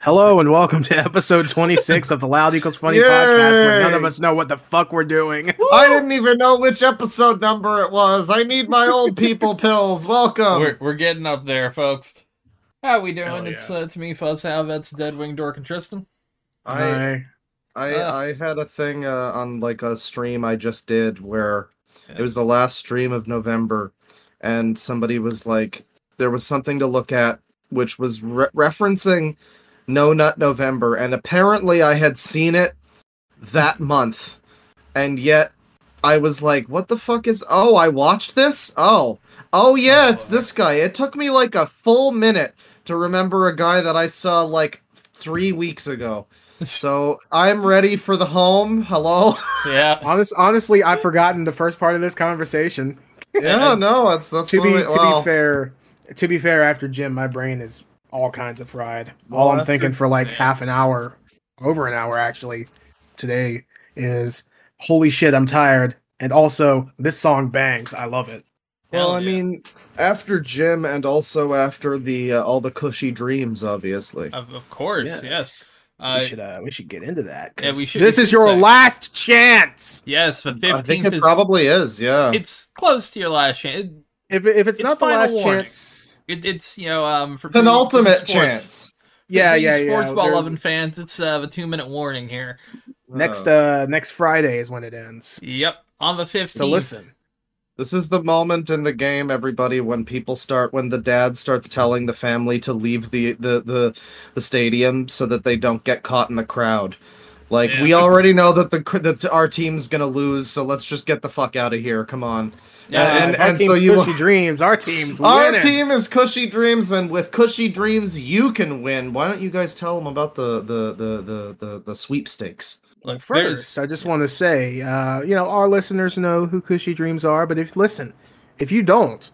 Hello and welcome to episode 26 of the Loud Equals Funny Yay! podcast where none of us know what the fuck we're doing. I didn't even know which episode number it was. I need my old people pills. Welcome. we're we're getting up there, folks. How we doing? Hell It's yeah. uh, it's me, Fuzhou, that's Deadwing, Dork, and Tristan. I Hi. I Ah. I had a thing uh, on like a stream I just did where it was the last stream of November, and somebody was like, there was something to look at which was re- referencing No Nut November, and apparently I had seen it that month, and yet I was like, what the fuck is? Oh, I watched this. Oh, oh yeah, oh, it's Oh. this guy. It took me like a full minute to remember a guy that I saw like three weeks ago. So I'm ready for the home. Hello. Yeah. Honest, honestly, I've forgotten the first part of this conversation. yeah, no, that's that's To be what- to well, be fair, to be fair, after gym, my brain is all kinds of fried. All Well, I'm thinking for like Yeah. half an hour, over an hour actually, today is holy shit, I'm tired, and also this song bangs. I love it. Well, Hell I yeah. mean, after gym and also after the uh, all the kushy dreams, obviously. Of, of course, yes. we Uh, should uh, we should get into that. Yeah, 'cause we should- This is your say. last chance. yes, the I think fifteenth it is probably is. Yeah. it's close to your last chance. It, If if it's, It's not the last warning. chance, it, it's you know um for Penultimate for sports- chance. yeah, for yeah, you yeah. Sports ball There- loving fans, it's uh, a two minute warning here. Next Uh, uh next Friday is when it ends. Yep, on the fifteenth. So listen. this is the moment in the game, everybody, when people start, when the dad starts telling the family to leave the the the, the stadium so that they don't get caught in the crowd. Like we already know that the that our team's gonna lose, so let's just get the fuck out of here. Come on. Yeah, and- our and team's so you- Kushy dreams. Our team's Our winning. team is Kushy Dreams, and with Kushy Dreams, you can win. Why don't you guys tell them about the the the the the, the sweepstakes? Well, Look, there's- first, I just want to say, uh, you know, our listeners know who Kushy Dreams are, but if listen, if you don't,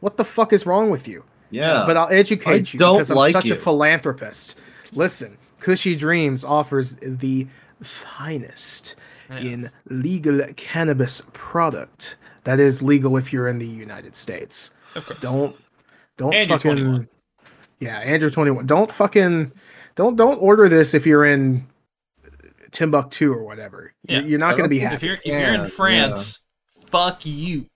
what the fuck is wrong with you? Yeah, But I'll educate I you don't because I'm like such you. a philanthropist. Listen, Kushy Dreams offers the finest in legal cannabis product that is legal if you're in the United States. Of course. Don't don't And you're fucking 21. yeah, Andrew twenty one. Don't fucking don't don't order this if you're in Timbuktu or whatever. You're, Yeah, you're not going to be think If happy. you're if you're in France, fuck you.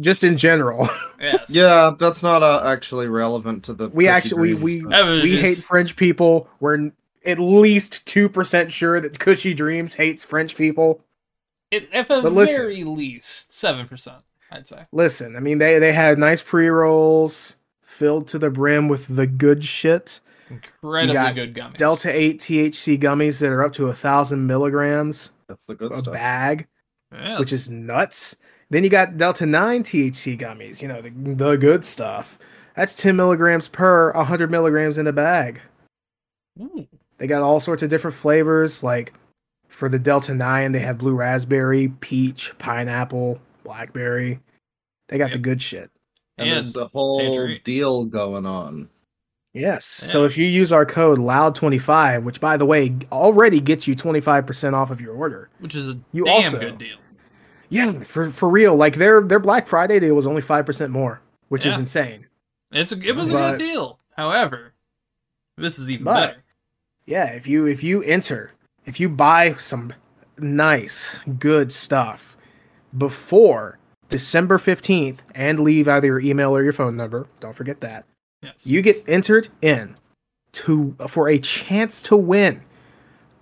Just in general, Yes. yeah, that's not uh, actually relevant to the. we actually Dreams we stuff. We just- hate French people. We're at least two percent sure that Kushy Dreams hates French people. It, at the listen. very least, seven percent, I'd say. Listen, I mean they they have nice pre rolls filled to the brim with the good shit. Incredibly got good gummies. Delta eight THC gummies that are up to a thousand milligrams That's the good a stuff. bag. Yes. which is nuts. Then you got Delta 9 THC gummies, you know, the, the good stuff. That's 10 milligrams per 100 milligrams in a bag. Ooh. They got all sorts of different flavors. Like for the Delta 9, they have blue raspberry, peach, pineapple, blackberry. They got the good shit. and, And there's a whole tangerine. deal going on. Yes. So if you use our code LOUD25, which by the way already gets you 25% off of your order. which is a You damn also- good deal. Yeah, for for real. Like their their Black Friday deal was only 5% more, which is insane. It's a, it was a good deal. However, this is even But- better. Yeah, if you if you enter, if you buy some nice good stuff before December 15th and leave either your email or your phone number, don't forget that. Yes. You get entered in to for a chance to win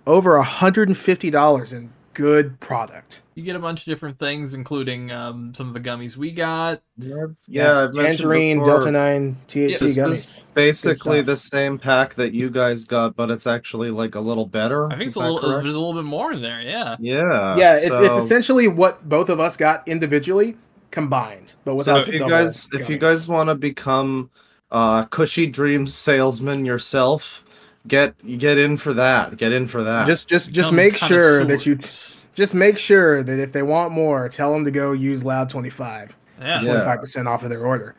over $150 in good product. You get a bunch of different things, including um, some of the gummies we got. Yeah, Yes, I've tangerine, Delta 9 THC This gummies. is basically the same pack that you guys got, but it's actually like a little better. I think it's a little, correct? there's a little bit more in there. Yeah. Yeah. yeah, it's it's essentially what both of us got individually combined, but without. So without if the you double guys if you guys want to become uh kushy dreams salesman yourself, get get in for that. Get in for that. just just just Become make sure that you connoisseurs. just make sure that if they want more, tell them to go use Loud twenty five, yeah. Yeah. twenty five percent off of their order.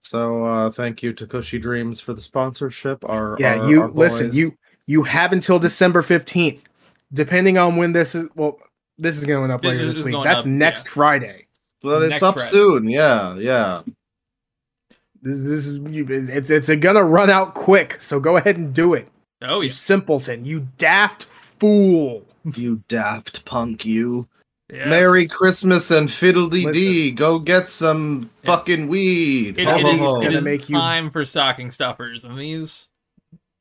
so uh thank you to Kushy Dreams for the sponsorship. Our Yeah, our- you our listen. You you have until December fifteenth, depending on when this is. Well, this is going to end up later is this week. That's up, next Friday. but it's next up Friday. soon. Yeah, yeah. This, this is you- it's it's gonna run out quick. So go ahead and do it. Oh You simpleton. You daft fool. You daft punk, you. Yes. Merry Christmas and fiddly dee. Go get some Yeah. fucking weed. It, Ho, it ho, is, ho. Gonna is make you- time for stocking stuffers, and these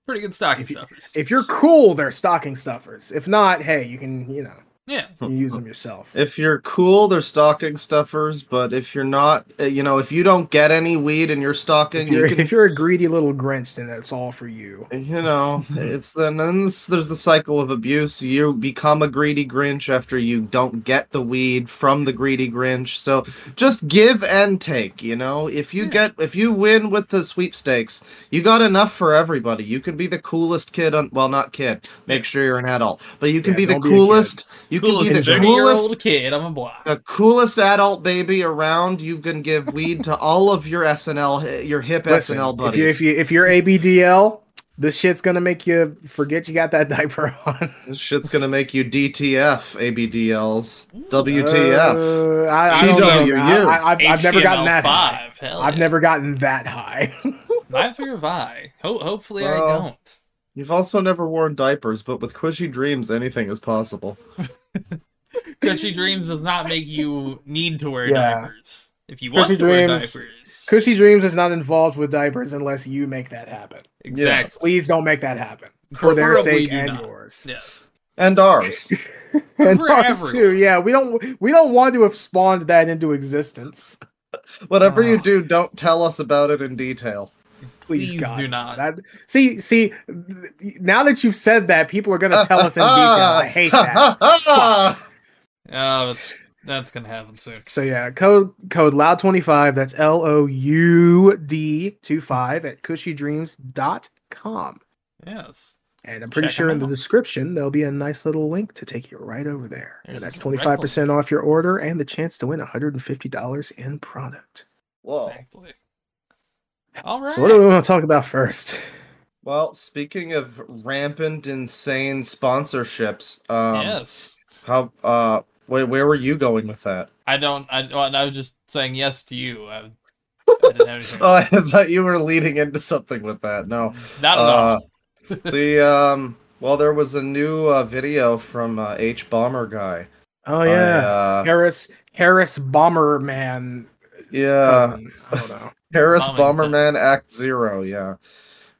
pretty good stocking If you- stuffers. If you're cool, they're stocking stuffers. If not, hey, you can you know yeah, you use them yourself. If you're cool, they're stocking stuffers. But if you're not, uh, you know, if you don't get any weed and you're stocking, If you're, you can if you're a greedy little Grinch, then that's all for you. you know it's then then this- there's the cycle of abuse you become a greedy grinch after you don't get the weed from the greedy grinch so just give and take you know if you Yeah. get if you win with the sweepstakes you got enough for everybody you can be the coolest kid on well not kid make sure you're an adult but you can Yeah, be the don't be a kid. coolest you can coolest be the coolest old kid on the block. the coolest adult baby around you can give weed to all of your snl your hip Listen, snl if buddies you if you if you're ABDL, this shit's gonna make you forget you got that diaper on. This shit's gonna make you DTF ABDLs. WTF? Uh, I, I don't know. TWU. I, have I've never gotten that high. Hell I've yeah. never gotten that high. Neither have I. Ho- hopefully, I don't. You've also never worn diapers, but with Kushy Dreams, anything is possible. Kushy Dreams does not make you need to wear Yeah. diapers. If you want Kushy to wear Dreams- diapers, Kushy Dreams is not involved with diapers unless you make that happen. exactly. Please don't make that happen for their sake and not. yours. Yes. And ours. and For ours too. Yeah, we don't we don't want to have spawned that into existence. Whatever you Oh. do, don't tell us about it in detail. Please, Please God. do not. That, see, see. th- Now that you've said that, people are gonna tell us in detail. I hate that. that. Oh, that's that's gonna happen soon. So yeah, code code loud twenty five. That's L O U D 25 at kushydreams.com. Yes. And I'm pretty Check sure 'em in the out. description there'll be a nice little link to take you right over there. And that's 25% off your order and the chance to win $150 in product. Whoa. Exactly. All right. So what do we want to talk about first? Well, speaking of rampant, insane sponsorships, um, yes. how uh, wait, where were you going with that? I don't. I. well, I was just saying yes to you. I, I didn't have anything. Oh, I thought you were leading into something with that. No, Not at uh, all. the um well there was a new uh, video from uh, h bomber guy Oh I, yeah. uh, Harris Harris Bomberman yeah cousin. I don't know. harris Bombing. bomberman act zero yeah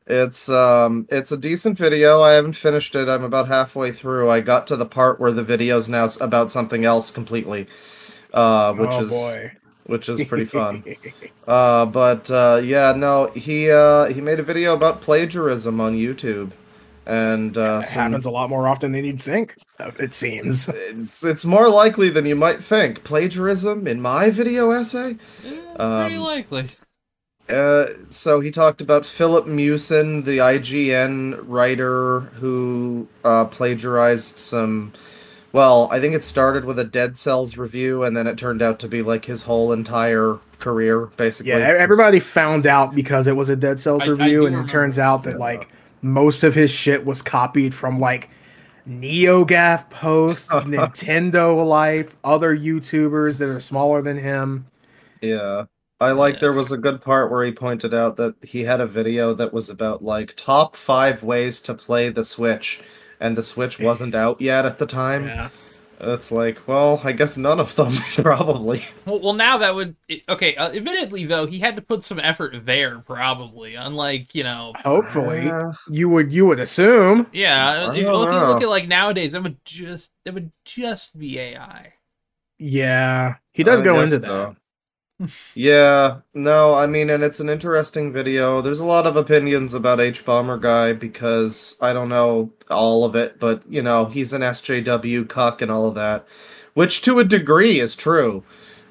it's um it's a decent video i haven't finished it i'm about halfway through i got to the part where the video's now about something else completely uh which oh is boy. which is pretty fun uh but uh yeah no he uh he made a video about plagiarism on youtube and uh it some- happens a lot more often than you'd think. uh, It seems. it's it's more likely than you might think. Plagiarism in my video essay. Yeah, it's pretty um, likely. Uh, so he talked about Filip Miucin, the IGN writer who uh, plagiarized some. Well, I think it started with a Dead Cells review, and then it turned out to be like his whole entire career, basically. Yeah, everybody found out because it was a Dead Cells I- I review, do and it turns out that Yeah. like most of his shit was copied from like NeoGaf posts, Nintendo Life, other YouTubers that are smaller than him. Yeah. I like Yeah. there was a good part where he pointed out that he had a video that was about like top five ways to play the Switch, and the Switch wasn't out yet at the time. Yeah. It's like, well, I guess none of them, probably. Well, well, now that would okay. Uh, admittedly, though, he had to put some effort there, probably. Unlike you know, Hopefully, Uh, you would you would assume. yeah. If, don't if you look at like nowadays, it would just it would just be AI. Yeah, he does I go into that. so. Yeah, no, I mean, and it's an interesting video. There's a lot of opinions about H Bomber Guy because I don't know all of it, but you know, he's an SJW cuck and all of that, which to a degree is true.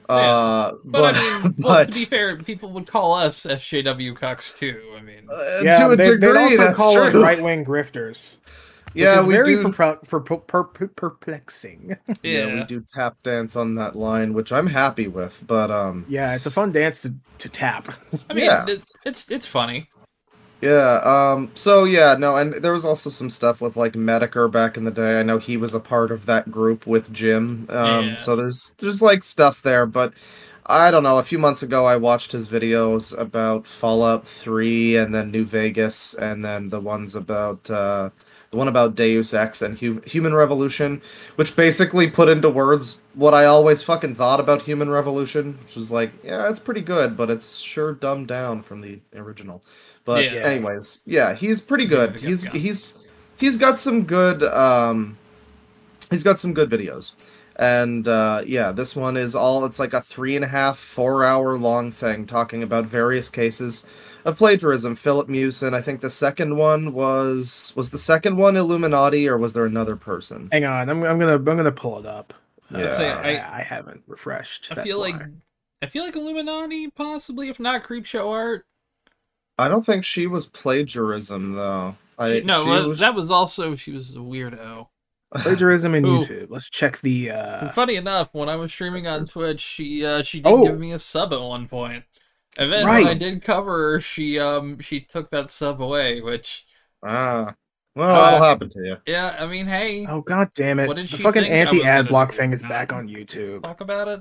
Uh, But, but, I mean, well, but to be fair, people would call us SJW cucks too. I mean, uh, Yeah, to a they, degree, would also that's call us right wing grifters. yeah, which is we very do. perpl- for, per, per, per- perplexing. yeah, we do tap dance on that line, which I'm happy with. But um, yeah, it's a fun dance to, to tap. I mean, Yeah. it, it's it's funny. Yeah, um so yeah, no, and there was also some stuff with like Medicare back in the day. I know he was a part of that group with Jim. Um Yeah. so there's there's like stuff there, but I don't know. A few months ago, I watched his videos about Fallout 3 and then New Vegas, and then the ones about uh, the one about Deus Ex and Hu- Human Revolution, which basically put into words what I always fucking thought about Human Revolution, which was like, yeah, it's pretty good, but it's sure dumbed down from the original. But Yeah. anyways, yeah, he's pretty good. He's he's he's got some good um he's got some good videos and uh, yeah this one is all it's like a three and a half four hour long thing talking about various cases of plagiarism filip miucin i think the second one was was the second one illuminaughtii or was there another person Hang on, I'm, I'm gonna I'm gonna pull it up. I'd say Uh, I- I, I haven't refreshed. I that's feel like. I feel like Illuminaughtii possibly, if not Creepshow art. i don't think she was plagiarism though I, She- no, she well, was- that was also she was a weirdo. plagiarism in Ooh. YouTube. Let's check the. uh funny enough, when I was streaming on Twitch, she uh she did Oh. give me a sub at one point. And then when I did cover her, she um she took that sub away, which ah well Uh, that'll happen to you yeah, I mean, hey, Oh god damn it! What did the she fucking think I was anti-ad block thing is back on YouTube. talk about it.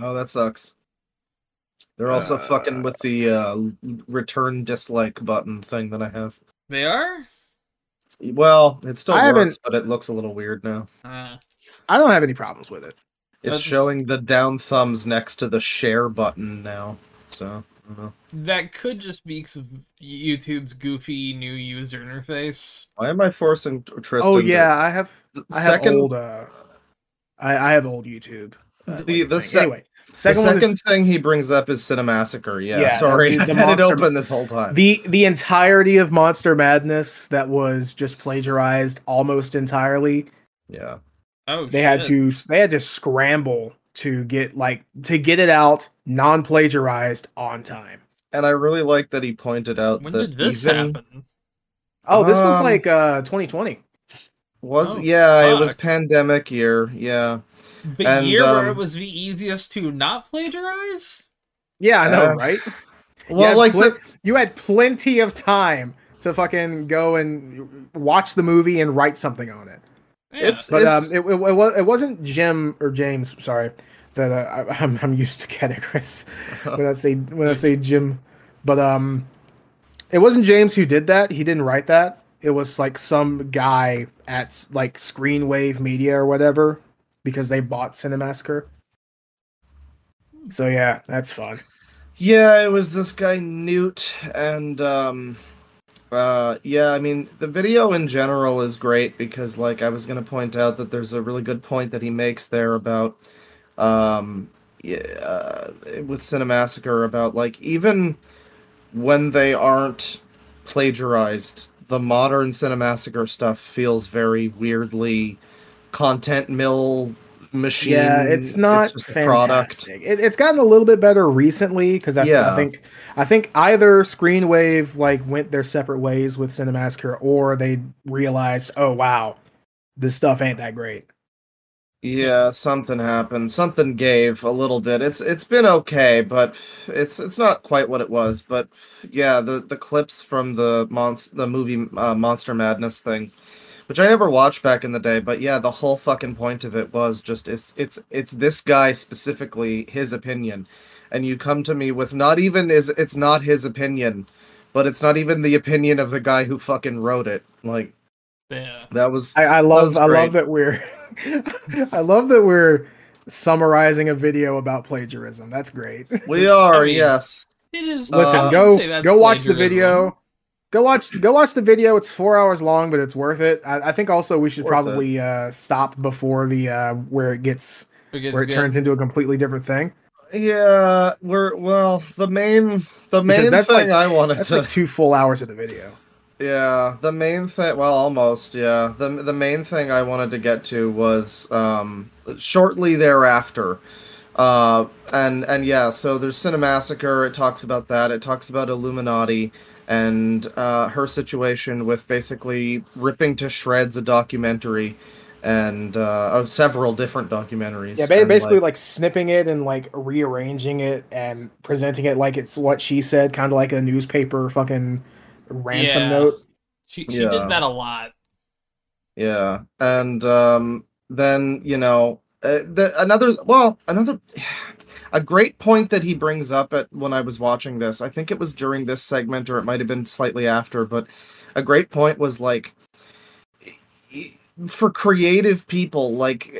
oh that sucks they're also Uh, fucking with the uh, return dislike button thing that i have They are? Well, it still I works, but it looks a little weird now. Uh, I don't have any problems with it. It's showing the down thumbs next to the share button now. So, I that could just be 'cause of YouTube's goofy new user interface. Why am I forcing Tristan? Oh to- yeah, I have. I have second, old. Uh, I I have old YouTube. uh, The- like the thing. sec- anyway, the second, is- thing he brings up is Cinemassacre. Yeah, Yeah, sorry, the- I the had it monster- open this whole time. the the entirety of Monster Madness that was just plagiarized almost entirely. yeah, Oh, They had to they had to scramble to get like to get it out non-plagiarized on time. and I really like that he pointed out When that did this even happen? Oh, this was Um, like uh 2020. was Oh, yeah, it was pandemic year. Yeah, The and, year where um, it was the easiest to not plagiarize? Yeah, I know, uh, right? well, yeah, like pl- the, you had plenty of time to fucking go and watch the movie and write something on it. Yeah. It's- But um, it, it, it, it wasn't Jim or James. Sorry, that uh, I, I'm I'm used to categories when I say when I say Jim, but um, it wasn't James who did that. He didn't write that. It was like some guy at like Screenwave Media or whatever because they bought Cinemassacre. So yeah, that's fun. Yeah, it was this guy Newt, and um, uh, yeah, I mean the video in general is great because, like, I was gonna point out that there's a really good point that he makes there about, um, uh, with Cinemassacre about like even when they aren't plagiarized, the modern Cinemassacre stuff feels very weirdly content mill machine. Yeah, it's not product. fantastic. It, it's gotten a little bit better recently because I, Yeah. I think I think either Screenwave like went their separate ways with Cinemassacre, or they realized, oh wow, this stuff ain't that great. Yeah, something happened. Something gave a little bit. It's it's been okay, but it's it's not quite what it was. But yeah, the the clips from the monst the movie uh, Monster Madness thing, which I never watched back in the day. But yeah, the whole fucking point of it was just it's it's it's this guy specifically his opinion, and you come to me with not even is it's not his opinion, but it's not even the opinion of the guy who fucking wrote it. Like Yeah. that was I, I love was I love that we're I love that we're summarizing a video about plagiarism. That's great. we are I mean, yes. It is. Listen, Uh, go go watch the video. Go watch go watch the video. It's four hours long, but it's worth it. I, I think also we should Worth probably uh, stop before the uh, where it gets It where it gets turns into a completely different thing. Yeah, we're well. The main, the main that's thing like I wanted that's to, like two full hours of the video. Yeah, the main thing. Well, almost, yeah. the The main thing I wanted to get to was um shortly thereafter, uh, and and yeah. So there's Cinemassacre. It talks about that. It talks about Illuminaughtii and uh, her situation with basically ripping to shreds a documentary, and uh, of several different documentaries. Yeah, basically like- like, snipping it and like rearranging it and presenting it like it's what she said, kind of like a newspaper fucking ransom Yeah. note. She she Yeah. did that a lot. Yeah, and um, then you know uh, the, another well another a great point that he brings up at when I was watching this. I think it was during this segment or it might have been slightly after, but a great point was like for creative people like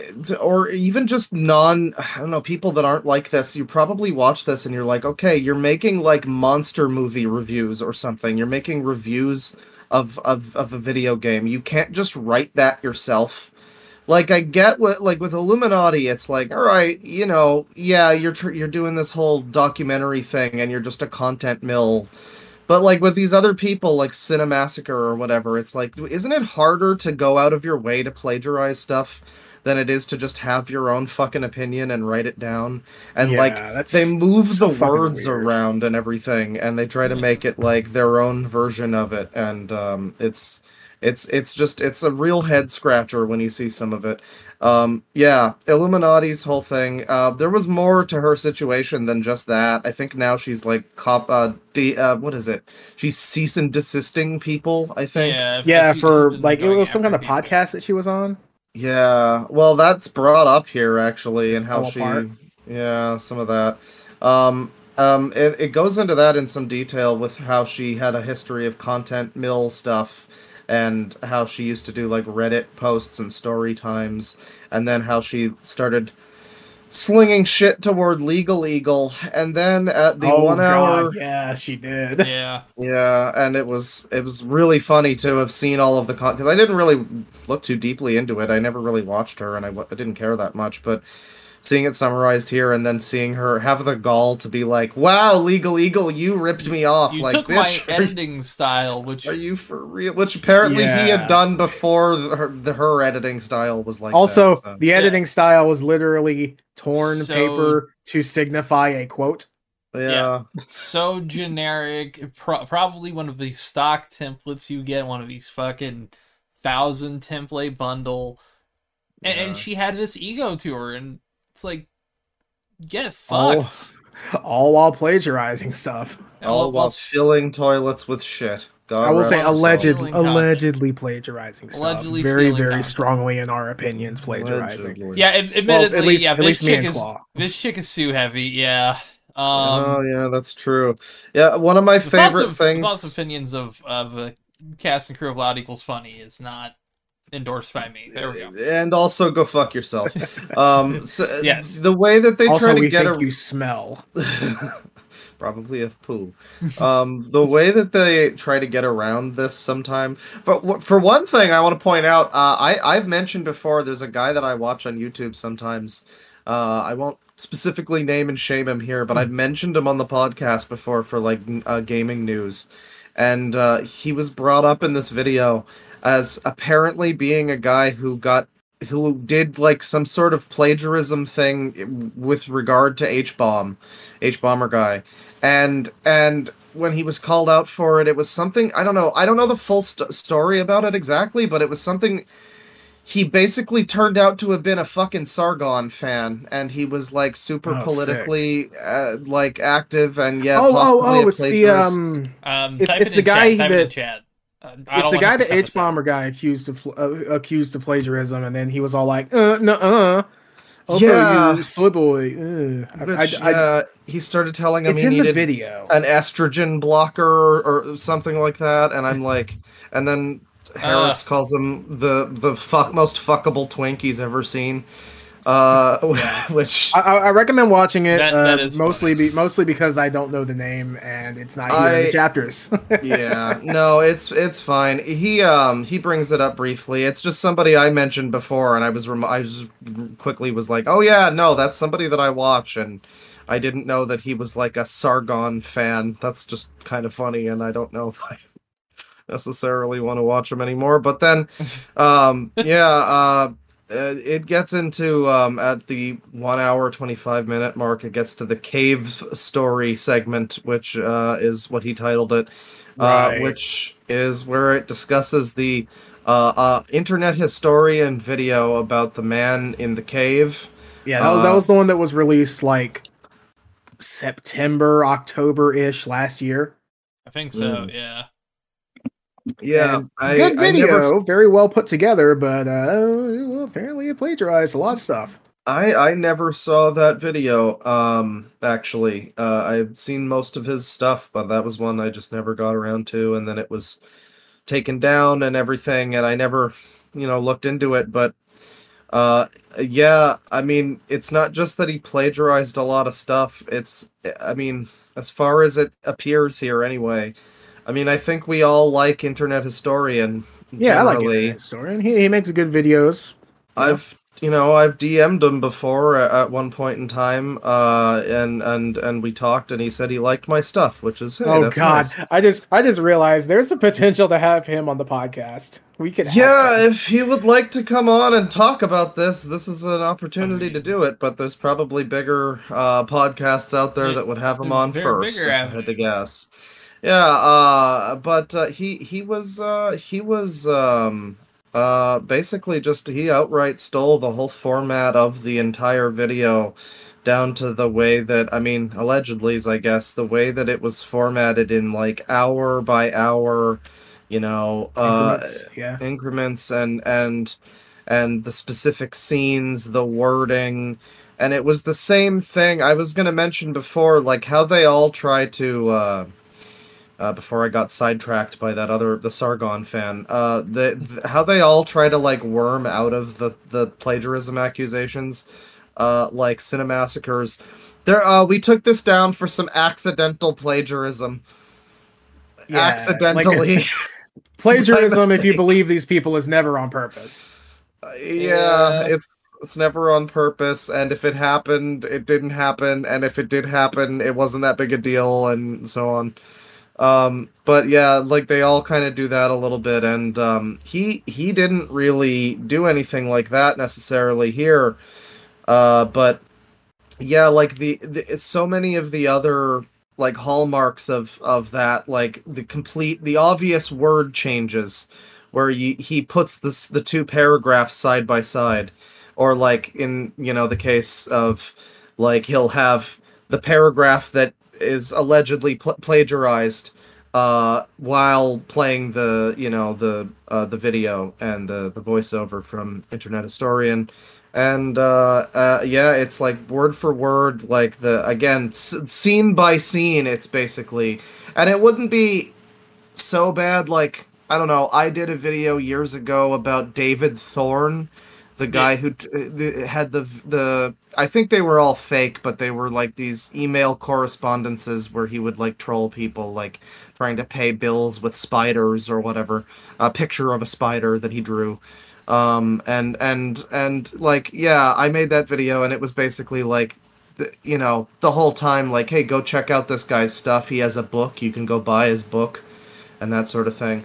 or even just non i don't know people that aren't like this you probably watch this and you're like okay you're making like monster movie reviews or something. You're making reviews of of, of a video game. You can't just write that yourself. Like i get what like with illuminaughtii it's like all right you know yeah you're tr- you're doing this whole documentary thing and you're just a content mill but like with these other people, like Cinemassacre or whatever, it's like, isn't it harder to go out of your way to plagiarize stuff than it is to just have your own fucking opinion and write it down? And Yeah, like they move so the words weird. around and everything, and they try to make it like their own version of it, and um, it's it's it's just it's a real head scratcher when you see some of it. Um, yeah, Illuminaughtii's whole thing. Uh, there was more to her situation than just that. I think now she's like cop. Uh, de- uh, what is it? She's cease and desisting people. I think. Yeah, Yeah, for like it was some kind of people. podcast that she was on. Yeah, well, that's brought up here actually, and how she, apart. yeah, some of that. Um, um, it, it goes into that in some detail with how she had a history of content mill stuff, and how she used to do like Reddit posts and story times, and then how she started slinging shit toward Legal Eagle, and then at the oh one hour. yeah, she did. Yeah, Yeah, and it was it was really funny to have seen all of the con because I didn't really look too deeply into it. I never really watched her, and I, w- I didn't care that much. But seeing it summarized here, and then seeing her have the gall to be like, "Wow, Legal Eagle, you ripped me off!" you like, took my bitch, are, you- editing style, which are you for real? Which apparently he had done before the, her, the her editing style was like. also, that, so. the editing style was literally torn So- paper to signify a quote. yeah, so generic. Pro- probably one of these stock templates you get, one of these fucking thousand template bundle, and, Yeah. and she had this ego to her, and it's like, get All- fucked. All while plagiarizing stuff. And all while- while while filling toilets with shit. God I will rest say his alleged, Stealing content. allegedly plagiarizing stuff. Allegedly very, very content. strongly in our opinions, plagiarizing. Allegedly. Yeah, ad- Well, admittedly, at least, yeah, at least me chick and is Claw. this chick is Sue heavy. Yeah. Um, oh yeah, that's true. Yeah, one of my the thoughts favorite of, things. The thoughts opinions of of uh, cast and crew of Loud Equals Funny is not endorsed by me. There we go. And also go fuck yourself. um, so, Yes. The way that they also, try to we get think a you smell. probably a poo. Um, the way that they try to get around this sometime. But w- for one thing, I want to point out. Uh, I I've mentioned before. There's a guy that I watch on YouTube sometimes. Uh, I won't specifically name and shame him here, but I've mentioned him on the podcast before for like uh, gaming news, and uh, he was brought up in this video as apparently being a guy who got who did like some sort of plagiarism thing with regard to H bomb, H bomber guy, and and when he was called out for it, it was something I don't know. I don't know the full st- story about it exactly, but it was something. He basically turned out to have been a fucking Sargon fan, and he was like super Oh, politically uh, like active, and yeah, oh, oh, oh! It's the um, Um, It's- type it's it the in guy chat, type it in that- chat. I it's the guy cut that H bomber guy accused of uh, accused of plagiarism, and then he was all like, "Uh, no, uh." Also, Yeah. you soy boy. Uh. I- Which, I, I, uh, he started telling him it's he in the needed video. an estrogen blocker or something like that, and I'm like, and then Harris Uh. calls him the the fuck most fuckable twink he's ever seen. Uh, Yeah. which I, I I recommend watching it That- uh, that is mostly be, mostly because I don't know the name and it's not here in I- the chapters. yeah, no, it's it's fine. He um he brings it up briefly. It's just somebody I mentioned before, and I was rem- I just quickly was like, oh yeah, no, that's somebody that I watch, and I didn't know that he was like a Sargon fan. That's just kind of funny, and I don't know if I necessarily want to watch him anymore. But then, um, yeah, uh. Uh, it gets into um, at the one hour 25 minute mark it gets to the cave story segment which uh, is what he titled it uh, which is where it discusses the uh, uh, internet historian video about the man in the cave. yeah, that was Uh, that was the one that was released like September, October ish last year. I think so. Mm. Yeah. Yeah, I, good video, never- very well put together, but uh, well, apparently it plagiarized a lot of stuff. I I never saw that video. Um, actually, uh, I've seen most of his stuff, but that was one I just never got around to, and then it was taken down and everything, and I never, you know, looked into it. But uh, yeah, I mean, it's not just that he plagiarized a lot of stuff. It's, I mean, as far as it appears here, anyway. I mean, I think we all like Internet Historian. Yeah, I like generally. it. Historian. He he makes good videos. I've you know I've DM'd him before at, at one point in time, uh, and and and we talked, and he said he liked my stuff, which is hey, oh that's God, nice. I just I just realized there's the potential to have him on the podcast. We could. Yeah, him. if he would like to come on and talk about this, this is an opportunity I to do it. But there's probably bigger uh, podcasts out there Yeah, that would have him on first. bigger If I had to guess. Yeah, uh, but uh, he he was uh, he was um, uh, basically just he outright stole the whole format of the entire video down to the way that I mean allegedly I guess the way that it was formatted in like hour by hour, you know, uh, Increments, yeah. increments and and and the specific scenes, the wording, and it was the same thing I was going to mention before, like how they all try to. Uh, before I got sidetracked by that other the Sargon fan, uh, the, the how they all try to like worm out of the the plagiarism accusations, uh, like Cinemassacres. There, uh, we took this down for some accidental plagiarism. Yeah, accidentally. like- Plagiarism, if you believe these people, is never on purpose. Uh, yeah, Yeah. it's it's never on purpose, and if it happened, it didn't happen, and if it did happen, it wasn't that big a deal, and so on. Um, but yeah, like they all kind of do that a little bit, and um, he he didn't really do anything like that necessarily here. Uh, but yeah, like the, the it's so many of the other like hallmarks of of that, like the complete the obvious word changes where you, he puts this the two paragraphs side by side or like in you know the case of like he'll have the paragraph that is allegedly pl- plagiarized uh while playing the you know the uh the video and the the voiceover from internet historian. And uh, uh yeah it's like word for word like the again s- scene by scene it's basically and it wouldn't be so bad like i don't know i did a video years ago about david thorne the guy who t- uh, had the the i think they were all fake but they were like these email correspondences where he would like troll people like trying to pay bills with spiders or whatever a picture of a spider that he drew. Um and and and like yeah i made that video and it was basically like the, you know the whole time like hey go check out this guy's stuff. He has a book. You can go buy his book and that sort of thing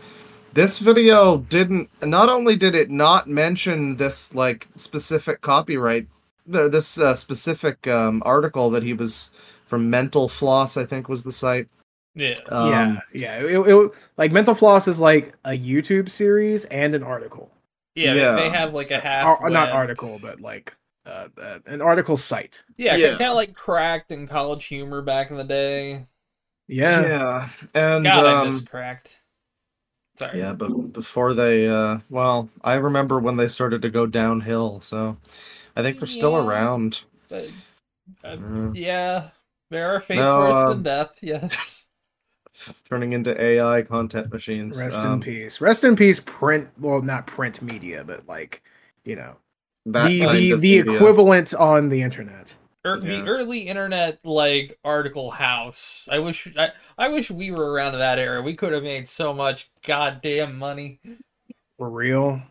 this video didn't not only did it not mention this like specific copyright this uh, specific um, article that he was from mental floss i think was the site Yeah. um, yeah, yeah. It, it- like Mental Floss is like a YouTube series and an article, yeah. yeah. They have like a half. or, not article, but like uh, uh, an article site. Yeah, Yeah. kind of like cracked in college humor back in the day. Yeah, yeah and God, I um, miss cracked. Sorry. Yeah, but before they, uh, well, I remember when they started to go downhill. So I think they're still around. But, uh, Uh, yeah. There are fates No, worse um, than death. Yes. turning into AI content machines. Rest in Um, peace. Rest in peace. Print, well, not print media, but like you know, That the the, the media. equivalent on the internet. Er, Yeah. The early internet like article house. I wish I, I wish we were around that era. We could have made so much goddamn money, For real,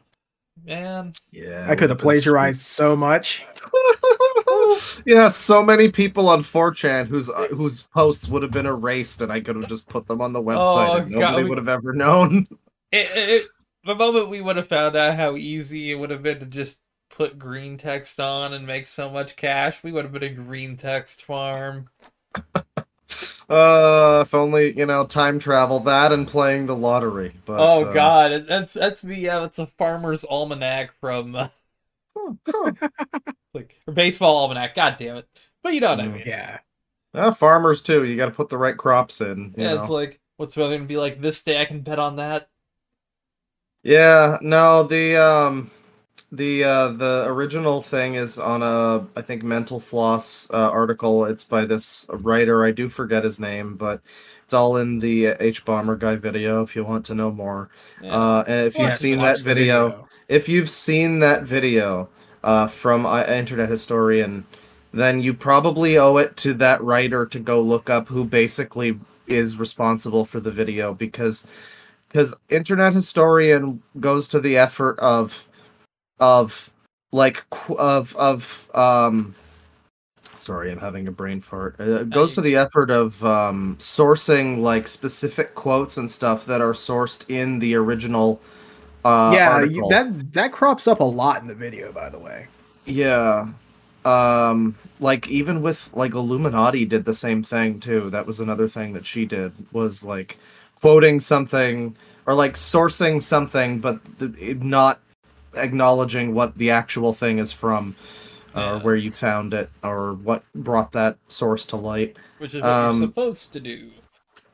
man. Yeah, I could have would've plagiarized so much. yeah, so many people on 4chan whose uh, whose posts would have been erased, and I could have just put them on the website, Oh, and nobody we- would have ever known. It, it, it- the moment we would have found out how easy it would have been to just put green text on and make so much cash, we would have been a green text farm. Uh, if only you know time travel that and playing the lottery. But oh uh, god, that's that's me. Yeah, it's a farmer's almanac from uh, huh, huh. like or baseball almanac. God damn it! But you know what I Mm. mean. Yeah, Uh, farmers too. You got to put the right crops in. You Yeah, know? it's like what's going to be like this day? I can bet on that. Yeah, no, the um The uh, the original thing is on a I think Mental Floss uh, article. It's by this writer. I do forget his name, but it's all in the H Bomber guy video. If you want to know more, Yeah. uh, and if Or you've seen that the video, if you've seen that video uh, from uh, Internet Historian, then you probably owe it to that writer to go look up who basically is responsible for the video because because Internet Historian goes to the effort of of like of of um sorry i'm having a brain fart uh, it goes to the effort of um sourcing like specific quotes and stuff that are sourced in the original uh yeah, article. you, that that crops up a lot in the video, by the way. Yeah. Um like even with like Illuminaughtii did the same thing too. That was another thing that she did was like quoting something or like sourcing something but th- not acknowledging what the actual thing is from or where you found it or what brought that source to light. Which is what um, you're supposed to do.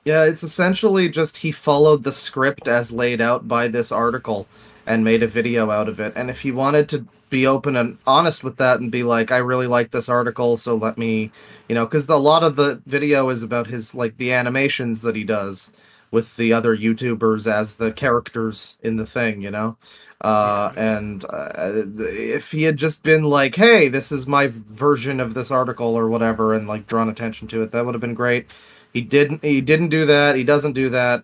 Yeah, it's essentially just he followed the script as laid out by this article and made a video out of it. And if he wanted to be open and honest with that and be like, I really like this article, so let me, you know, because a lot of the video is about his, like, the animations that he does with the other YouTubers as the characters in the thing, you know? Uh, and uh, if he had just been like, hey, this is my version of this article or whatever, and like drawn attention to it, that would have been great. He didn't. He didn't do that. He doesn't do that.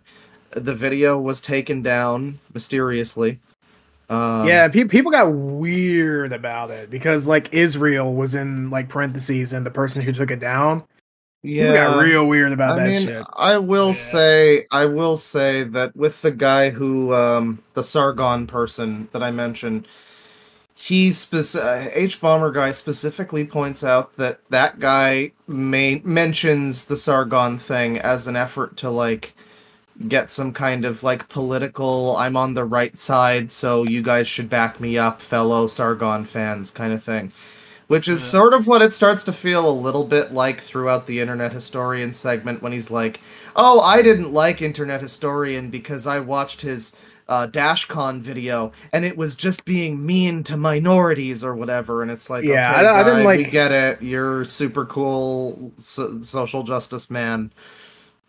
The video was taken down mysteriously. Um, yeah, pe- people got weird about it because like Israel was in like parentheses and the person who took it down. People got real weird about I that mean, shit. I will Yeah. say, I will say that with the guy who, um, the Sargon person that I mentioned, he spec- uh, H bomber guy specifically points out that that guy may- mentions the Sargon thing as an effort to like get some kind of like political I'm on the right side so you guys should back me up fellow Sargon fans kind of thing which is Yeah. sort of what it starts to feel a little bit like throughout the internet historian segment when he's like oh I didn't like internet historian because I watched his uh, DashCon video, and it was just being mean to minorities or whatever. And it's like, Yeah, okay, I- I didn't guy, we like- get it. You're super cool so- social justice man.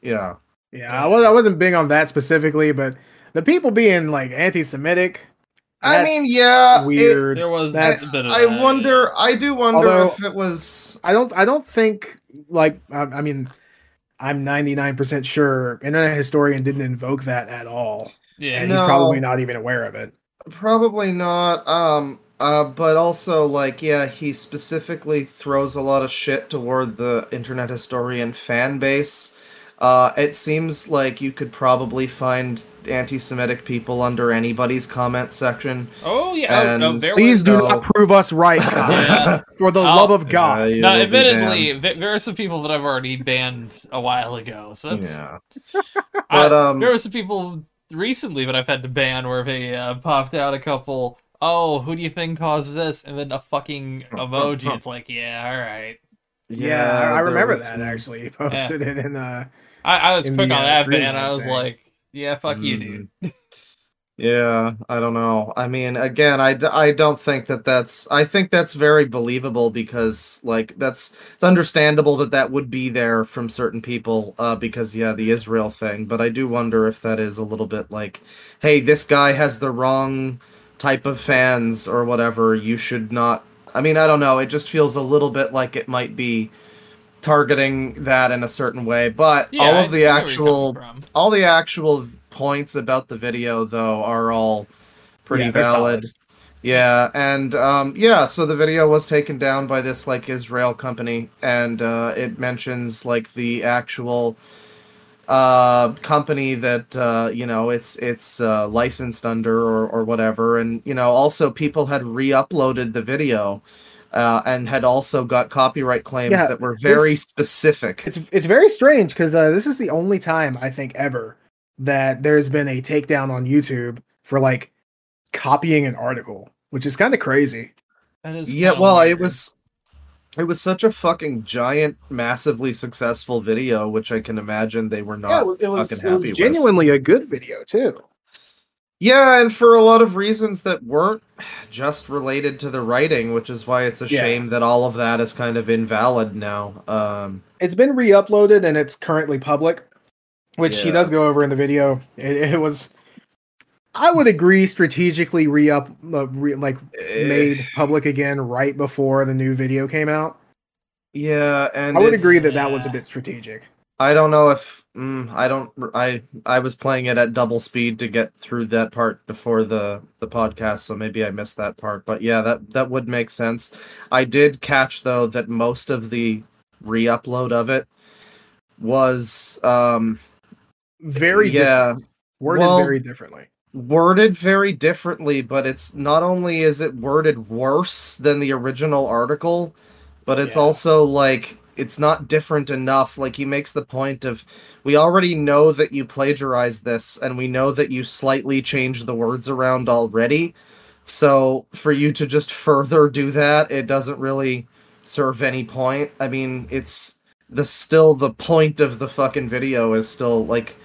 Yeah, Yeah, I, was, I wasn't big on that specifically, but the people being like anti-Semitic. I mean, yeah, it- weird. There was That's- a I that, wonder. I do wonder Although- if it was. I don't. I don't think like. I, I mean, I'm 99 percent sure Internet Historian didn't invoke that at all, Yeah, and No. he's probably not even aware of it. Probably not. Um. Uh. But also, like, yeah, he specifically throws a lot of shit toward the internet historian fan base. Uh, it seems like you could probably find anti-Semitic people under anybody's comment section. Oh yeah, oh, no, there Please was, do No. not prove us right, guys. For the Oh. love of God. Yeah, you No, will be admittedly, there are some people that I've already banned a while ago. So that's, yeah. I- But, um, there were some people recently that I've had to ban where they uh, popped out a couple. Oh, who do you think caused this? And then a fucking emoji. It's like, yeah, all right. Yeah, I, I remember that some- actually. He posted it in uh I, I was quick on uh, that ban. I was thing. like, yeah, fuck you, dude. Mm. Yeah, I don't know. I mean, again, I, I don't think that that's. I think that's very believable because, like, that's it's understandable that that would be there from certain people. Uh, because yeah, the Israel thing. But I do wonder if that is a little bit like, hey, this guy has the wrong type of fans or whatever. You should not. I mean, I don't know. It just feels a little bit like it might be targeting that in a certain way. But Yeah, all of the see where you're actual all the actual points about the video though are all pretty Yeah, valid solid. yeah and um yeah so the video was taken down by this like israel company and uh it mentions like the actual uh company that uh you know it's it's uh licensed under or or whatever and you know also people had re-uploaded the video uh and had also got copyright claims Yeah, that were very this- specific it's it's very strange because uh, this is the only time I think ever that there's been a takedown on YouTube for like copying an article, which is kind of crazy. That is yeah kinda well it was it was such a fucking giant massively successful video which i can imagine they were not yeah, it was, it was, fucking it was happy with. genuinely a good video too. Yeah, and for a lot of reasons that weren't just related to the writing, which is why it's a Yeah. shame that all of that is kind of invalid now. Um, It's been re-uploaded and it's currently public, which he does go over in the video. It, it was, I would agree, strategically re-up, uh, re, like eh, made public again right before the new video came out. Yeah, and I would agree that that was a bit strategic. I don't know if mm, I don't I I was playing it at double speed to get through that part before the the podcast, so maybe I missed that part. But yeah, that that would make sense. I did catch though that most of the re-upload of it was um Very yeah different, worded well- very differently. worded very differently, but it's not only is it worded worse than the original article, but it's Yeah. also like it's not different enough. Like he makes the point of we already know that you plagiarized this and we know that you slightly changed the words around already. So for you to just further do that, it doesn't really serve any point. I mean, it's the still the point of the fucking video is still like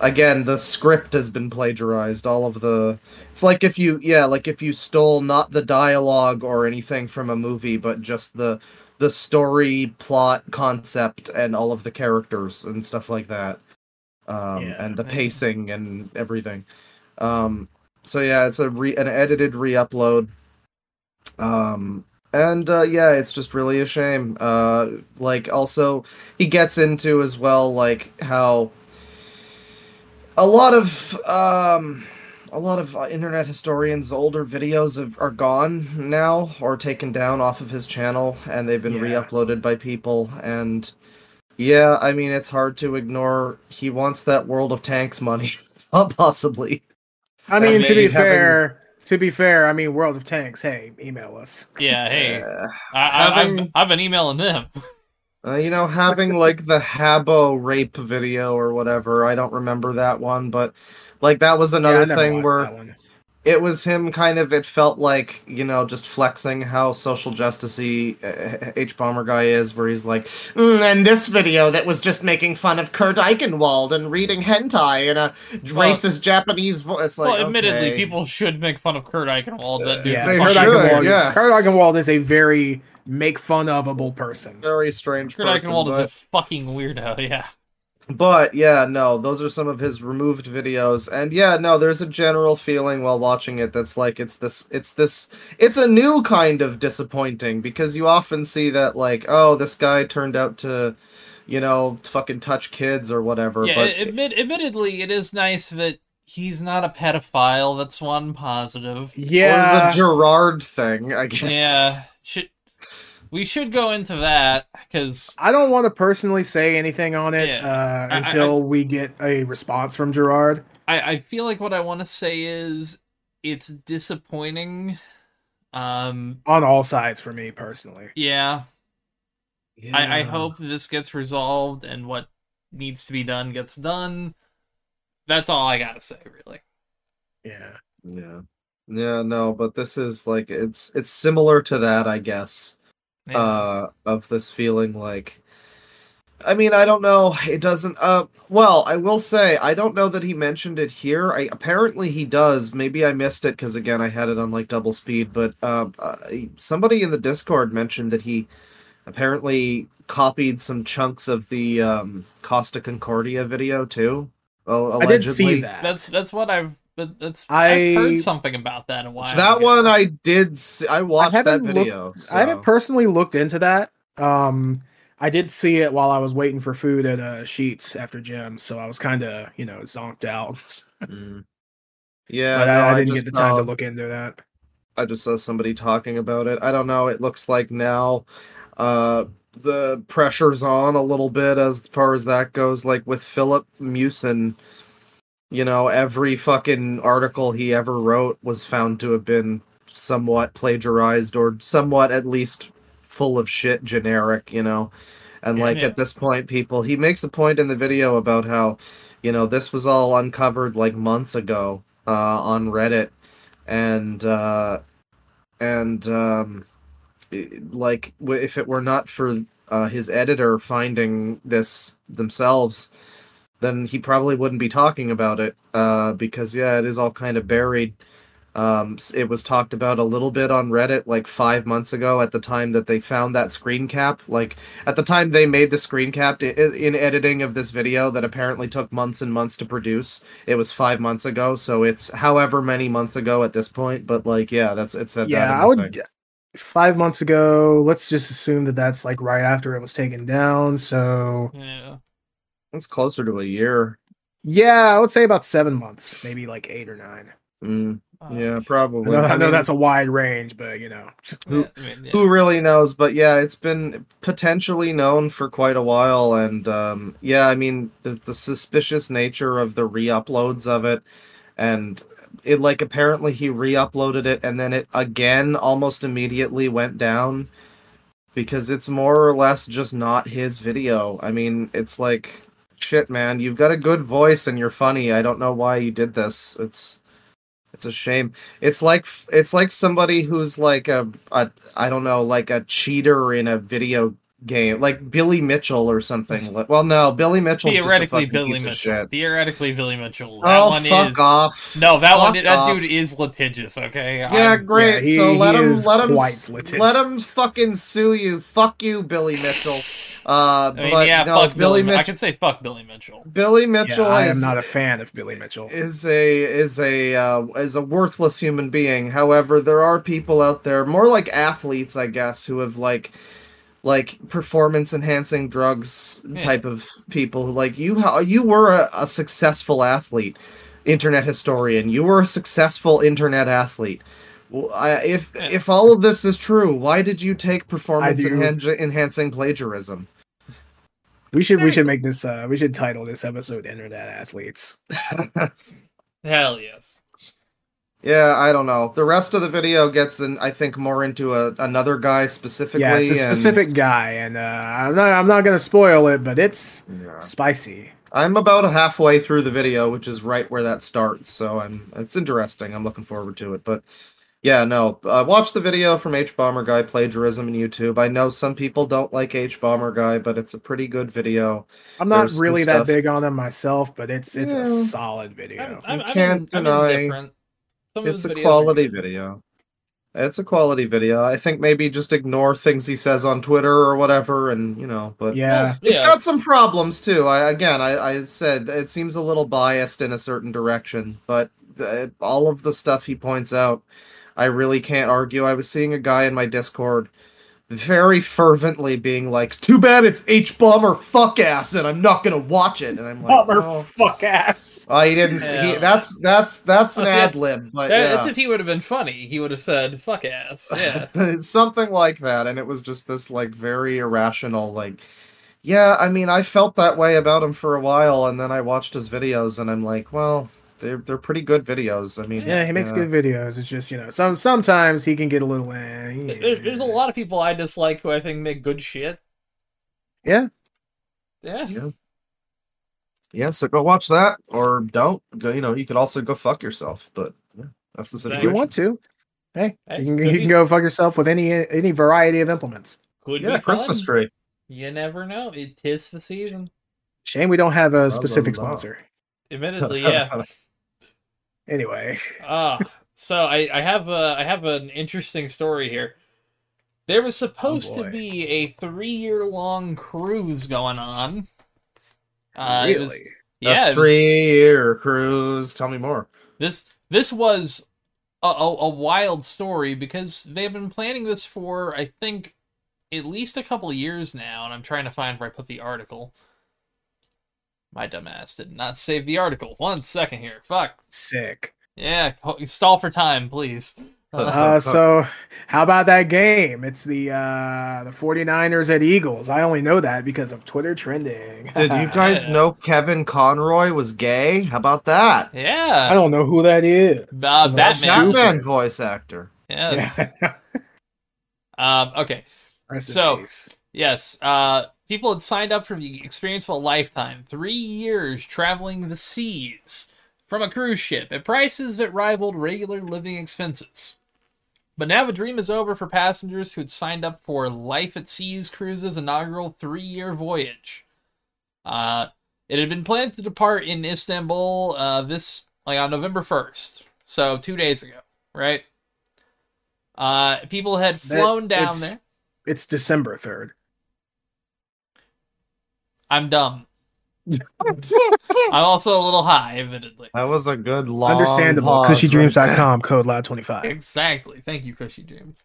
again the script has been plagiarized all of the it's like if you yeah like if you stole not the dialogue or anything from a movie but just the the story plot concept and all of the characters and stuff like that. Um Yeah. and the pacing and everything. Um so yeah it's a re an edited re-upload. Um and uh, yeah it's just really a shame. Uh like also he gets into as well like how a lot of um a lot of uh, internet historians older videos have, are gone now or taken down off of his channel and they've been Yeah. re-uploaded by people and yeah i mean it's hard to ignore he wants that world of tanks money possibly I mean, to be having- fair, to be fair, I mean, World of Tanks. Hey, email us. Yeah, hey, Uh, I, I, having- I've, I've been emailing them. Uh, you know, having like the Habo rape video or whatever, I don't remember that one, but like that was another never thing where it was him kind of, it felt like, you know, just flexing how social justicey uh, Hbomberguy is, where he's like, mm, and this video that was just making fun of Kurt Eichenwald and reading hentai in a Well- racist Japanese voice. It's like, well, admittedly, okay. people should make fun of Kurt Eichenwald. That dude's Yeah, They Kurt fucking- should, Eichenwald, yes. Kurt Eichenwald is a very make fun of ofable person. very strange Kurt person, Eichenwald but... is a fucking weirdo. Yeah. But yeah, no, those are some of his removed videos. And yeah, no, there's a general feeling while watching it that's like it's this it's this it's a new kind of disappointing because you often see that like, oh, this guy turned out to, you know, fucking touch kids or whatever. Yeah. but admit, admittedly, it is nice that he's not a pedophile. That's one positive. Yeah, or the Gerard thing, I guess. Yeah. Should we should go into that because I don't want to personally say anything on it Yeah. uh, I- I- until we get a response from Gerard. I, I feel like what I want to say is it's disappointing. Um. On all sides for me personally. Yeah. I, I hope this gets resolved and what needs to be done gets done. That's all I gotta say, really. Yeah. Yeah. Yeah, no, but this is like it's it's similar to that, I guess. Yeah. uh of this feeling like I mean, I don't know. It doesn't uh well, I will say I don't know that he mentioned it here. I apparently he does. Maybe I missed it cuz again, I had it on like double speed, but uh, uh somebody in the Discord mentioned that he apparently copied some chunks of the um Costa Concordia video too. Uh, I did see allegedly. that. that's that's what I've but that's I've heard something about that a while. That ago. one I did I watched that haven't looked- video. I haven't personally looked into that. Um, I did see it while I was waiting for food at uh, Sheetz after gym, so I was kind of you know zonked out. Mm. Yeah, but no, I, I didn't just get the time saw- to look into that. I just saw somebody talking about it. I don't know. It looks like now uh the pressure's on a little bit as far as that goes. Like with Filip Miucin, you know, every fucking article he ever wrote was found to have been somewhat plagiarized or somewhat at least full of shit generic, you know. And Yeah. like Yeah. at this point people he makes a point in the video about how, you know, this was all uncovered like months ago uh on Reddit and uh and um like if it were not for uh his editor finding this themselves then he probably wouldn't be talking about it. Uh, because yeah, it is all kind of buried. Um, it was talked about a little bit on Reddit like five months ago at the time that they found that screen cap. Like at the time they made the screen cap i- in editing of this video that apparently took months and months to produce. It was five months ago, so it's however many months ago at this point. But like, yeah, that's it said. yeah, in I would. thing. Five months ago, let's just assume that that's like right after it was taken down. So Yeah. It's closer to a year. yeah, I would say about seven months, maybe like eight or nine. Mm, Uh, yeah, I probably. know, I know mean, that's a wide range, but you know, Who- I mean, yeah. who really knows but yeah it's been potentially known for quite a while and um yeah i mean the, the suspicious nature of the re-uploads of it and it like apparently he re-uploaded it and then it again almost immediately went down because it's more or less just not his video i mean it's like shit man you've got a good voice and you're funny. I don't know why you did this. It's it's a shame. It's like it's like somebody who's like a, a I don't know, like a cheater in a video game, like Billy Mitchell or something. Well, no, Billy Mitchell. Theoretically, Billy Mitchell. Theoretically, Billy Mitchell. That Oh, one fuck is. off! No, that one. That off. dude is litigious. Okay. Yeah, I'm- great. he- so let him, let him, quite litigious. let him fucking sue you. Fuck you, Billy Mitchell. Uh, I mean, but yeah, no, fuck Billy. Billy Mi- I Mitchell. can say fuck Billy Mitchell. Billy Mitchell yeah, I is, am not a fan of Billy Mitchell. is a is a uh, is a worthless human being. However, there are people out there, more like athletes, I guess, who have like like performance enhancing drugs Yeah. type of people. Like you, you were a, a successful athlete, internet historian. You were a successful internet athlete. Well, I, if Yeah. if all of this is true, why did you take performance enhan- enhancing plagiarism? We should we should make this uh we should title this episode Internet Athletes. Hell yes. Yeah, I don't know. The rest of the video gets, in, I think, more into a, another guy specifically. Yeah, it's a and- specific guy, and uh, I'm not I'm not gonna spoil it, but it's Yeah. spicy. I'm about halfway through the video, which is right where that starts. So I'm. It's interesting. I'm looking forward to it. But yeah, no. Uh, watch the video from Hbomberguy plagiarism on YouTube. I know some people don't like Hbomberguy, but it's a pretty good video. I'm not There's some really stuff- that big on them myself, but it's it's Yeah. a solid video. I'm, I'm, You can't I'm deny indifferent. Some It's his a videos are quality video. It's a quality video. I think maybe just ignore things he says on Twitter or whatever, and you know. But yeah, Well, It's yeah. got some problems too. I again, I, I said it seems a little biased in a certain direction, but the, all of the stuff he points out, I really can't argue. I was seeing a guy in my Discord very fervently being like, "Too bad it's H bomber fuck ass, and I'm not gonna watch it." And I'm like, Bummer "Oh." fuck ass. Oh, he didn't. Yeah. He, that's that's that's Oh, an ad lib, but That- yeah. That's if he would have been funny. He would have said "fuck ass." Yeah. something like that and it was just this like very irrational like yeah i mean i felt that way about him for a while and then i watched his videos and i'm like well they're they're pretty good videos i mean Yeah, he makes good videos. It's just you know some sometimes he can get a little. Eh, yeah. There, there's a lot of people I dislike who I think make good shit. Yeah. Yeah. yeah yeah so go watch that or don't go you know you could also go fuck yourself but yeah that's the If situation if you want to. Hey, Hey, you can could you can go fuck yourself with any any variety of implements. Could yeah christmas fun. tree You never know. It is the season. Shame we don't have a specific la, la. sponsor. Admittedly, yeah. Anyway, Ah, so I, I have a, I have an interesting story here. There was supposed to be a three year long cruise going on. Uh, really, was- yeah, a three-year cruise tell me more This this was a, a, a wild story because they've been planning this for I think at least a couple years now, and I'm trying to find where I put the article. My dumbass did not save the article. One second here. Fuck. sick. Yeah, stall for time, please. Uh, Uh, so how about that game? It's the uh the 49ers at Eagles. I only know that because of Twitter trending. did you guys Yeah. know kevin conroy was gay how about that Yeah. I don't know who that is. Uh, Batman. batman voice actor Yes. Yeah. Um, okay. Rest So- Yes, uh, people had signed up for the experience of a lifetime. Three years traveling the seas from a cruise ship at prices that rivaled regular living expenses. But now the dream is over for passengers who had signed up for Life at Seas Cruises inaugural three year voyage. Uh, It had been planned to depart in Istanbul uh, this like on November first, so two days ago, right? Uh, people had That- flown down it's- there. It's December third. I'm dumb. I'm also a little high, admittedly. That was a good long Understandable. pause right kushydreams.com code loud twenty five. Exactly. Thank you, Kushy Dreams.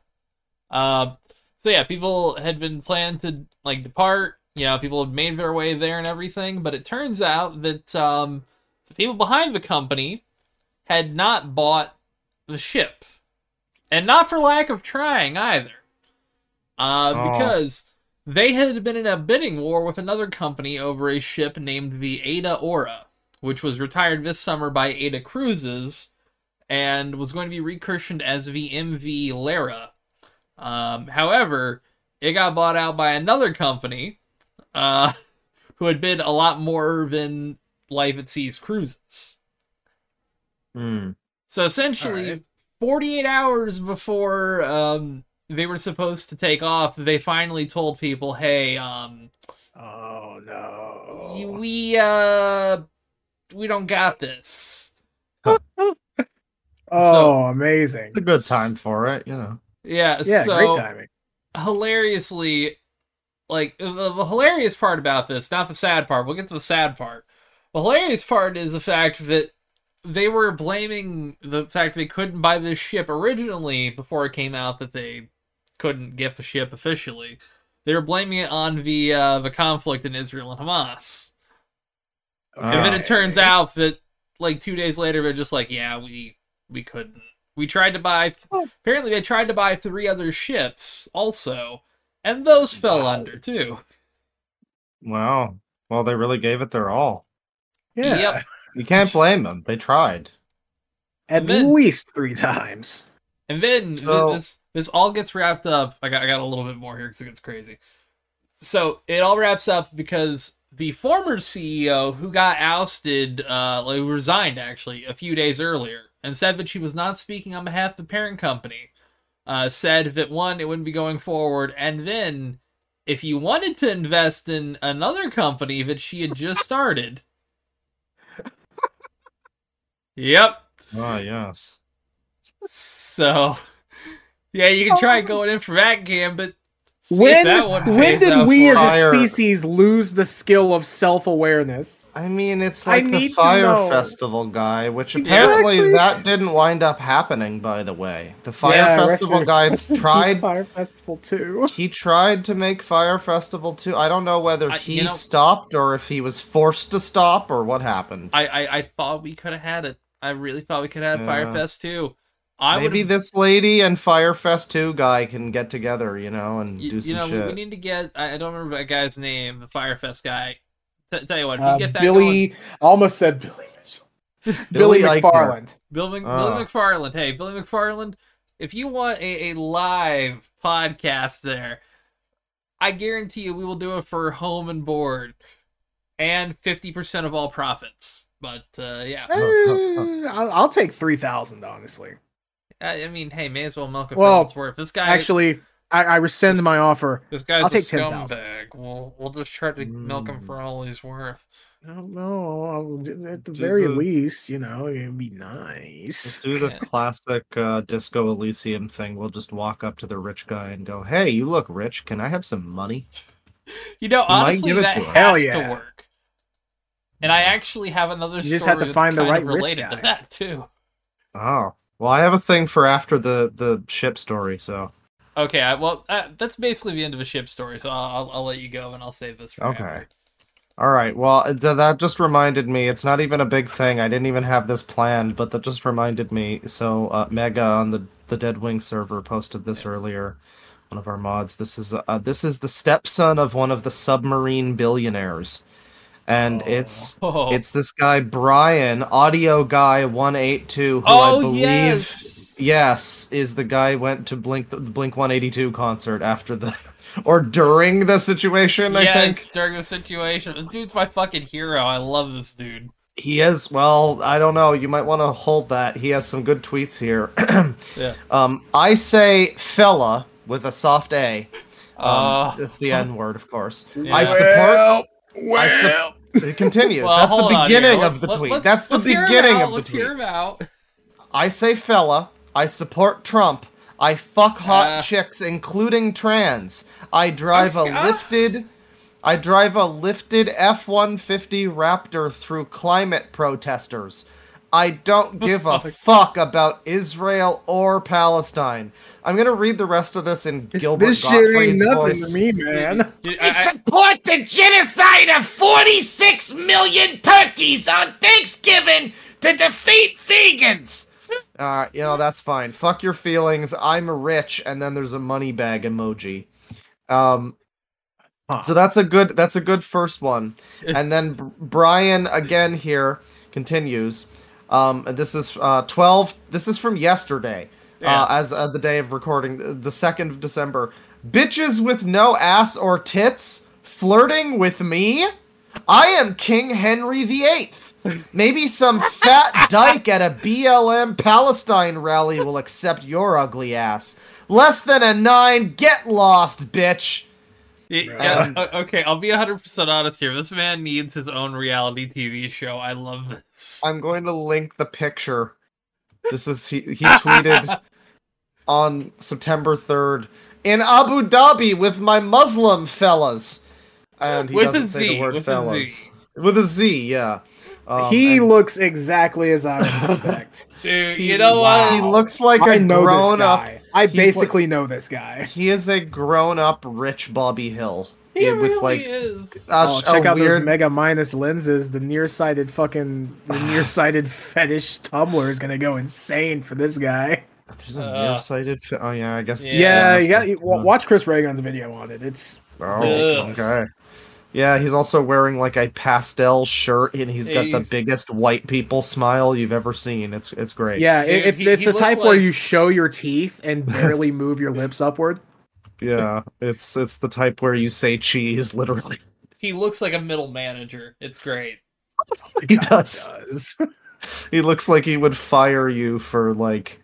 Um, so yeah, people had been planned to like depart. You know, people had made their way there and everything, but it turns out that um, the people behind the company had not bought the ship, and not for lack of trying either, uh, Oh. because they had been in a bidding war with another company over a ship named the AIDAaura, which was retired this summer by AIDA Cruises and was going to be rechristened as the MV Lara. Um, however, it got bought out by another company uh, who had bid a lot more than Life at Seas Cruises. Hmm. So essentially, Alright. 48 hours before um, they were supposed to take off, they finally told people, "Hey, um, Oh no. we uh, we don't got this." oh, amazing. It's a good time for it, you know. Yeah, Yeah, so great timing. hilariously, like the, the hilarious part about this, not the sad part. We'll get to the sad part. The hilarious part is the fact that they were blaming the fact they couldn't buy this ship originally before it came out that they couldn't get the ship officially. They were blaming it on the uh, the conflict in Israel and Hamas. And then it turns out that like two days later they're just like, yeah, we we couldn't. We tried to buy. Oh. Apparently, they tried to buy three other ships also, and those fell under too. Wow. Well, they really gave it their all. Yeah. Yep. You can't blame them. They tried. At Then- least three times. And then So- this this all gets wrapped up. I got I got a little bit more here because it gets crazy. So it all wraps up because the former CEO who got ousted, uh, like resigned actually a few days earlier, and said that she was not speaking on behalf of the parent company. Uh, said that one, it wouldn't be going forward, and then if you wanted to invest in another company that she had just started. yep. Ah, yes. So, yeah, you can try oh. going in for that gambit. See if When that one when did we as us. a species lose the skill of self awareness? I mean, it's I like the Fire. Festival guy, which Exactly. apparently that didn't wind up happening, by the way. The Fire Yeah, Festival guy in- rest tried Fire Festival too. he tried to make Fire Festival too. I don't know whether I- he you know- stopped or if he was forced to stop or what happened. I, I I thought we could have had it. I really thought we could have had Yeah. Firefest too. I Maybe this lady and Firefest 2 guy can get together, you know, and You, do some you know, we, shit. we need to get. I, I don't remember that guy's name. The Firefest guy. T- tell you what, if you Uh, get that Billy almost said Billy Billy Billy McFarland. Bill, Mc, Ah. Billy McFarland. Hey, Billy McFarland, if you want a, a live podcast there, I guarantee you we will do it for home and board and 50% of all profits. But uh, yeah, Eh, I'll, I'll take three thousand, honestly. I, I mean, hey, may as well milk it for Well, all it's worth. This guy, Actually, I, I rescind my offer. this guy's I'll a take 10,000. scumbag. We'll we'll just try to milk him Mm. for all he's worth. No, no. At the Do very the- least, you know, it'd be Let's nice. do the classic uh, Disco Elysium thing. We'll just walk up to the rich guy and go, "Hey, you look rich. Can I have some money?" You know, might honestly, give it that to has Hell to work. And I actually have another You story just have to that's find the kind right of related to that too. Oh, well, I have a thing for after the the ship story. So Okay, I, well, uh, that's basically the end of a ship story, so I'll, I'll, I'll let you go and I'll save this for Okay. after. All right. Well, th- that just reminded me. It's not even a big thing. I didn't even have this planned, but that just reminded me. So, uh, Mega on the the Deadwing server posted this Yes. earlier. One of our mods. This is uh, this is the stepson of one of the submarine billionaires, and Oh. it's Oh, it's this guy Brian, audio guy one eight two, who oh I believe yes, yes is the guy went to Blink the Blink one eighty two concert after the or during the situation. I think during the situation. This dude's my fucking hero. I love this dude. He has, well, I don't know. You might want to hold that. He has some good tweets here. Yeah. Um, I say fella with a soft A. Um, Uh, It's the N word, of course. Yeah. I support. Well, I sup- It continues. Well, That's the hold on here. beginning of the let- tweet. let's- That's the let's hear 'em beginning of the Let's tweet. hear him out. I say fella. I support Trump. I fuck hot Uh. chicks, including trans. I drive Okay, a ah. lifted. I drive a lifted F-150 Raptor through climate protesters. I don't give a fuck about Israel or Palestine. I'm gonna read the rest of this in Gilbert this shit ain't Gottfried's nothing voice. to me, man. I- I- support the genocide of 46 million turkeys on Thanksgiving to defeat vegans. Uh, you know, that's fine. Fuck your feelings. I'm rich, and then there's a money bag emoji. Um, Huh. so that's a good that's a good first one. And then Br- Brian again here continues. Um, this is uh 12. This is from yesterday. Yeah. Uh, as uh, the day of recording, the second of December. Bitches with no ass or tits flirting with me. I am King Henry VIII. Maybe some fat dyke at a BLM Palestine rally will accept your ugly ass. Less than a nine, get lost, bitch. Yeah, o- okay, I'll be 100% honest here. This man needs his own reality TV show. I love this. I'm going to link the picture. This is he, he tweeted on September 3rd in Abu Dhabi with my Muslim fellas. And he With doesn't say Z, the word with fellas. Z. With a Z, yeah. Um, he and looks exactly as I would expect. Dude, he- you know what? He looks like I a know this grown up. I he's basically know this guy. He is a grown up rich Bobby Hill. He Yeah, with really like is. a, oh, check out weird those mega minus lenses. The nearsighted fucking the nearsighted fetish Tumblr is gonna go insane for this guy. There's a Uh, nearsighted. Fi- oh yeah, I guess. Yeah. Yeah, that's you got what's you, going on. watch Chris Ray Gun's video on it. It's Oh, Ugh. okay. Yeah, he's also wearing like a pastel shirt, and he's got the biggest white people smile you've ever seen. It's it's great. yeah, Dude, it, it's he- it's he the looks type where you show your teeth and barely move your lips upward. yeah. It's it's the type where you say cheese literally. He looks like a middle manager. It's great. He God, does. does. He looks like he would fire you for like,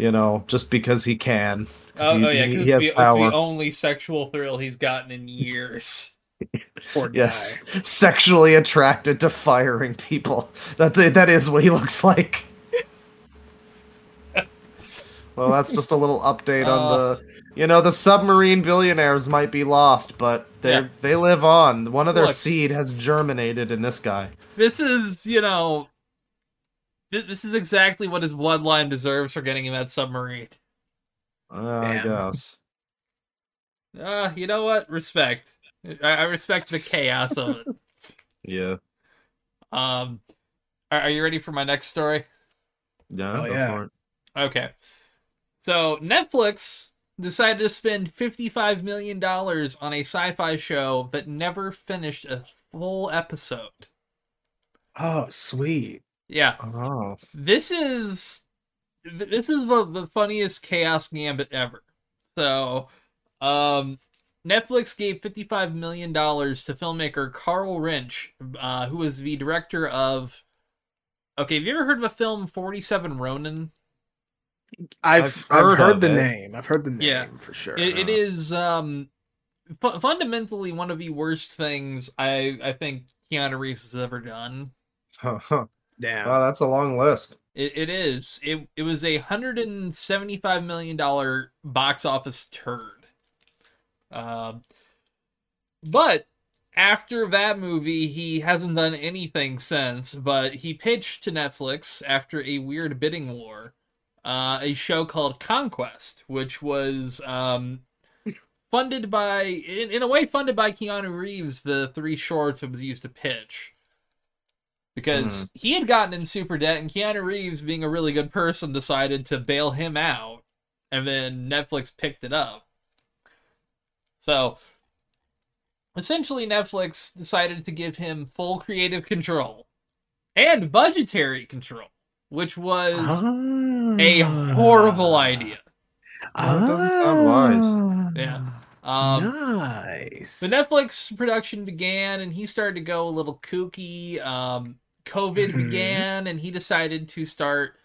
you know, just because he can. Oh, he, oh yeah, he- because it's, has the- it's the only sexual thrill he's gotten in years. Yes, sexually attracted to firing people. That's it. That is what he looks like. well, that's just a little update Uh. on the. You know, the submarine billionaires might be lost, but they Yeah. they live on. One of their Look. seed has germinated in this guy. This is, you know, this is exactly what his bloodline deserves for getting him that submarine. Uh, I Damn. guess. Uh, you know what? Respect. I, I respect the chaos of it. Yeah. Um, are, are you ready for my next story? Yeah. Oh, yeah. Okay. So Netflix decided to spend $55 million on a sci-fi show but never finished a full episode. Oh, sweet. Yeah. Oh. This is this is the, the funniest chaos gambit ever. So, um Netflix gave $55 million to filmmaker Carl Rinsch, uh, who was the director of. Okay, have you ever heard of a film 47 Ronin? I've I've I've heard heard, the it. name. I've heard the name Yeah. for sure. It, it Uh. um, fu- fundamentally one of the worst things I I think Keanu Reeves has ever done. Wow, that's a long list. It, it is. It it was a hundred and seventy five million dollar box office turd. Um, but after that movie, he hasn't done anything since. But he pitched to Netflix after a weird bidding war, uh, a show called Conquest, which was um, funded by, in, in a way, funded by Keanu Reeves. The three shorts it was used to pitch because he had gotten in super debt, and Keanu Reeves, being a really good person, decided to bail him out, and then Netflix picked it up. So, essentially, Netflix decided to give him full creative control and budgetary control, which was a horrible idea. That doesn't sound wise. Yeah. Um, nice. The Netflix production began, and he started to go a little kooky. Um, COVID Mhm. began, and he decided to start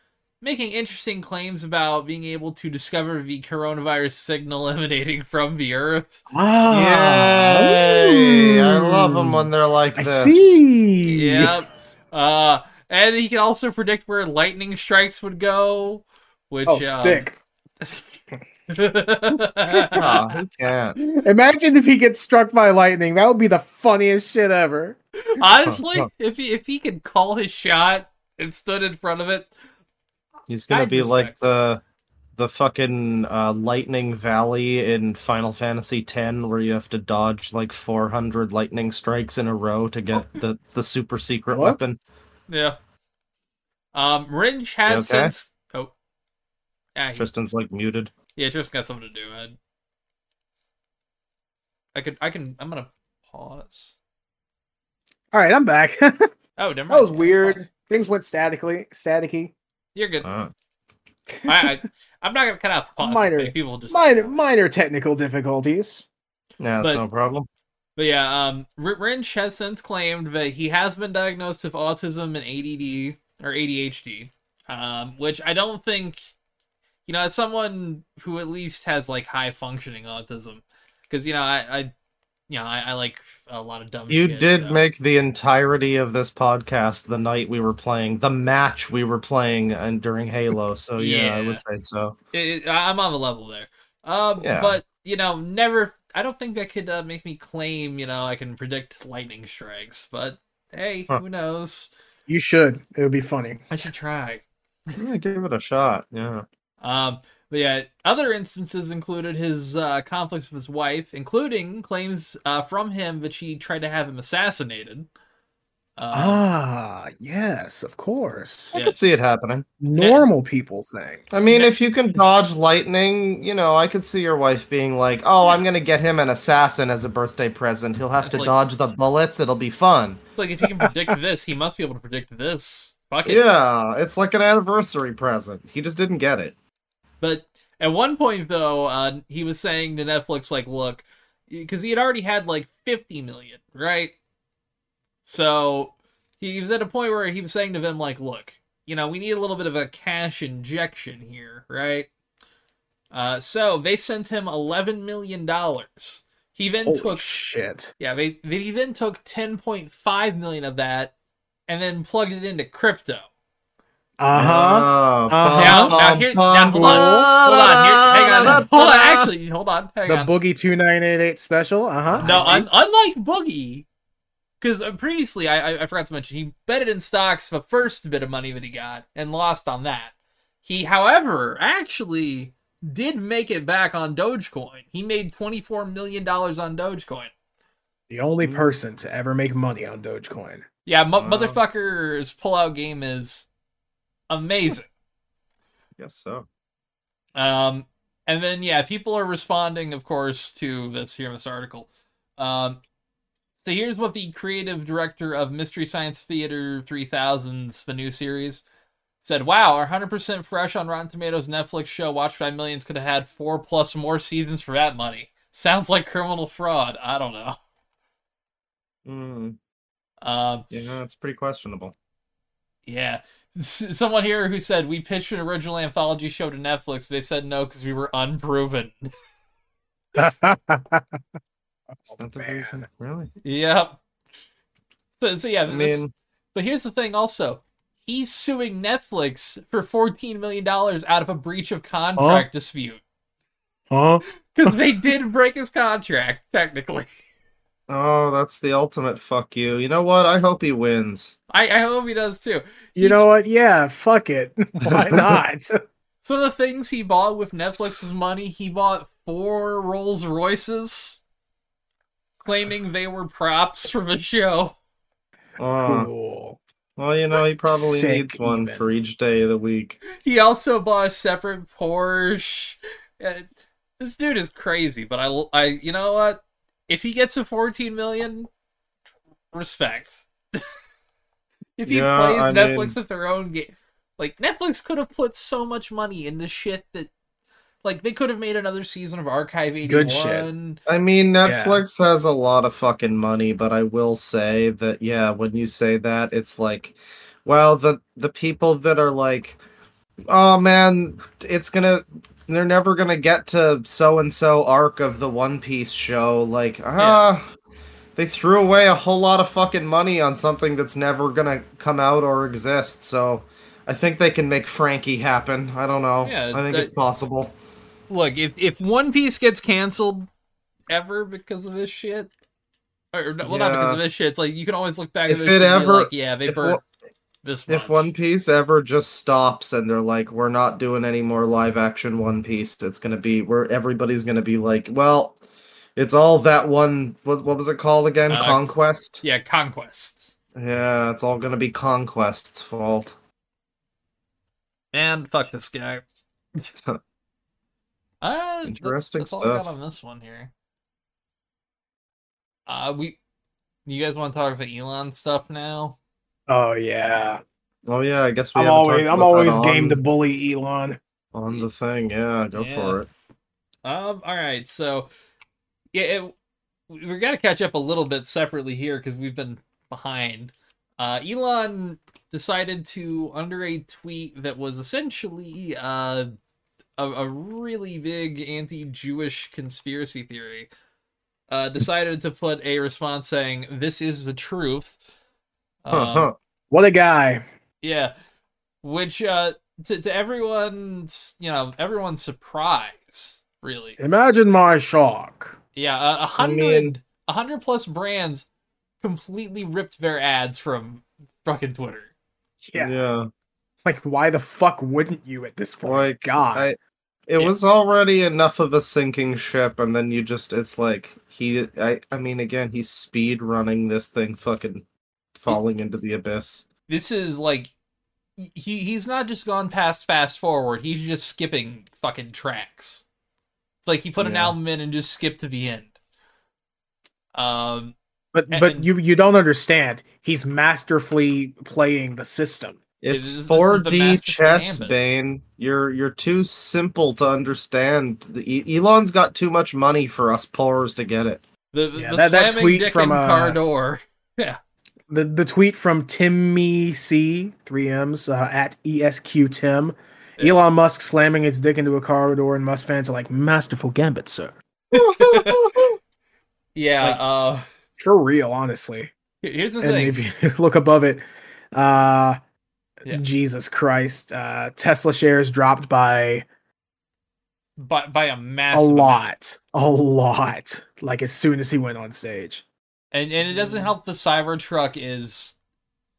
making interesting claims about being able to discover the coronavirus signal emanating from the Earth. Ah, Yay! I love them when they're like I this. see. Yep. Uh, and he can also predict where lightning strikes would go, which Oh, um, sick. Ah, who can't? Imagine if he gets struck by lightning. That would be the funniest shit ever. Honestly, if he if he could call his shot and stood in front of it, He's gonna I'd be like respect the the fucking uh, lightning valley in Final Fantasy X, where you have to dodge like 400 lightning strikes in a row to get the the super secret Hello? weapon. yeah. Um, Rinsch has You okay? since. Oh, yeah, he- Tristan's like muted. Yeah, just got something to do, man. I could, I can, I'm gonna pause. All right, I'm back. that Oh, never mind. was Yeah, weird. pause. Things went statically, staticky. You're good. Uh, I, I, I'm not gonna cut out the pause. Minor- People just Minor, minor technical difficulties. yeah, But- that's no problem. But yeah, um, R- Rinsch has since claimed that he has been diagnosed with autism and ADD or ADHD, um, which I don't think, you know, as someone who at least has like high functioning autism, because you know, I, I, you know, I, I like a lot of dumb. You shit, did so- make the entirety of this podcast the night we were playing the match we were playing and during Halo. So yeah, I would say so. it, I'm on the level there. Um, Yeah. but you know, never. I don't think that could uh, make me claim, you know, I can predict lightning strikes. But hey, Huh. who knows? You should. It would be funny. I should try. Yeah, give it a shot. Yeah. Um, but yeah, other instances included his uh, conflicts with his wife, including claims uh, from him that she tried to have him assassinated. Uh, Ah, yes, of course. I Yeah. could see it happening. Normal people things. I mean, if you can dodge lightning, you know, I could see your wife being like, "Oh, I'm gonna get him an assassin as a birthday present. He'll have It's to like- dodge the bullets. It'll be fun." like if he can predict this, he must be able to predict this. Fuck it. Yeah, it's like an anniversary present. He just didn't get it. But at one point, though, uh, he was saying to Netflix, like, look, because he had already had like 50 million, right? So he was at a point where he was saying to them, like, look, you know, we need a little bit of a cash injection here, right? Uh, so they sent him $11 million. He then Holy took, shit. yeah, they, they he then took 10.5 million of that and then plugged it into crypto. Uh huh. Oh, Uh-huh. Now- now here- now hold on, Hold on, here, hang on, hold on. Actually, hold on, hang The on. Boogie two nine eight eight special. Uh huh. No, un- unlike Boogie, because previously I, I I forgot to mention he betted in stocks the first bit of money that he got and lost on that. He, however, actually did make it back on Dogecoin. He made twenty four million dollars on Dogecoin. the only Mm. person to ever make money on Dogecoin. Yeah, mo- Wow. motherfucker's pullout game is amazing. Guess so. Um, and then yeah, people are responding, of course, to this here in this article. Um, so here's what the creative director of Mystery Science Theater 3000's the new series said. Wow, our 100% fresh on Rotten Tomatoes Netflix show Watch millions could have had four plus more seasons for that money. Sounds like criminal fraud. I don't know. Mm, Um, yeah, it's pretty questionable. yeah. S- Someone here who said we pitched an original anthology show to Netflix. They said no because we were unproven. Is that the reason? Really? Yep. So, so yeah, I this- mean, but here's the thing. Also, he's suing Netflix for fourteen million dollars out of a breach of contract dispute huh? because they did break his contract technically. Oh, that's the ultimate fuck you. You know what? I hope he wins. I, I hope he does too. You know what? Yeah, fuck it. Why not? Some of the things he bought with Netflix's money, he bought four Rolls Royces, claiming they were props for the show. Oh, cool. well, you know, he probably Sick needs one even. for each day of the week. He also bought a separate Porsche. Uh, This dude is crazy, but I, I, you know what? If he gets a 14 million, respect. if he Yeah, plays I Netflix mean- at their own game, like Netflix could have put so much money into shit that, like, they could have made another season of Archive 81. Good shit. I mean, Netflix has a lot of fucking money, but I will say that yeah, when you say that, it's like, well, the the people that are like oh man, it's gonna. They're never gonna get to so and so arc of the One Piece show. Like, ah, they threw away a whole lot of fucking money on something that's never gonna come out or exist. So, I think they can make Frankie happen. I don't know. Yeah, I think that- it's possible. Look, if if One Piece gets canceled ever because of this shit, or no, well, not because of this shit, it's like you can always look back If at this it shit and be ever- like, yeah, they if this. If. One Piece ever just stops and they're like, we're not doing any more live action One Piece, it's gonna be where everybody's gonna be like, well, it's all that one. What, what was it called again? Uh, Conquest. yeah, Conquest. Yeah, it's all gonna be Conquest's fault. Man, fuck this guy. uh, that's- Interesting that's, got stuff. on this one here. Uh, we, you guys want to talk about Elon stuff now? Oh yeah, Oh yeah, I guess we I'm always I'm always game on, to bully Elon. on the thing. Yeah, go Yeah. for it. Um. All right. So, yeah, it, we got to catch up a little bit separately here because we've been behind. Uh, Elon decided to, under a tweet that was essentially uh, a, a really big anti-Jewish conspiracy theory, uh, decided to put a response saying, "This is the truth." Huh, Um, huh. What a guy! yeah, which uh, to to everyone's you know everyone's surprise, really. Imagine my shock. Yeah, a, a I hundred, mean, a hundred plus brands completely ripped their ads from fucking Twitter. Yeah. yeah. Like, why the fuck wouldn't you at this point? Like, God. I, it Yeah. was already enough of a sinking ship, and then you just, it's like, he, I, I mean, again, he's speed running this thing fucking falling into the abyss. This is like he he's not just gone past fast forward. He's just skipping fucking tracks. It's like he put an album in and just skipped to the end. Um, but and- but you you don't understand. He's masterfully playing the system. It's this 4D chess, gambit. Bane. You're you're too simple to understand. The, E- Elon's got too much money for us poors to get it. the Yeah, the that- that tweet dick from, in uh, car door. Yeah, The the tweet from Timmy C three M's uh, at ESQ Tim. Yeah. Elon Musk slamming his dick into a corridor, and Musk fans are like, "Masterful gambit, sir." yeah. Like- uh, For real, honestly. here's the and thing. if you look above it, uh, Yeah. Jesus Christ, uh, Tesla shares dropped by by by a a massive amount. lot, a lot. Like as soon as he went on stage. And and it doesn't help the Cybertruck is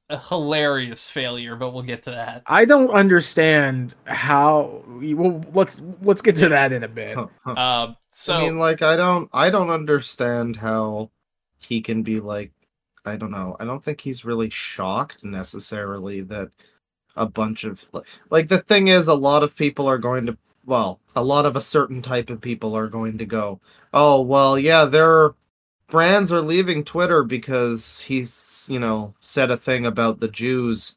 a hilarious failure, but we'll get to that. I don't understand how. Well, let's let's get to that in a bit. Huh, huh. Uh, so I mean, like, I don't, I don't understand how he can be like, I don't know. I don't think he's really shocked necessarily that a bunch of like, like the thing is, a lot of people are going to, well, a lot of a certain type of people are going to go, oh, well, yeah, their brands are leaving Twitter because he's, you know, said a thing about the Jews.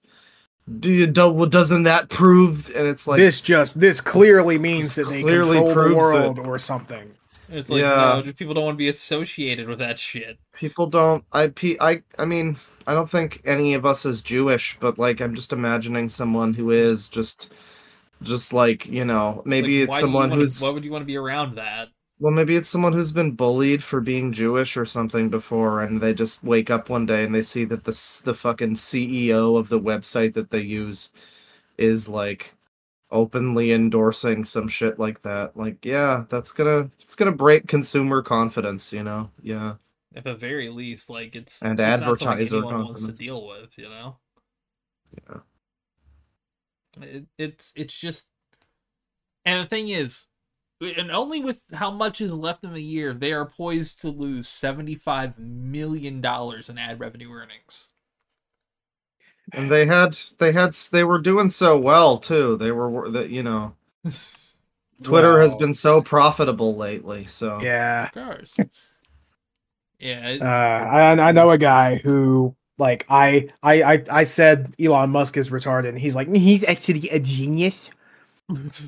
Do you do, doesn't that prove? And it's like, this just this clearly means this that they clearly control the proves world it. or something. it's like yeah. no, people don't want to be associated with that shit. people don't I I I mean I don't think any of us is Jewish, but like I'm just imagining someone who is just just like, you know, maybe Like, it's why do you someone wanna- who's Why would you want to be around that? Well maybe it's someone who's been bullied for being Jewish or something before and they just wake up one day and they see that the the fucking CEO of the website that they use is like openly endorsing some shit like that. Like, yeah, that's gonna it's gonna break consumer confidence, you know. Yeah. At the very least, like it's And it's advertiser wants to deal with, you know. Yeah. It, it's it's just, and the thing is, and only with how much is left in the year, they are poised to lose seventy five million dollars in ad revenue earnings. and they had they had they were doing so well too they were that you know twitter has been so profitable lately so Yeah. Of course. yeah. it- Uh, I I know a guy who like I I I, I said Elon Musk is retarded, and he's like he's actually a genius.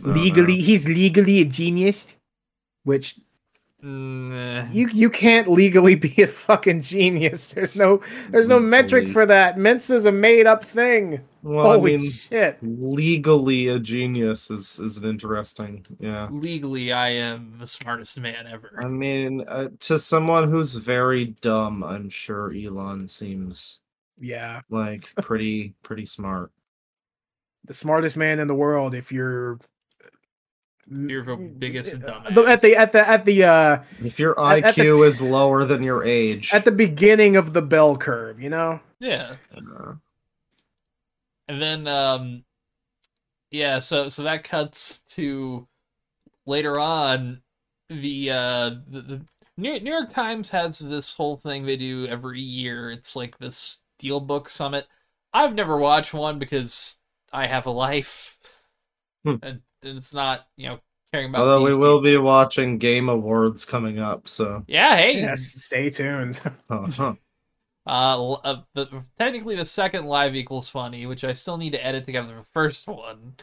Legally, he's legally a genius, which Mm, eh. You you can't legally be a fucking genius. There's no there's no metric for that. Mensa's a made up thing. Well, Holy I mean, shit. legally a genius is is an interesting. Yeah. legally, I am the smartest man ever. I mean, uh, to someone who's very dumb, I'm sure Elon seems Yeah. like pretty pretty smart. The smartest man in the world if you're You're the biggest The- at the at the at the uh If your At- at the IQ t- is lower than your age, at the beginning of the bell curve, you know? Yeah. uh, And then um yeah, so so that cuts to later on the uh the, the New, New York Times has this whole thing they do every year. It's like this DealBook Summit. I've never watched one because I have a life. Hmm. And, and it's not, you know, caring about although we will people. be watching Game Awards coming up, so Yeah, hey. Yes, stay tuned. uh-huh. Uh, l- uh the, technically the second live equals funny, which I still need to edit together the first one.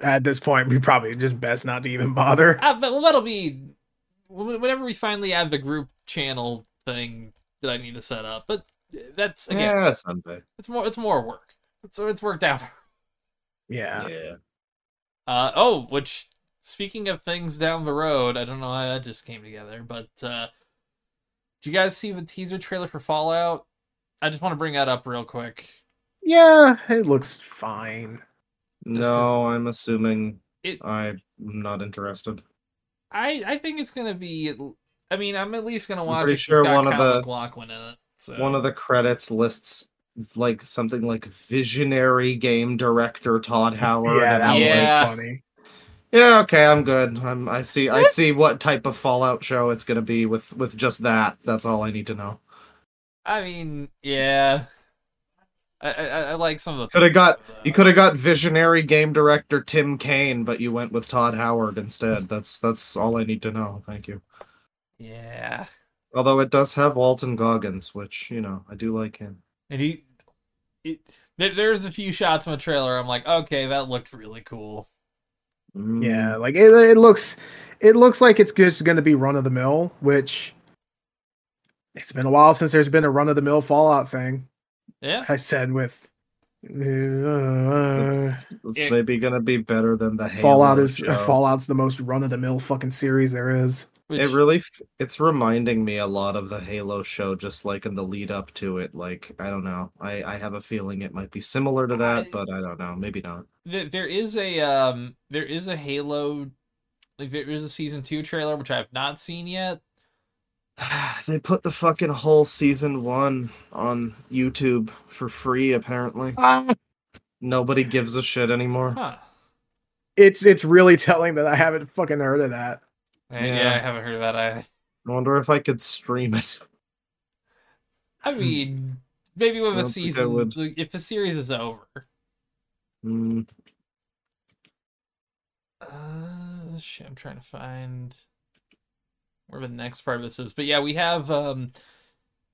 At this point, we probably just best not to even bother. Uh, but well, that'll be whenever we finally have the group channel thing that I need to set up. But that's again, yeah, Sunday. it's more it's more work. So it's worked out. Yeah. Yeah. Uh oh, which speaking of things down the road, I don't know how that just came together, but uh did you guys see the teaser trailer for Fallout? I just want to bring that up real quick. Yeah, it looks fine. No, I'm assuming It I'm not interested. I I think it's gonna be. I mean, I'm at least gonna I'm watch pretty it. 'cause sure it's one of the- MacLachlan in it. So One of the credits lists like something like visionary game director Todd Howard. yeah, that I'm was funny. Yeah, okay, I'm good. I'm I see I see what type of Fallout show it's gonna be with with just that. That's all I need to know. I mean, yeah. I, I, I like some of the. Could have got uh, you could have got visionary game director Tim Cain, but you went with Todd Howard instead. That's that's all I need to know. Thank you. Yeah, Although it does have Walton Goggins, which you know I do like him. and he. It, there's a few shots in the trailer. I'm like, okay, that looked really cool. Mm. Yeah, like it, it looks, it looks like it's just going to be run of the mill. Which it's been a while since there's been a run of the mill Fallout thing. Yeah, I said with uh, It's, it's It- maybe gonna be better than the Halo Fallout is show. Fallout's the most run of the mill fucking series there is. Which, It really, it's reminding me a lot of the Halo show, just like in the lead up to it. Like I don't know, I I have a feeling it might be similar to that, I- but I don't know, maybe not. there is a um, there is a Halo, like there is a season two trailer which I have not seen yet. they put the fucking whole season one on YouTube for free. Apparently, nobody gives a shit anymore. Huh? It's it's really telling that I haven't fucking heard of that. Yeah, yeah, Yeah. I haven't heard of that either. I wonder if I could stream it. I mean, maybe with I a don't think I season, if the series is over. Mm, Uh, shit, I'm trying to find where the next part of this is. But yeah, we have um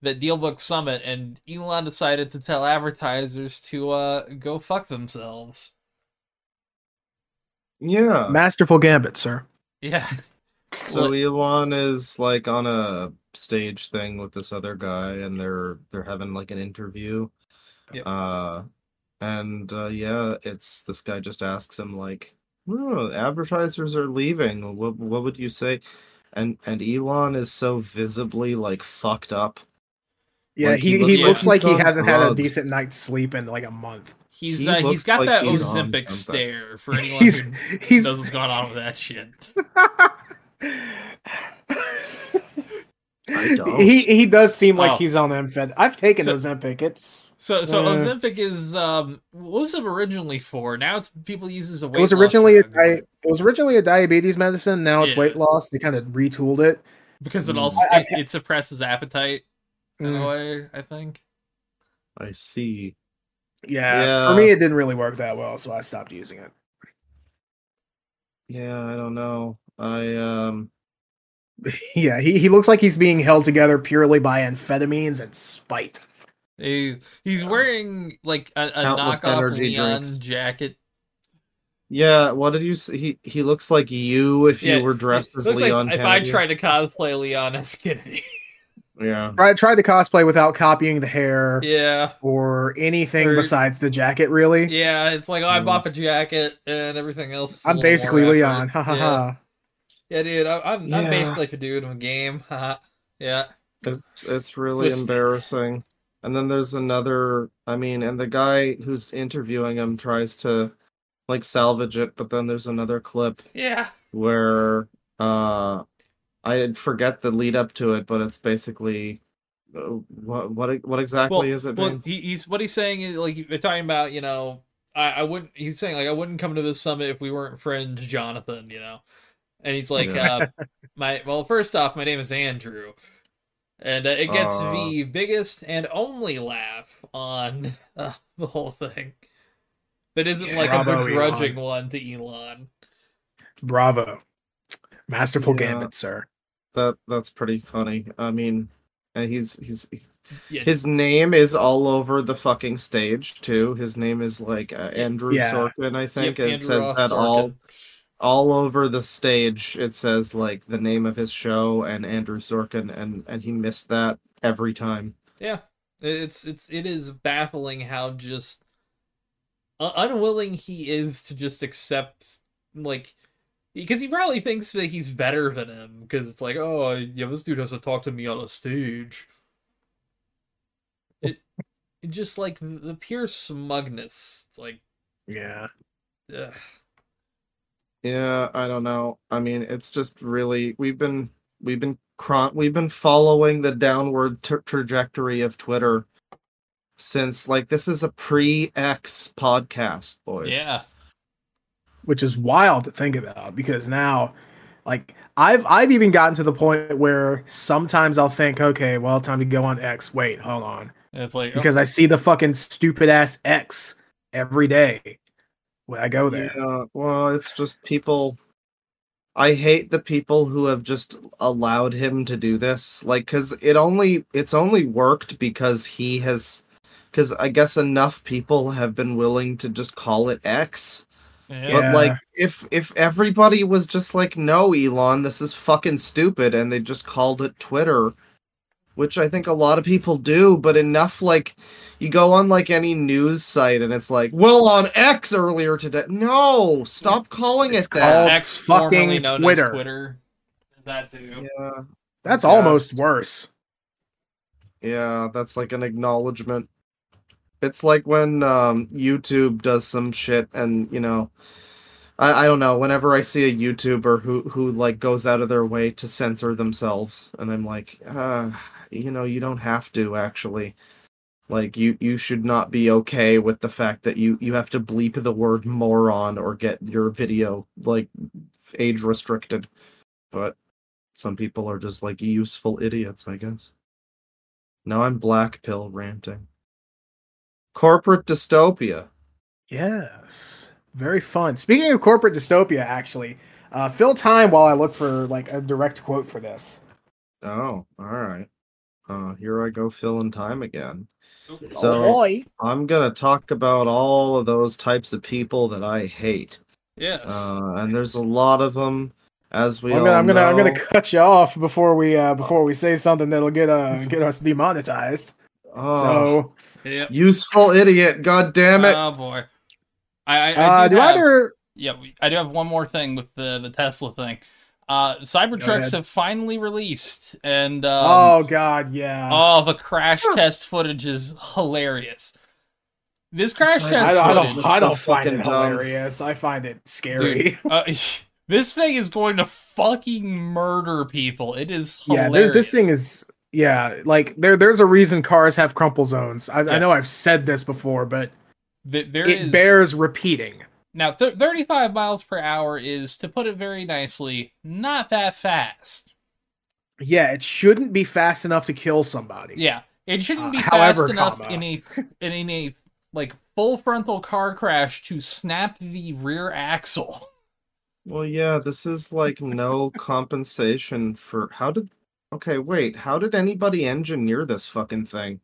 the DealBook Summit, and Elon decided to tell advertisers to uh go fuck themselves. yeah. Masterful gambit, sir. Yeah, So What- Elon is like on a stage thing with this other guy, and they're they're having like an interview. Yep. Uh, and uh, yeah, it's this guy just asks him like, oh, "Advertisers are leaving. What what would you say?" And and Elon is so visibly like fucked up. Yeah, Like, he, he he, looks looks like like he's he on hasn't had a drugs. decent night's sleep in like a month. he's He uh, he's looks got like that he's on Ozempic something. stare for anyone He's who he's knows what's going on with that shit. I don't. he he does seem like Oh. he's on Amphet. I've taken So- Ozempic. It's So so Uh. Ozempic is um what was it originally for? Now it's people use as a weight it was loss originally a di- it was originally a diabetes medicine. Now it's Yeah. weight loss. They kind of retooled it. because it Mm. also I- it, it suppresses appetite in a Mm, way. I think. I see. yeah. Yeah. for me it didn't really work that well, so I stopped using it. Yeah, I don't know. I um. yeah, he, he looks like he's being held together purely by amphetamines and spite. He, he's wearing like a, a Countless knockoff energy Leon drinks. jacket. Yeah, what did you see? He he looks like you if Yeah, you were dressed as looks like Leon if I tried to cosplay Leon S. Kennedy. Yeah. I tried to cosplay without copying the hair yeah. or anything Or- besides the jacket. Really, Yeah, it's like oh, I Mm. bought a jacket and everything else. is a I'm basically. Leon. Ha ha ha. Yeah, dude, I, I'm I'm Yeah. basically a dude in a game. Yeah. It's it's really Twisted. embarrassing. And then there's another I mean, and the guy who's interviewing him tries to like salvage it, but then there's another clip Yeah. where uh I forget the lead up to it, but it's basically uh, what what what exactly is it? well, he, he's what he's saying is like they're talking about. You know, I, I wouldn't. He's saying like I wouldn't come to this summit if we weren't friends, Jonathan. You know, and he's like, Yeah. uh, my well, first off, my name is Andrew, and uh, it gets Aw. the biggest and only laugh on uh, the whole thing. That isn't Yeah, like a bravo, begrudging one to Elon. Bravo, masterful Yeah. gambit, sir. That that's pretty funny. I mean, and he's he's Yeah, his name is all over the fucking stage too. His name is like uh, Andrew Yeah. Sorkin, I think. Yep, and it Andrew says Ross that Sorkin. all over the stage. It says like the name of his show and Andrew Sorkin, and and he missed that every time. Yeah, it's it's it is baffling how just uh, unwilling he is to just accept like because he probably thinks that he's better than him because it's like oh yeah this dude has to talk to me on a stage. It, it just like the pure smugness. It's like Yeah, ugh. Yeah, I don't know. I mean, it's just really we've been we've been cron- we've been following the downward tra- trajectory of Twitter since like this is a pre-X podcast, boys. yeah which is wild to think about because now, like I've I've even gotten to the point where sometimes I'll think, okay, well, time to go on X. Wait, hold on, it's like because I see the fucking stupid ass X every day when I go there. Yeah, well, it's just people. I hate the people who have just allowed him to do this. Like, cause it only it's only worked because he has, because I guess enough people have been willing to just call it X. yeah. But Yeah. like, if if everybody was just like, no, Elon, this is fucking stupid, and they just called it Twitter, which I think a lot of people do, but enough like you go on like any news site and it's like, well, on X earlier today. No, stop calling It's it that. called X fucking known Twitter. as Twitter. That too. Yeah, That's Yeah. almost worse. yeah, that's like an acknowledgement. It's like when um, YouTube does some shit, and you know, I, I don't know. Whenever I see a YouTuber who who like goes out of their way to censor themselves, and I'm like, uh, you know, you don't have to actually. Like you, you should not be okay with the fact that you you have to bleep the word moron or get your video like age restricted. But some people are just like useful idiots, I guess. Now I'm black pill ranting. Corporate dystopia. Yes, very fun. Speaking of corporate dystopia, actually, uh, fill time while I look for like a direct quote for this. Oh, all right. Uh, here I go filling time again. So- boy. I'm gonna talk about all of those types of people that I hate, Yes. uh, and there's a lot of them. As we I'm all gonna, I'm gonna, I'm gonna cut you off before we, uh, before we say something that'll get, uh, get us demonetized. Oh, So, yep. useful idiot! God damn it! Oh boy. I, I, I uh, do, do have, either? Yeah, we- I do have one more thing with the the Tesla thing. Uh, Cybertrucks have finally released, and um, oh God, yeah. oh, the crash test footage is hilarious. This crash like- test I, don't- I footage, don't, I don't find fucking it dumb. hilarious. I find it scary. dude, uh, this thing is going to fucking murder people. It is yeah, this, this thing is. Yeah, like there, there's a reason cars have crumple zones. I, Yeah. I know I've said this before, but Th- there it is- bears repeating. Now. Th- Thirty-five miles per hour is, to put it very nicely, not that fast. Yeah, it shouldn't be fast enough to kill somebody. Yeah, it shouldn't Uh, be however, fast enough comma. in a in, in a like full frontal car crash to snap the rear axle. Well, yeah, this is like no compensation for how did. Okay, wait. How did anybody engineer this fucking thing?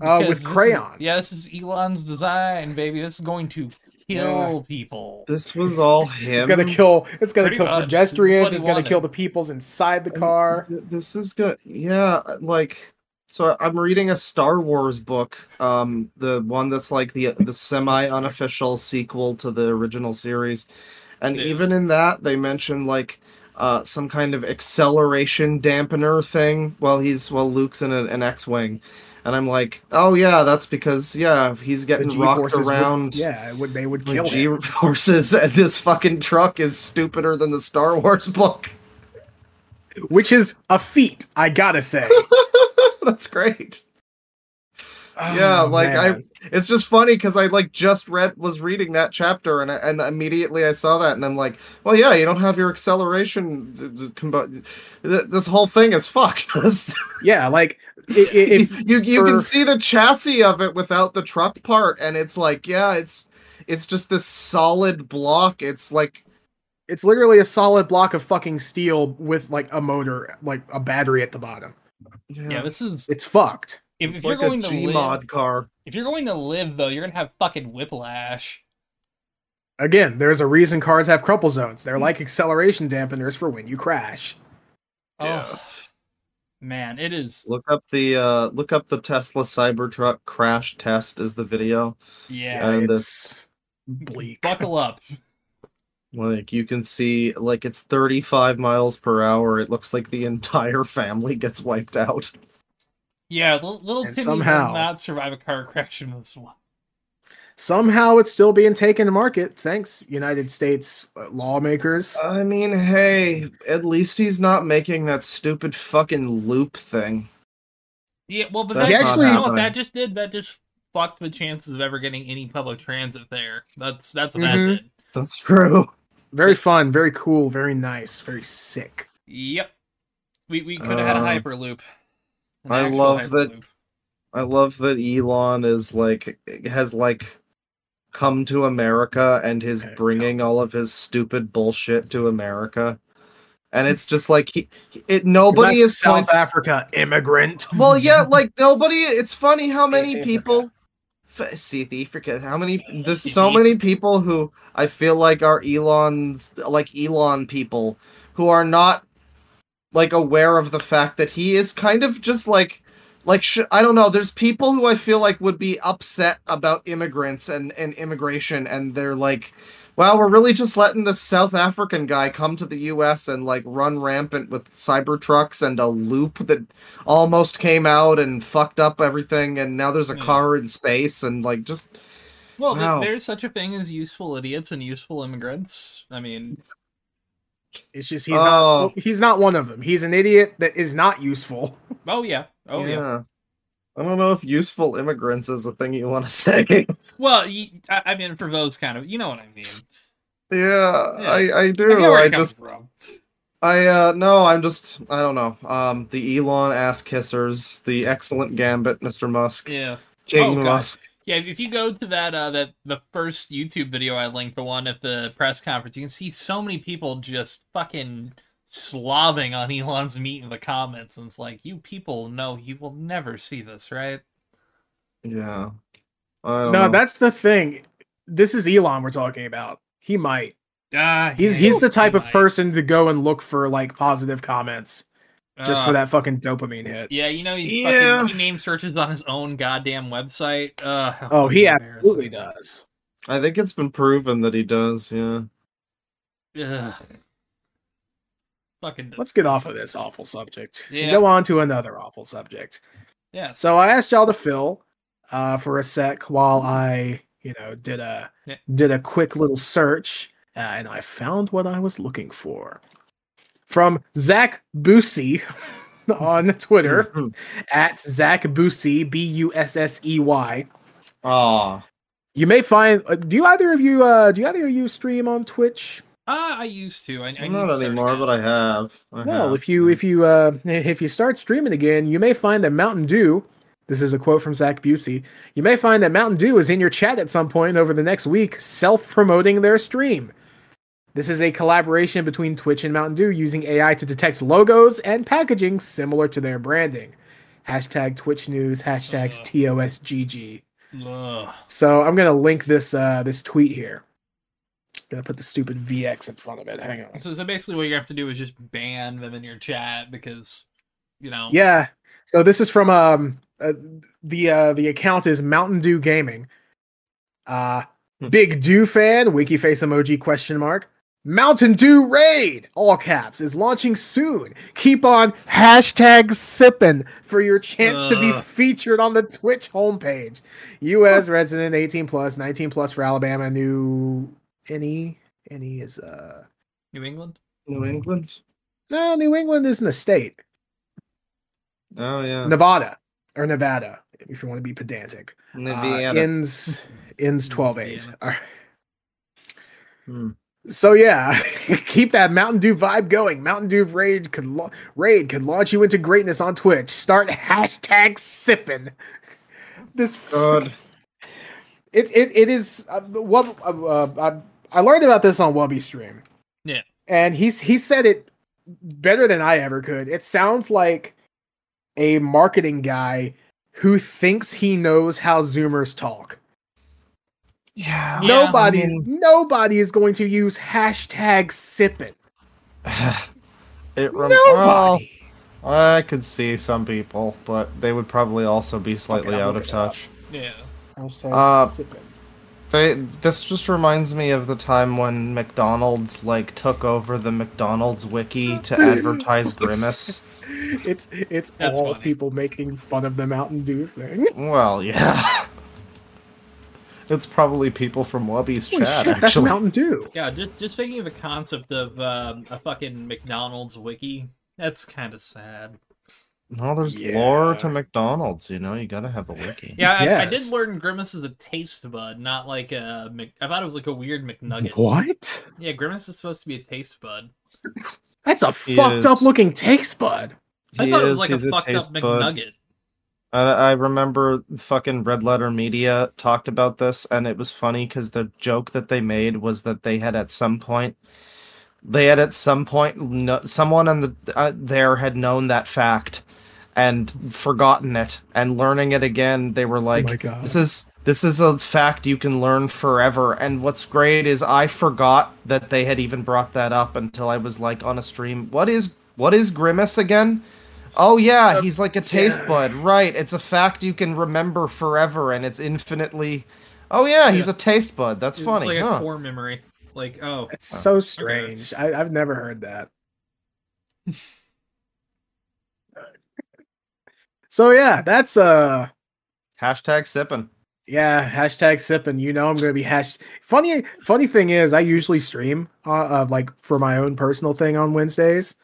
Uh, with this is- crayons. yeah, this is Elon's design, baby. This is going to kill people. This was all him. It's gonna kill. It's gonna Pretty kill much. This is what pedestrians. It's gonna wanted. kill the peoples inside the car. Th- This is good. Yeah, like so I'm reading a Star Wars book, um the one that's like the the semi unofficial sequel to the original series. And Yeah. even in that they mention like uh some kind of acceleration dampener thing while he's while Luke's in a, an X-wing. And I'm like, "Oh yeah, that's because yeah, he's getting rocked forces. would- around yeah, would, they would kill G forces and this fucking truck is stupider than the Star Wars book." which is a feat. I gotta say. That's great. Yeah, Oh, like, I- It's just funny because I like just read was reading that chapter and I, and immediately I saw that and I'm like, well, yeah, you don't have your acceleration. th- th- combo- th- This whole thing is fucked. This- yeah, like i- i- if you you can see the chassis of it without the truck part, and it's like, yeah, it's it's just this solid block. It's like it's literally a solid block of fucking steel with like a motor, like a battery at the bottom. yeah, Yeah, this is It's fucked. If, it's if like you're going a to G live. mod car. If you're going to live though, you're gonna have fucking whiplash. Again, there's a reason cars have crumple zones. They're like acceleration dampeners for when you crash. Yeah. Oh man, it is. Look up the uh look up the Tesla Cybertruck crash test is the video. Yeah, And it's bleak. buckle up. Like you can see, like it's 35 miles per hour. It looks like the entire family gets wiped out. Yeah, little, little And Timmy somehow- will not survive a car crash in this one. Somehow it's still being taken to market. Thanks, United States uh, lawmakers. I mean, hey, at least he's not making that stupid fucking loop thing. Yeah, well, but that, not actually, you know what that just did? That just fucked the chances of ever getting any public transit there. That's that's what Mhm. that's it. That's true. Very fun, very cool, very nice, very sick. Yep. We we could have had a Uh, hyperloop. An I love that- Hyperloop. I love that Elon is like has like come to America and is Okay, bringing all of his stupid bullshit to America. And hmm. it's just like he, it nobody is South point- Africa immigrant. Well, yeah, like nobody. It's funny how South many Africa. people. F- South Africa. How many? There's so many people who I feel like are Elon's, like Elon people, who are not like aware of the fact that he is kind of just like, like sh- I don't know. There's people who I feel like would be upset about immigrants and and immigration, and they're like. Wow, we're really just letting this South African guy come to the U.S. and like run rampant with cyber trucks and a loop that almost came out and fucked up everything and now there's a Yeah. car in space and like just Well, Wow. there's such a thing as useful idiots and useful immigrants. I mean, It's just he's Oh. not he's not one of them. He's an idiot that is not useful. oh yeah, oh yeah. i don't know if useful immigrants is a thing you want to say Well, I mean, for those kind of, you know what I mean. yeah, Yeah. i i I do where i just from. i uh no i'm just i don't know um the elon ass kissers the excellent gambit mr musk Yeah. king Oh, God. Musk Yeah, if you go to that uh that the first YouTube video I linked, the one at the press conference, you can see so many people just fucking slobbing on Elon's meat in the comments, and it's like, you people know he will never see this, right? yeah No, know. that's the thing. This is Elon we're talking about. He might. Ah, He's yeah, he's the he type of might. person to go and look for like positive comments just for Ah. that fucking dopamine hit. Yeah, you know he Yeah. fucking he name searches on his own goddamn website. Uh, Oh, he fucking absolutely does. i think it's been proven that he does yeah Yeah. Fucking. Let's get off of this awful subject. Yeah. Go on to another awful subject. Yeah. So I asked y'all to fill uh, for a sec while I, you know, did a Yeah. did a quick little search, uh, and I found what I was looking for from Zach Bussey on Twitter at Zach Bussey B U S S E Y. ah You may find. Uh, do you either of you? Uh, do you either of you stream on Twitch? Uh, I used to. I, I not anymore again. but i have I Well, have. if you if you uh if you start streaming again, you may find that Mountain Dew. This is a quote from Zach Bussey. You may find that Mountain Dew is in your chat at some point over the next week, self-promoting their stream. This is a collaboration between Twitch and Mountain Dew using AI to detect logos and packaging similar to their branding. Hashtag Twitch News, hashtags Uh. TOSGG. Ugh. So I'm gonna link this uh this tweet here. Gonna put the stupid VX in front of it. Hang on. So, so basically, what you have to do is just ban them in your chat because, you know. Yeah. So this is from um uh, the uh the account is Mountain Dew Gaming. Uh Hmm. Big Dew fan, wiki face emoji question mark. Mountain Dew Raid, all caps, is launching soon. Keep on hashtag sipping for your chance to be featured on the Twitch homepage. U.S. resident 18 plus, 19 plus for Alabama. New any any is uh New England? New England. no New England isn't a state. Oh yeah. Nevada or Nevada, if you want to be pedantic. Uh, Indiana. ends ends 12 8. Indiana. All right. Hmm. So yeah, keep that Mountain Dew vibe going. Mountain Dew raid could la- raid could launch you into greatness on Twitch. Start hashtag sipping. This God. it it it is uh, what uh, uh, I, I learned about this on Wubby stream. Yeah. and he's he said it better than I ever could. It sounds like a marketing guy who thinks he knows how Zoomers talk. Yeah. Yeah, nobody, I mean- nobody is going to use hashtag sipping. it rem- well, Nobody. I could see some people, but they would probably also be slightly I'll out of touch. Yeah. Hashtag Uh, sipping. They this just reminds me of the time when McDonald's like took over the McDonald's wiki to advertise Grimace. It's it's That's all funny. people making fun of the Mountain Dew thing. Well, yeah. It's probably people from Wubby's Holy chat, shit, that's. Mountain Dew. Yeah, just just thinking of the concept of um, a fucking McDonald's wiki. That's kind of sad. No, there's lore to McDonald's, you know, you gotta have a wiki. Yeah, I, I did learn Grimace is a taste bud, not like a. Mc... I thought it was like a weird McNugget. What? Yeah, Grimace is supposed to be a taste bud. That's a He fucked up looking taste bud. I He thought it was like a he's fucked up taste bud. McNugget. I, I remember fucking Red Letter Media talked about this, and it was funny because the joke that they made was that they had at some point, they had at some point, no, someone on the uh, there had known that fact and forgotten it, and learning it again, they were like, oh my god. "This is this is a fact you can learn forever." And what's great is I forgot that they had even brought that up until I was like on a stream. What is what is Grimace again? Oh yeah, he's like a taste yeah. bud, right? It's a fact you can remember forever, and it's infinitely. Oh yeah, he's Yeah. a taste bud. That's It's funny, like huh? a core memory. Like, oh, It's so strange. I, I've never heard that. so yeah, that's uh Hashtag sipping. yeah, hashtag sipping. You know I'm gonna be hash funny funny thing is I usually stream uh, uh like for my own personal thing on Wednesdays.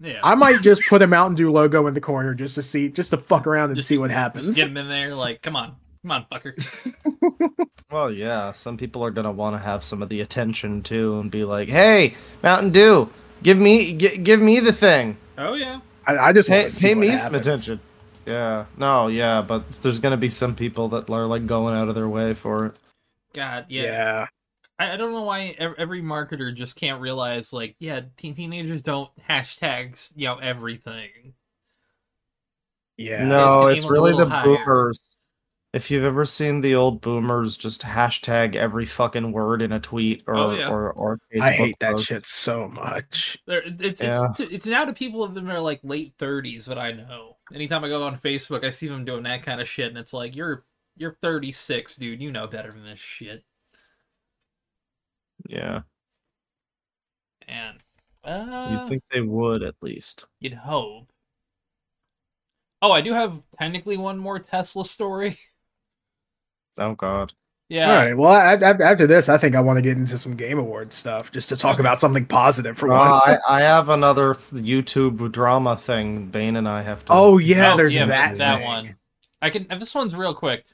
Yeah. I might just put a Mountain Dew logo in the corner just to see just to fuck around and Just- see what Just happens. get him in there. Like, come on, come on, fucker. Well, yeah, some people are gonna want to have some of the attention too, and be like, "Hey, Mountain Dew, give me, gi- give me the thing. Oh yeah. I, I just Pay, see pay what me some attention." Yeah, no, yeah, but there's gonna be some people that are like going out of their way for it. God, yeah. Yeah. I, I don't know why every marketer just can't realize, like, yeah, teen- teenagers don't hashtags, you know, everything. Yeah. no, It's it's really the higher. boomers. If you've ever seen the old boomers just hashtag every fucking word in a tweet or Oh, yeah. or, or Facebook I hate that post. shit so much. There, it's Yeah. it's it's now to people of them that are like late thirties that I know. Anytime I go on Facebook, I see them doing that kind of shit, and it's like you're you're 36, dude. You know better than this shit. Yeah, And uh, you'd think they would at least. you'd hope. Oh, I do have technically one more Tesla story. Oh God. Yeah. All right. Well, I, I, after this, I think I want to get into some Game award stuff just to talk Okay. about something positive for Uh, once. I, I have another YouTube drama thing. Bane and I have to. oh yeah, Oh, there's yeah, that. that thing. one. I can. This one's real quick.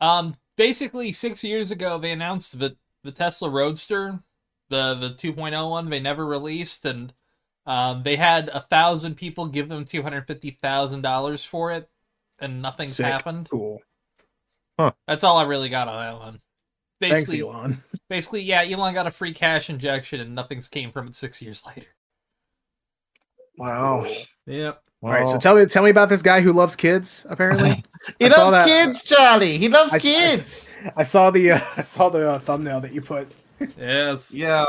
Um, basically, six years ago, they announced that the Tesla Roadster, the the 2.0 one, they never released, and um, they had a thousand people give them two hundred fifty thousand dollars for it, and nothing's Sick. happened. Cool. That's all I really got on that one. Thanks, Elon. basically, yeah, Elon got a free cash injection, and nothing's came from it six years later. Wow. Yep. All right, so tell me, tell me about this guy who loves kids. Apparently, he I loves that- kids, Charlie. He loves I- I- kids. I saw the uh, I saw the uh, thumbnail that you put. Yes. yeah,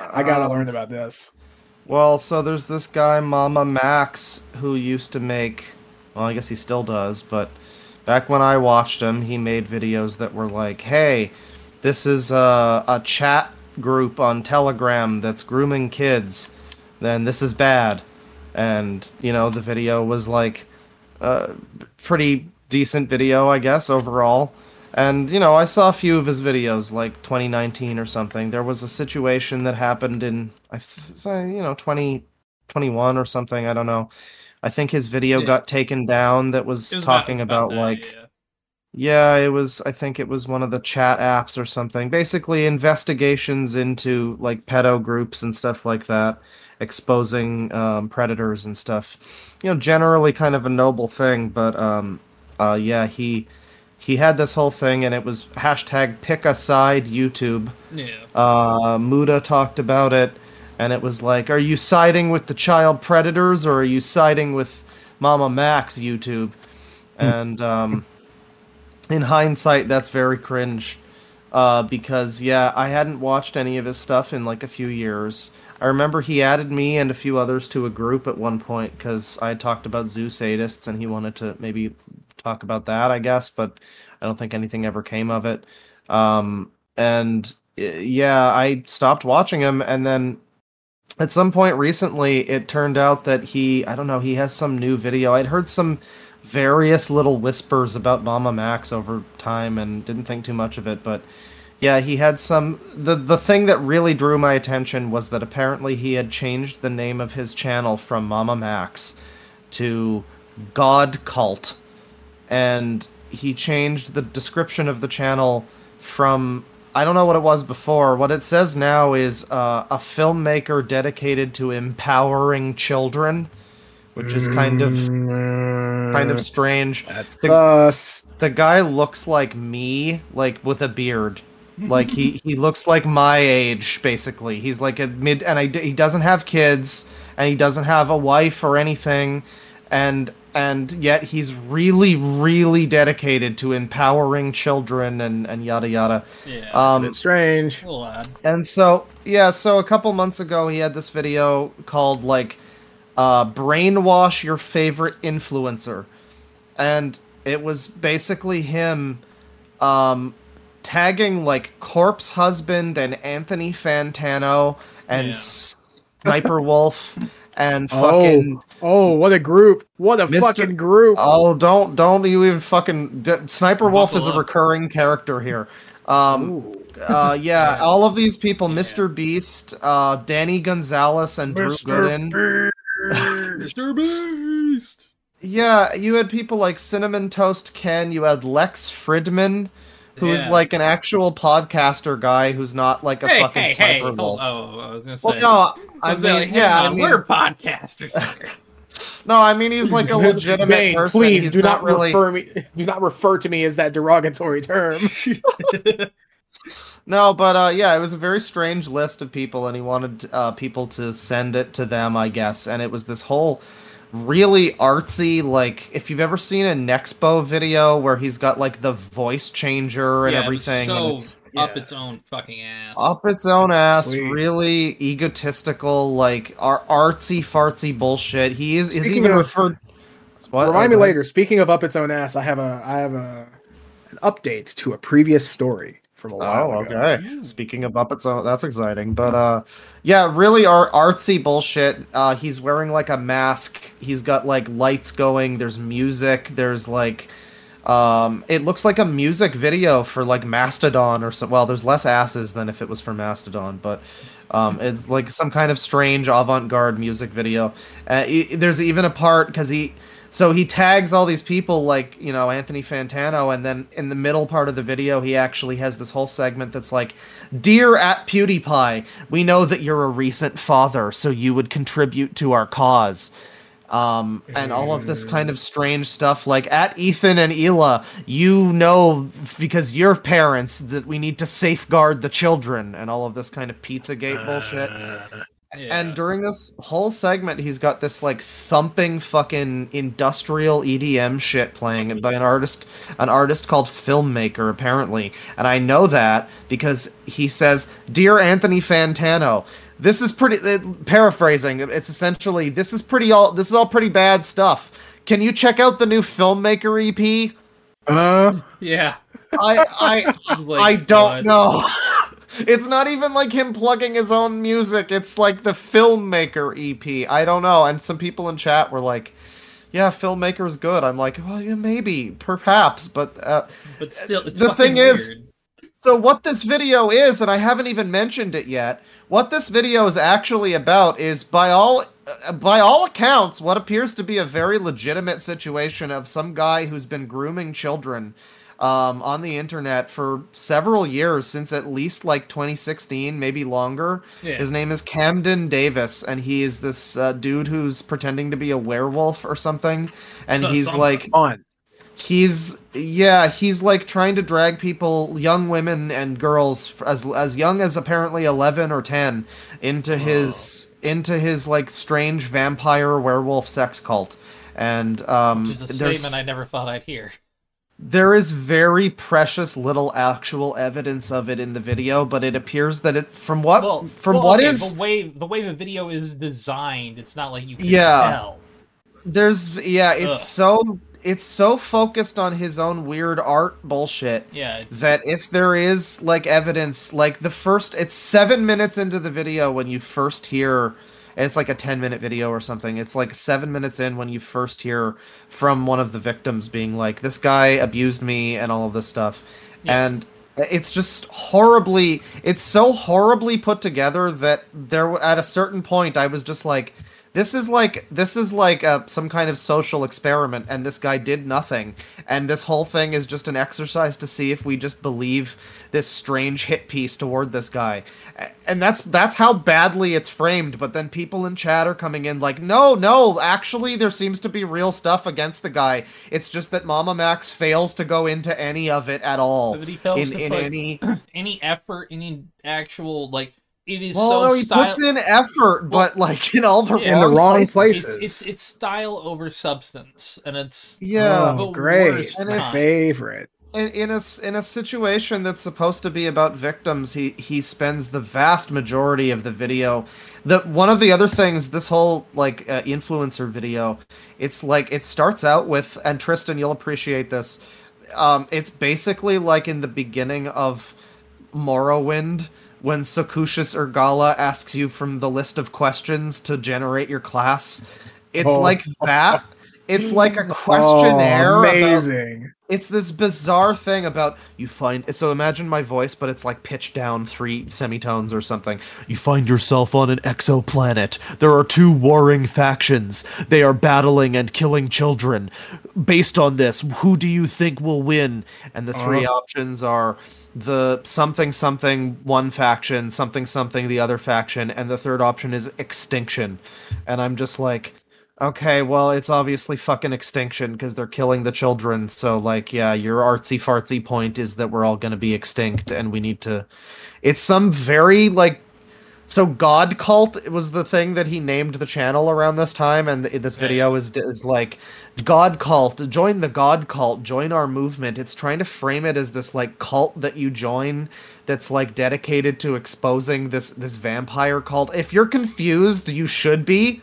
I gotta um, learn about this. Well, so there's this guy, Mama Max, who used to make. Well, I guess he still does, but back when I watched him, he made videos that were like, "Hey, this is a, a chat group on Telegram that's grooming kids. Then this is bad." And you know, the video was like a pretty decent video, I guess overall. And you know, I saw a few of his videos, like 2019 or something. There was a situation that happened in, I say, you know, 2021 or something. I don't know. I think his video Yeah. got taken down. That was, was talking was about, that, like, yeah. yeah, it was. I think it was one of the chat apps or something. Basically, investigations into like pedo groups and stuff like that, exposing um, predators and stuff. You know, generally kind of a noble thing, but um, uh, yeah, he he had this whole thing, and it was hashtag pick a side YouTube. Yeah. Uh, Muda talked about it, and it was like, are you siding with the child predators or are you siding with Mama Max YouTube? And um, in hindsight, that's very cringe. Uh, because yeah, I hadn't watched any of his stuff in like a few years. I remember he added me and a few others to a group at one point because I talked about zoo sadists and he wanted to maybe talk about that, I guess, but I don't think anything ever came of it. Um, and yeah, I stopped watching him, and then at some point recently, it turned out that he, I don't know, he has some new video. I'd heard some various little whispers about Mama Max over time and didn't think too much of it, but yeah, he had some the the thing that really drew my attention was that apparently he had changed the name of his channel from Mama Max to God Cult and he changed the description of the channel from I don't know what it was before. What it says now is uh, a filmmaker dedicated to empowering children, which is kind of kind of strange. That's the- us. The guy looks like me, like with a beard. Like he he looks like my age basically. He's like a mid and I he doesn't have kids and he doesn't have a wife or anything and and yet he's really really dedicated to empowering children and and yada yada. Yeah. It's a Um bit strange. and so, yeah, so a couple months ago, he had this video called like uh, "Brainwash Your Favorite Influencer," and it was basically him um, tagging like Corpse Husband and Anthony Fantano and Yeah. Sniper Wolf and Oh. fucking Oh, what a group! What a Mr. fucking group! oh, don't don't you even fucking D- Sniper Wolf is a recurring character here. Um, uh, yeah, all of these people, Yeah. Mr. Beast, uh, Danny Gonzalez, and Drew Gooden. Mr. Beast. Yeah, you had people like Cinnamon Toast Ken. You had Lex Fridman, who is Yeah. like an actual podcaster guy who's not like a Hey, fucking hey, hey! sniper Hold, wolf. oh, I was gonna say. well, no, I was mean, say, yeah, hang I mean, we're podcasters no, I mean he's like a legitimate Bane, person. please He's do not, really. refer me. Do not refer to me as that derogatory term. No, but uh, yeah, it was a very strange list of people, and he wanted uh, people to send it to them, I guess. And it was this whole really artsy, like if you've ever seen a Nexpo video where he's got like the voice changer and Yeah, it everything, So and it's up yeah. its own fucking ass. up its own ass, Sweet. really egotistical, like ar- artsy fartsy bullshit. He is is even of- referred. What? Remind me later. Speaking of up its own ass, I have a I have a an update to a previous story from a while Oh, ago. okay. Mm. Speaking of Muppets, oh, that's exciting. But uh, yeah, really ar- artsy bullshit. Uh, he's wearing like a mask. He's got like lights going. There's music. There's like, um, it looks like a music video for like Mastodon or so. Well, there's less asses than if it was for Mastodon, but um, it's like some kind of strange avant-garde music video. Uh, there's even a part because he. So he tags all these people like, you know, Anthony Fantano, and then in the middle part of the video, he actually has this whole segment that's like, Dear at PewDiePie, we know that you're a recent father, so you would contribute to our cause. Um, and all of this kind of strange stuff like at Ethan and Hila, you know because you're parents that we need to safeguard the children and all of this kind of Pizzagate bullshit. Yeah. And during this whole segment, he's got this like thumping fucking industrial EDM shit playing by an artist, an artist called Filmmaker, apparently. And I know that because he says, "Dear Anthony Fantano." This is pretty. Uh, paraphrasing, it's essentially this is pretty all. This is all pretty bad stuff. Can you check out the new Filmmaker EP? Uh, yeah. I I I like, I don't what? know. it's not even like him plugging his own music. It's like the filmmaker EP. I don't know. And some people in chat were like, "Yeah, filmmaker's good." I'm like, "Well, yeah, maybe, perhaps." But uh, But still, it's The thing is- so what this video is, and I haven't even mentioned it yet. What this video is actually about is, by all uh, by all accounts, what appears to be a very legitimate situation of some guy who's been grooming children um, on the internet for several years, since at least like 2016, maybe longer. Yeah. His name is Camden Davis, and he is this uh, dude who's pretending to be a werewolf or something, and So- he's something. like on. he's yeah he's like trying to drag people young women and girls as as young as apparently 11 or 10 into his into his like strange vampire werewolf sex cult and um Which is a statement I never thought I'd hear. There is very precious little actual evidence of it in the video but it appears that it from what Well, from well, what okay, is the way the way the video is designed, it's not like you can Yeah. tell. there's yeah it's Ugh. so it's so focused on his own weird art bullshit Yeah, that if there is like evidence like the first it's seven minutes into the video when you first hear and it's like a 10 minute video or something. It's like seven minutes in when you first hear from one of the victims being like this guy abused me and all of this stuff. Yeah. and it's just horribly it's so horribly put together that there at a certain point i was just like this is like this is like a, some kind of social experiment and this guy did nothing. And this whole thing is just an exercise to see if we just believe this strange hit piece toward this guy and that's that's how badly it's framed but then people in chat are coming in like no no actually there seems to be real stuff against the guy it's just that mama max fails to go into any of it at all That he fails in, to in put any any effort, any actual like it is well so no, he style. puts in effort but like in all the Yeah. In the wrong, wrong places. places. it's, it's it's style over substance, and it's yeah oh, great. And My it's- kind. favorite. In, in a in a situation that's supposed to be about victims, he he spends the vast majority of the video. The one of the other things, this whole like uh, influencer video, it's like it starts out with, and Tristan, you'll appreciate this. Um, it's basically like in the beginning of Morrowind when Socucius Ergalla asks you from the list of questions to generate your class. It's Oh. like that. It's like a questionnaire. Oh, about- amazing. It's this bizarre thing about you find so imagine my voice but it's like pitched down three semitones or something. You find yourself on an exoplanet. There are two warring factions. They are battling and killing children. Based on this who do you think will win? And the 3 Uh-huh. options are the something something one faction something something the other faction and the third option is extinction. And i'm just like Okay, well, it's obviously fucking extinction because they're killing the children. So, like, yeah, your artsy fartsy point is that we're all going to be extinct and we need to. It's some very, like. So, God Cult was the thing that he named the channel around this time, and th- this video is, is like, God Cult, join the God Cult, join our movement. It's trying to frame it as this, like, cult that you join that's like dedicated to exposing this this vampire cult. If you're confused, you should be.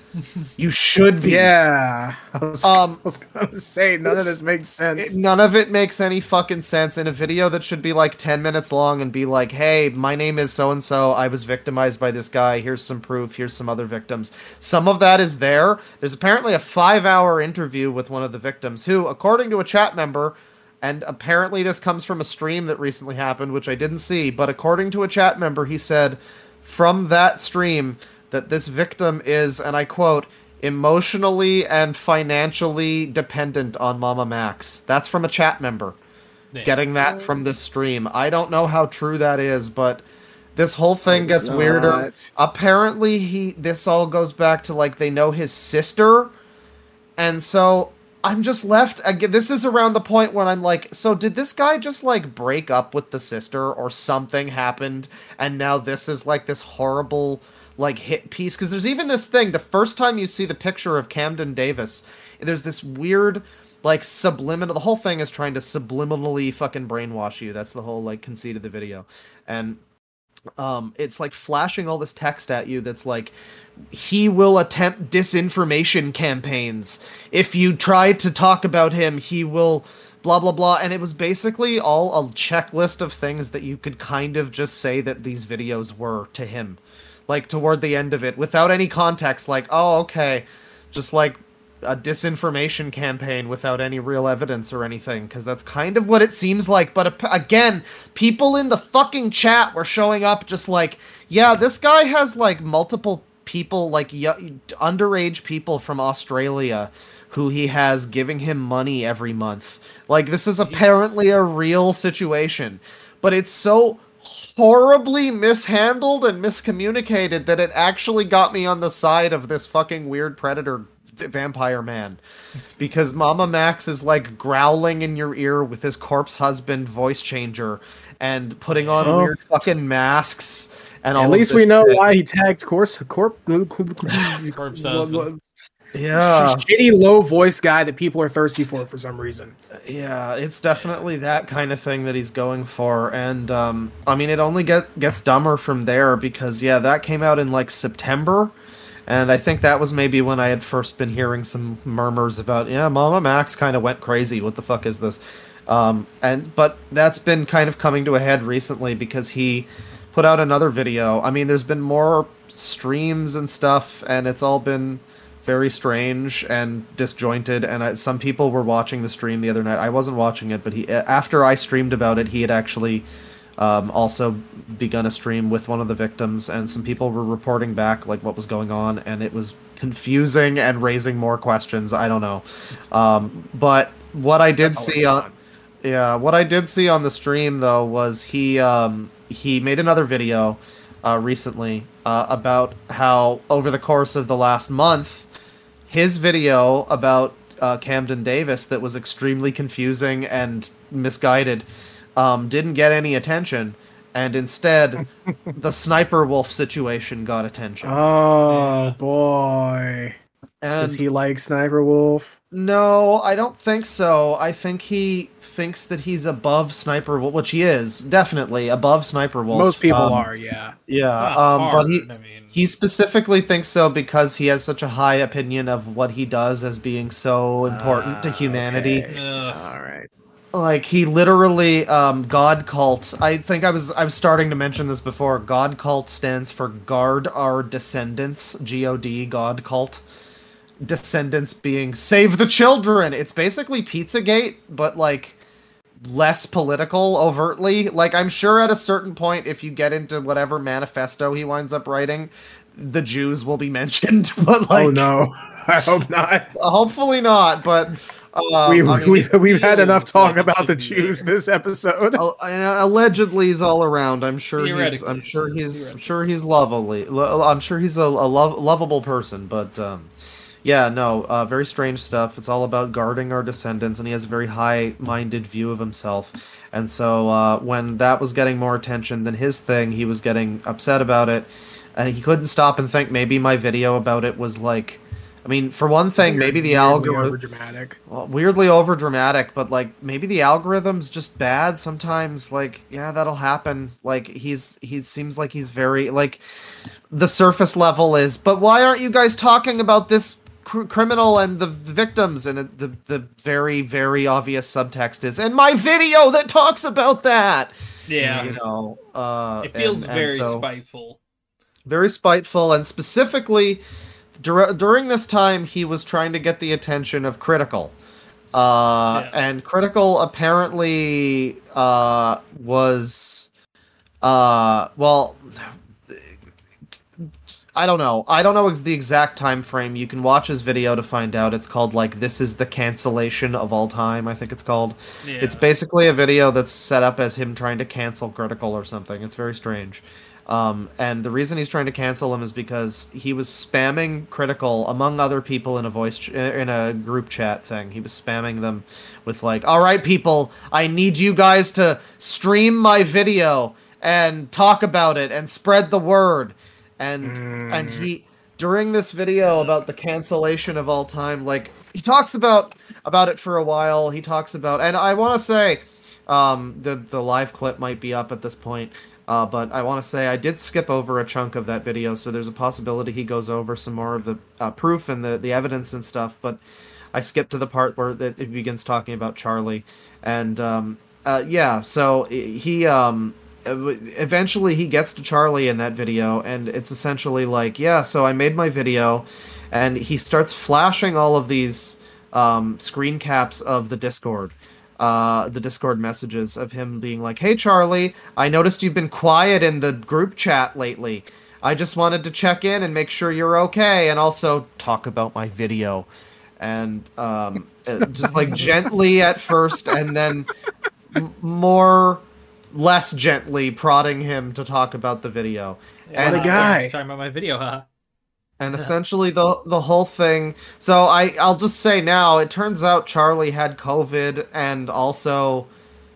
You should be. Yeah. I was, Um, I was gonna say none of this makes sense. It- none of it makes any fucking sense in a video that should be like 10 minutes long and be like, hey, my name is so and so. I was victimized by this guy. Here's some proof. Here's some other victims. Some of that is there. There's apparently a five hour interview with one of the victims who, according to a chat member, and apparently this comes from a stream that recently happened, which I didn't see, but according to a chat member, he said from that stream that this victim is, and I quote, emotionally and financially dependent on Mama Max. That's from a chat member. Yeah. Getting that oh. from this stream. I don't know how true that is, but this whole thing It's gets weirder. Apparently he this all goes back to like they know his sister. And so I'm just left again this is around the point when I'm like, so did this guy just like break up with the sister or something happened and now this is like this horrible like hit piece? Because there's even this thing the first time you see the picture of Camden Davis there's this weird like subliminal the whole thing is trying to subliminally fucking brainwash you. That's the whole like conceit of the video. And um it's like flashing all this text at you that's like he will attempt disinformation campaigns. If you try to talk about him he will blah blah blah. And it was basically all a checklist of things that you could kind of just say that these videos were to him. Like toward the end of it without any context like oh okay. Just like a disinformation campaign without any real evidence or anything because that's kind of what it seems like but ap- again people in the fucking chat were showing up just like yeah this guy has like multiple people like y- underage people from australia who he has giving him money every month. Like this is apparently a real situation but it's so horribly mishandled and miscommunicated that it actually got me on the side of this fucking weird predator vampire man because mama max is like growling in your ear with his corpse husband voice changer and putting on Oh. weird fucking masks and At of least we know shit. why he tagged Corpse Corp. Corpse husband. yeah Shitty low voice guy that people are thirsty for for some reason. Yeah, it's definitely that kind of thing that he's going for, and um, I mean, it only get gets dumber from there because yeah, that came out in like September, and I think that was maybe when I had first been hearing some murmurs about yeah, MamaMiax kind of went crazy. What the fuck is this? Um, and but that's been kind of coming to a head recently because he put out another video. I mean, there's been more streams and stuff, and it's all been very strange and disjointed and I, some people were watching the stream the other night i wasn't watching it but he after i streamed about it he had actually um, also begun a stream with one of the victims and some people were reporting back like what was going on and it was confusing and raising more questions. I don't know. Um, but what i did That's see always on yeah, what I did see on the stream though was he um, he made another video uh, recently uh, about how over the course of the last month, his video about uh, Camden Davis that was extremely confusing and misguided um, didn't get any attention, and instead, the sniper wolf situation got attention. Oh boy. and Does he like Sniper Wolf? No, I don't think so. I think he thinks that he's above Sniper Wolf, which he is definitely above Sniper Wolf. Most people Um, are, yeah. Yeah, It's not um, hard, but he I mean, he specifically thinks so because he has such a high opinion of what he does as being so important to Ah, humanity. okay. All right. Like he literally, um, God cult. I think I was I was starting to mention this before. God cult stands for guard our descendants. G O D God cult. Descendants being save the children. It's basically Pizzagate, but like less political overtly. Like I'm sure at a certain point, if you get into whatever manifesto he winds up writing, the Jews will be mentioned. But like, oh no. I hope not. hopefully not. But um, we, I mean, we've, we've had enough talk like about the Jews there. this episode. And allegedly he's all around. I'm sure he's. I'm sure he's. I'm Sure he's lovely. I'm sure he's a, a lov- lovable person. But um, yeah, no, uh, very strange stuff. It's all about guarding our descendants, and he has a very high-minded view of himself. And so uh, when that was getting more attention than his thing, he was getting upset about it, and he couldn't stop and think maybe my video about it was like. I mean, for one thing, maybe the algorithm dramatic. well, weirdly over dramatic, but like maybe the algorithm's just bad sometimes. Like, yeah, that'll happen. Like he's he seems like he's very like the surface level is. But why aren't you guys talking about this cr- criminal and the victims? And it, the the very very obvious subtext is and my video that talks about that. yeah, you know, uh, it feels and- and very so- spiteful. very spiteful and specifically dur- during this time he was trying to get the attention of critical uh Yeah. and critical apparently uh was uh well I don't know. I don't know ex- the exact time frame. You can watch his video to find out. It's called like "This is the cancellation of all time." I think it's called. Yeah. It's basically a video that's set up as him trying to cancel Critical or something. It's very strange. Um, and the reason he's trying to cancel him is because he was spamming Critical among other people in a voice ch- in a group chat thing. He was spamming them with like, "All right, people, I need you guys to stream my video and talk about it and spread the word." and and Mm. he during this video about the cancellation of all time like he talks about about it for a while he talks about and i want to say um the the live clip might be up at this point uh, but I want to say I did skip over a chunk of that video, so there's a possibility he goes over some more of the uh, proof and the, the evidence and stuff. But I skipped to the part where it, it begins talking about Charlie, and um, uh, yeah, so he um, eventually he gets to Charlie in that video, and it's essentially like, yeah, so I made my video, and he starts flashing all of these um, screen caps of the Discord. Uh, the Discord messages of him being like, "Hey Charlie, I noticed you've been quiet in the group chat lately. I just wanted to check in and make sure you're okay, and also talk about my video." And um, uh, just like gently at first, and then m- more less gently prodding him to talk about the video. What a uh, guy. Talking about my video, huh? And essentially the the whole thing. So I I'll just say now, it turns out Charlie had COVID and also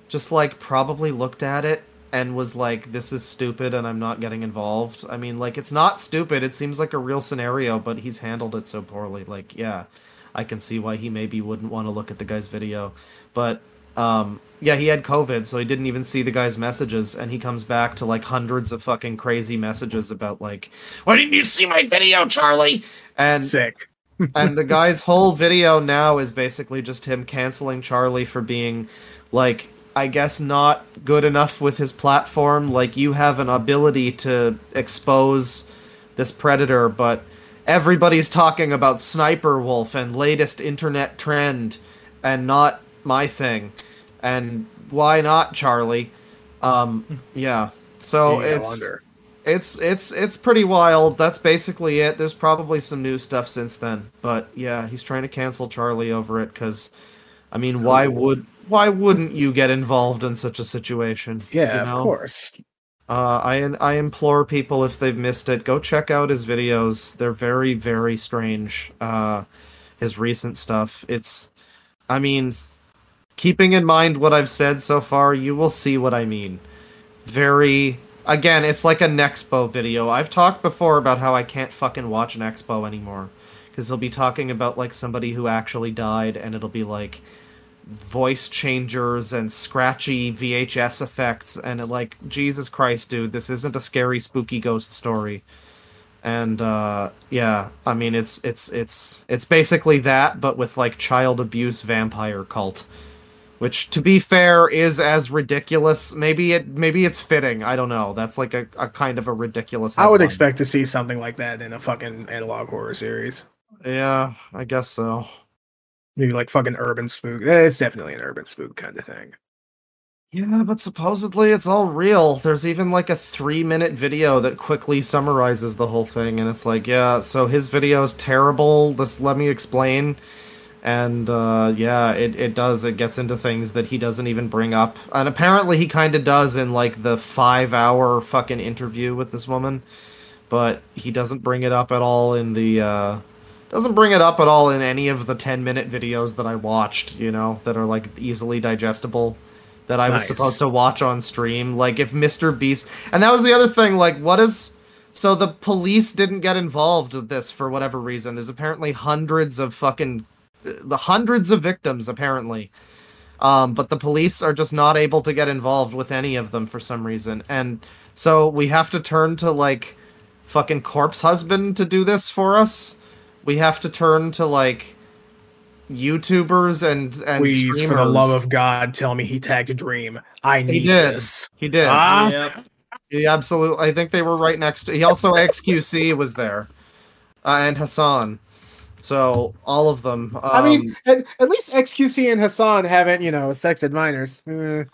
just like probably looked at it and was like this is stupid and I'm not getting involved. I mean, like it's not stupid. It seems like a real scenario, but he's handled it so poorly. Like, yeah, I can see why he maybe wouldn't want to look at the guy's video. But um yeah, he had COVID, so he didn't even see the guy's messages and he comes back to like hundreds of fucking crazy messages about like Why didn't you see my video, Charlie? and Sick. and the guy's whole video now is basically just him canceling Charlie for being like I guess not good enough with his platform like you have an ability to expose this predator but everybody's talking about sniper wolf and latest internet trend and not my thing and why not Charlie um yeah so Yeah, it's it's it's it's pretty wild. That's basically it. There's probably some new stuff since then, but yeah, he's trying to cancel Charlie over it because, I mean, why would why wouldn't you get involved in such a situation? Yeah, you of course. Uh, I I implore people if they've missed it, go check out his videos. They're very very strange. Uh, his recent stuff. It's, I mean, keeping in mind what I've said so far, you will see what I mean. Very again, it's like a Nexpo video. I've talked before about how I can't fucking watch Nexpo anymore because they'll be talking about like somebody who actually died, and it'll be like voice changers and scratchy VHS effects, and it, like Jesus Christ, dude, this isn't a scary, spooky ghost story. And uh, yeah, I mean it's it's it's it's basically that, but with like child abuse vampire cult which to be fair is as ridiculous. Maybe it maybe it's fitting. I don't know. That's like a, a kind of a ridiculous I would expect to see something like that in a fucking analog horror series. yeah i guess so. Maybe like fucking urban spook. Eh, It's definitely an urban spook kind of thing. yeah but supposedly it's all real. There's even like a three minute video that quickly summarizes the whole thing and it's like yeah so his video is terrible. This let me explain and uh, yeah it, it does it gets into things that he doesn't even bring up. And apparently he kind of does in like the five hour fucking interview with this woman. But he doesn't bring it up at all in the uh, doesn't bring it up at all in any of the 10 minute videos that i watched you know that are like easily digestible that i was supposed to watch on stream. Like if mr beast and that was the other thing like what is so the police didn't get involved with this for whatever reason. There's apparently hundreds of fucking the hundreds of victims apparently um, but the police are just not able to get involved with any of them for some reason and so we have to turn to like fucking corpse husband to do this for us we have to turn to like youtubers and and Please, streamers for the love of God, tell me he tagged Dream. I need he did. this. he did Ah, Yep. he absolutely i think they were right next to he also xqc was there uh, and hassan so all of them um, I mean, at, at least XQC and Hassan haven't, you know, sexted minors.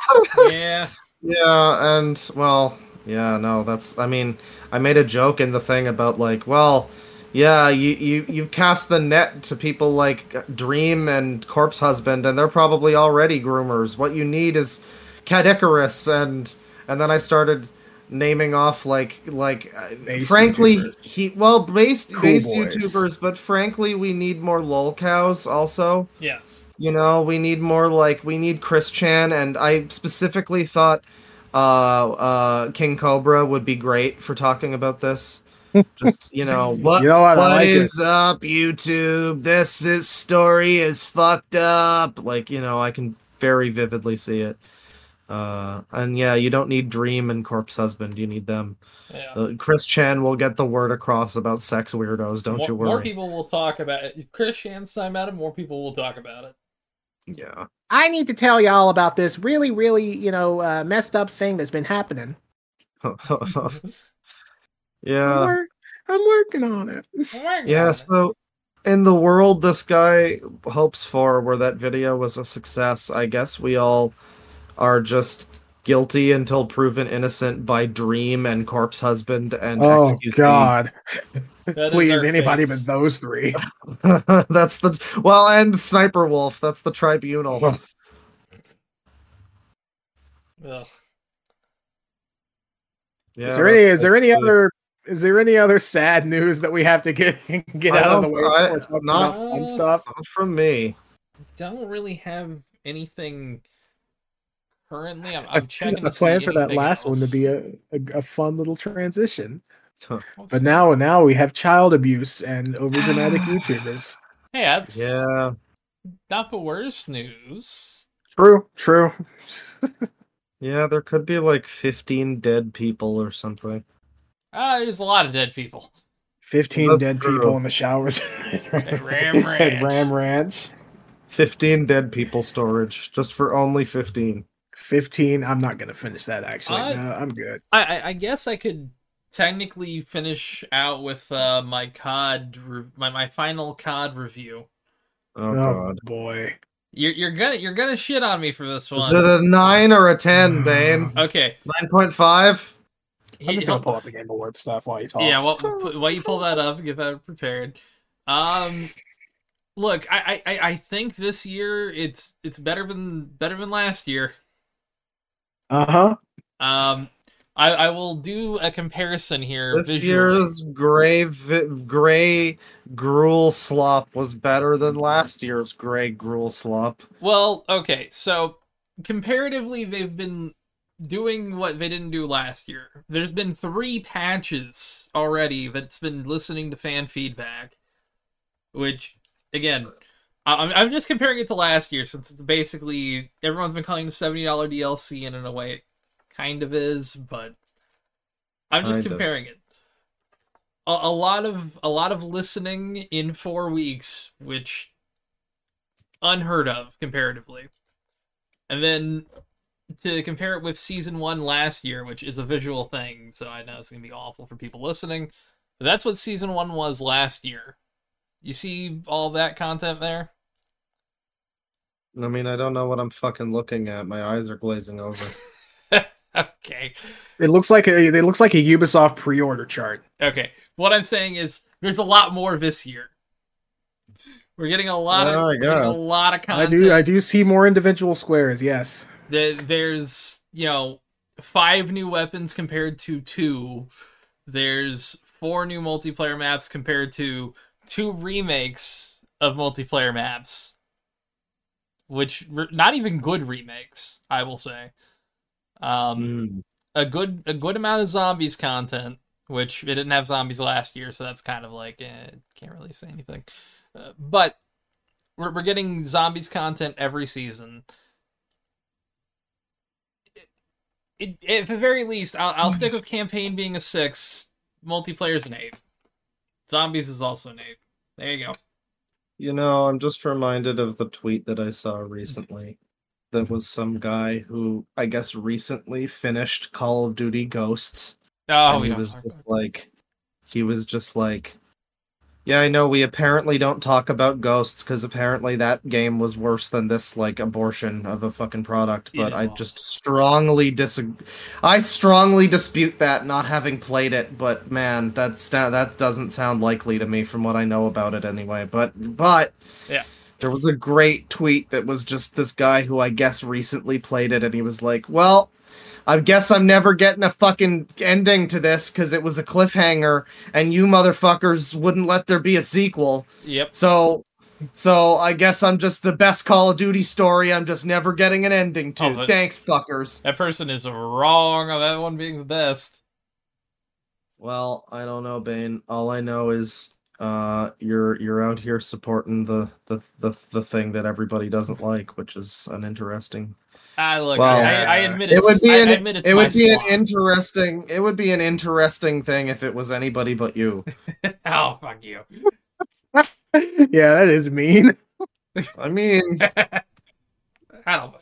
Yeah. Yeah, and well, yeah, no, that's. I mean, I made a joke in the thing about like, well, yeah, you you you've cast the net to people like Dream and Corpse Husband, and they're probably already groomers. What you need is Cat Icarus, and and then I started naming off like like uh, Based frankly YouTubers. he well based Cool based boys. YouTubers, but frankly we need more lol cows also. Yes. You know, we need more like we need Chris Chan, and I specifically thought uh, uh, King Cobra would be great for talking about this. Just you know what? You know what? What like it. is up, YouTube? This is story is fucked up. Like you know, I can very vividly see it. Uh, and yeah, you don't need Dream and Corpse Husband. You need them. Yeah. Uh, Chris Chan will get the word across about sex weirdos. Don't more, you worry. more people will talk about it. If Chris Chan's time about it, more people will talk about it. Yeah. I need to tell y'all about this really, really, you know, uh, messed up thing that's been happening. I'm, yeah. work- I'm working on it. Yeah. So, in the world this guy hopes for, where that video was a success, I guess we all are just guilty until proven innocent by Dream and Corpse Husband and Oh XQC. God! That is Please, anybody fates. but those three. that's the well, and Sniper Wolf. That's the tribunal. Well, Ugh. Yeah, is there any? Is there any basically- other? Is there any other sad news that we have to get get I out of the way I- before we talk not- fun stuff? Not from me? Don't really have anything currently. I'm, I, I'm checking. I to see for that anything last one to be a, a, a fun little transition, Let's but now now we have child abuse and overdramatic YouTubers. hey, that's Yeah. not the worst news. True, true. Yeah, there could be like 15 dead people or something. Ah, there's a lot of dead people. Fifteen That's dead true. people in the showers At Ram At Ranch. Ram Ranch. 15 dead people storage, just for only 15. 15 i'm not gonna finish that actually I- no i'm good I, I, I guess I could technically finish out with uh, my COD, re- my my final COD review. Oh, oh, god. boy You're you're gonna you're gonna shit on me for this one. Is it a 9 or a 10, Bane? Okay. 9.5? i'm just gonna pull up the game awards stuff while you talk Yeah, well, while you pull that up, and get that prepared. Um, look, I, I, I- I think this year it's it's better than better than last year. Uh-huh Um, I, I will do a comparison here. This visually. year's gray, vi- gray gruel slop was better than last year's gray gruel slop. Well, okay, so comparatively, they've been doing what they didn't do last year. There's been three patches already that's been listening to fan feedback, which, again, I- I'm, I'm just comparing it to last year since it's basically everyone's been calling it $70 DLC, and in a way, it kind of is, but I'm just Kind of. comparing it. A, a lot of a lot of listening in four weeks, which unheard of comparatively. And then to compare it with season one last year, which is a visual thing, so I know it's gonna be awful for people listening. But that's what season one was last year. You see all that content there? I mean, I don't know what I'm fucking looking at. My eyes are glazing over. okay. it looks like a it looks like a ubisoft pre-order chart Okay. What I'm saying is there's a lot more this year. We're getting a lot of ah, I we're a lot of content. i do i do see more individual squares yes There- there's you know five new weapons compared to two there's four new multiplayer maps compared to two remakes of multiplayer maps which not even good remakes i will say um Mm. a good a good amount of zombies content which it didn't have zombies last year so that's kind of like eh, can't really say anything uh, but we're, we're getting zombies content every season it, at the very least, I'll, I'll stick with campaign being a six, multiplayer's an eight. Zombies is also an eight. There you go. You know, I'm just reminded of the tweet that I saw recently. That was some guy who I guess recently finished Call of Duty Ghosts. Oh, and he don't was just like he was just like yeah i know we apparently don't talk about ghosts because apparently that game was worse than this like abortion of a fucking product but i awful. just strongly disagree i strongly dispute that not having played it but man that's that doesn't sound likely to me from what i know about it anyway but but Yeah. there was a great tweet that was just this guy who i guess recently played it and he was like well I guess I'm never getting a fucking ending to this because it was a cliffhanger and you motherfuckers wouldn't let there be a sequel. Yep. So, so I guess I'm just the best Call of Duty story. I'm just never getting an ending to. Oh, Thanks, fuckers. That person is wrong on that one being the best. Well, I don't know, Bane. All I know is uh you're you're out here supporting the the the, the thing that everybody doesn't like, which is an interesting I look. Well, I, I admit it would be an I admit it's it would be an interesting it would be an interesting thing if it was anybody but you. oh fuck you. yeah, that is mean. I mean, I don't.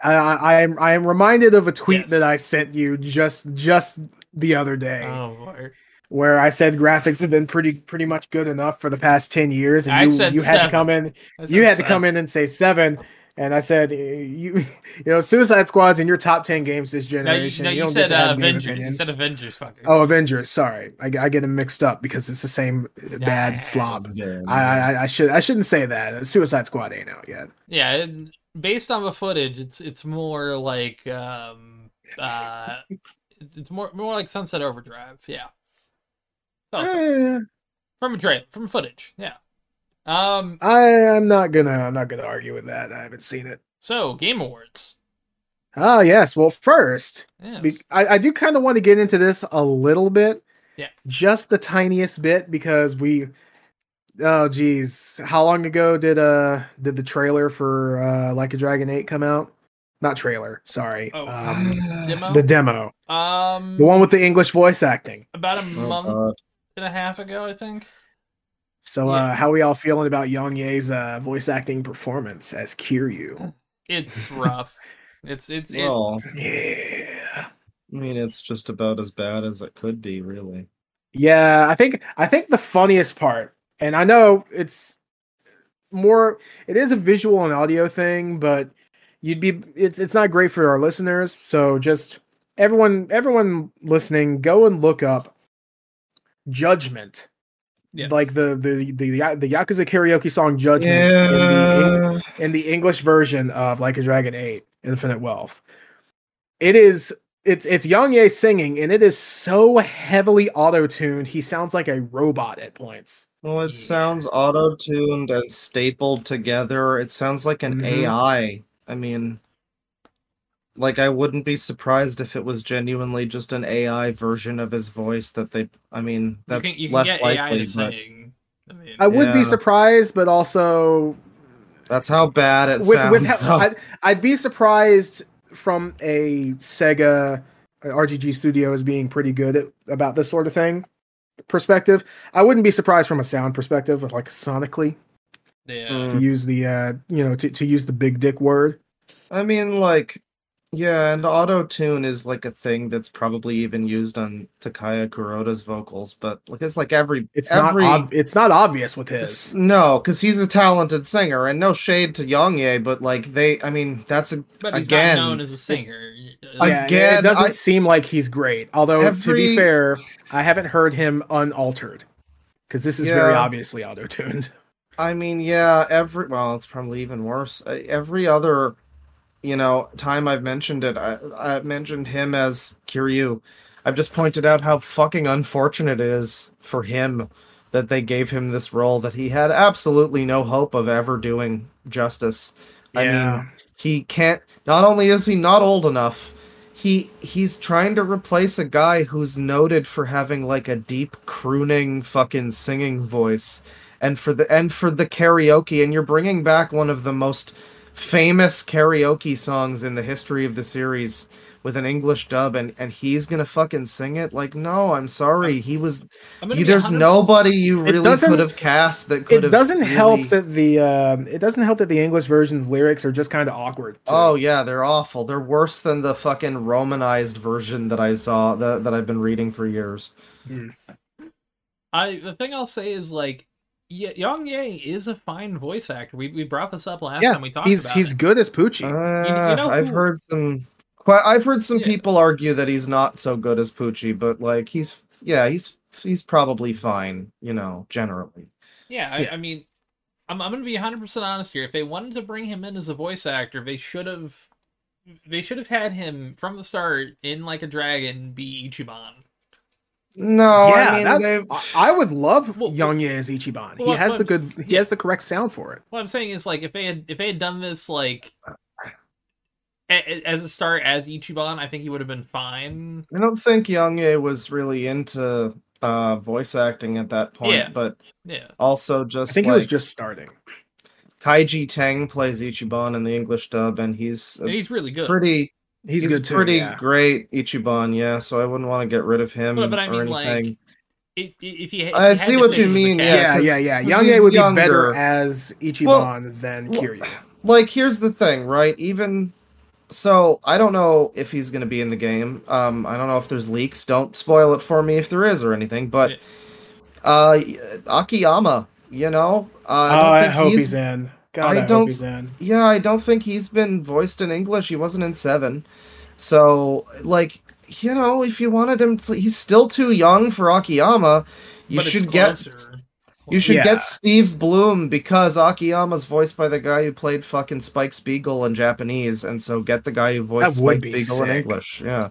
I, am I am reminded of a tweet Yes. that I sent you just just the other day. Oh boy. where I said graphics have been pretty pretty much good enough for the past ten years, and I you said you had to come in you had to come in and say seven, and I said you you know Suicide Squad's in your top ten games this No, you, generation. no, you you, said get to have uh, game Avengers. You opinions. said Avengers, fucker. Oh, Avengers. Sorry, I, I get them mixed up because it's the same Yeah. bad slob. yeah, I, I I should I shouldn't say that. Suicide Squad ain't out yet. Yeah, based on the footage, it's it's more like um uh it's it's more more like Sunset Overdrive. Yeah. So, so- Eh, from a trailer, from footage. Yeah. Um. I I'm not gonna I'm not gonna argue with that. I haven't seen it. So Game Awards. Ah yes. Well, first Yes. Be- I, I do kind of want to get into this a little bit. Yeah. Just the tiniest bit because we oh geez. How long ago did uh did the trailer for uh Like a Dragon 8 come out? Not trailer, sorry. Oh, um, demo. the demo. um. The one with the English voice acting. about a Oh, month God. and a half ago, I think. So Yeah. uh how we all feeling about Yong Yea's uh voice acting performance as Kiryu? It's rough. it's it's it, Yeah. I mean, it's just about as bad as it could be, really. Yeah, I think I think the funniest part, and I know it's more it is a visual and audio thing, but you'd be it's it's not great for our listeners, so just everyone everyone listening, go and look up Judgment. Yes. Like the the the the Yakuza karaoke song Judgment in, the, in the English version of Like a Dragon 8 Infinite Wealth. It is it's it's Yong Yea singing and it is so heavily auto-tuned. He sounds like a robot at points. Well, it Yeah. sounds auto-tuned and stapled together. It sounds like an Mhm. AI. I mean, like I wouldn't be surprised if it was genuinely just an AI version of his voice that they. I mean, that's you can, you can less get likely, AI but sing. I mean, I would Yeah. be surprised, but also that's how bad it with sounds. with how. I'd, I'd be surprised from a Sega uh, RGG studio as being pretty good at, about this sort of thing perspective. I wouldn't be surprised from a sound perspective, with like sonically yeah. Mm. to use the uh you know to, to use the big dick word. I mean, like, yeah, and auto tune is like a thing that's probably even used on Takaya Kuroda's vocals, but like it's like every It's every not ob- it's not obvious with his. no, because he's a talented singer, and no shade to Yong Yea, but like they, I mean, that's a But he's again, not known as a singer. I- Yeah, again, it doesn't I- seem like he's great. Although to be fair, I haven't heard him unaltered because this is very obviously auto tuned. I mean, yeah, every well, it's probably even worse. Every other, you know, time I've mentioned it, I, I mentioned him as Kiryu. I've just pointed out how fucking unfortunate it is for him that they gave him this role that he had absolutely no hope of ever doing justice. I mean, he can't. Not only is he not old enough, he he's trying to replace a guy who's noted for having like a deep crooning fucking singing voice and for the and for the karaoke and you're bringing back one of the most famous karaoke songs in the history of the series with an English dub and and he's going to fucking sing it like no I'm sorry he was I'm gonna you, there's nobody you really could have cast that could it have doesn't help that the um, it doesn't help that the English version's lyrics are just kind of awkward. too. Oh yeah, they're awful. They're worse than the fucking romanized version that I saw that, that I've been reading for years. I the thing I'll say is like, yeah, Yong Yea is a fine voice actor. We we brought this up last yeah, time we talked he's about he's it. good as Poochie. Uh, you know I've who- heard some quite I've heard some Yeah. people argue that he's not so good as Poochie, but like he's yeah, he's he's probably fine, you know, generally. Yeah, I, Yeah. I mean, I'm I'm gonna be 100 percent honest here. If they wanted to bring him in as a voice actor, they should have they should have had him from the start in like a dragon be Ichiban. No, yeah, I mean they I, I would love Well, Yong Yea as Ichiban. well, he has well, the good. He yeah. has the correct sound for it. What I'm saying is like if they had if they had done this like a- a- as a start as Ichiban, I think he would have been fine. I don't think Young was really into uh, voice acting at that point, Yeah. but Yeah. also just I think like he was just starting. Kaiji Tang plays Ichiban in the English dub, and he's And he's really good. pretty He's, he's, good too. pretty yeah. great Ichiban, yeah. So I wouldn't want to get rid of him But- but I or mean, like, anything. If, if you, if I see what you mean, Yeah, yeah, Yeah, 'cause- yeah, yeah. 'cause Yong Yea would be younger. better as Ichiban than well, Kiryu. like here's the thing, right? Even so, I don't know if he's going to be in the game. Um, I don't know if there's leaks. Don't spoil it for me if there is or anything. But uh, Akiyama, you know, uh, I oh, don't I think hope he's, he's, in. God, I I, don't- he's in. Yeah, I don't think he's been voiced in English. He wasn't in Seven, so like you know, if you wanted him, to, he's still too young for Akiyama. You but should get you should Yeah. get Steve Blum because Akiyama's voiced by the guy who played fucking Spike Spiegel in Japanese, and so get the guy who voiced That Spike be Spiegel in. English. Yeah.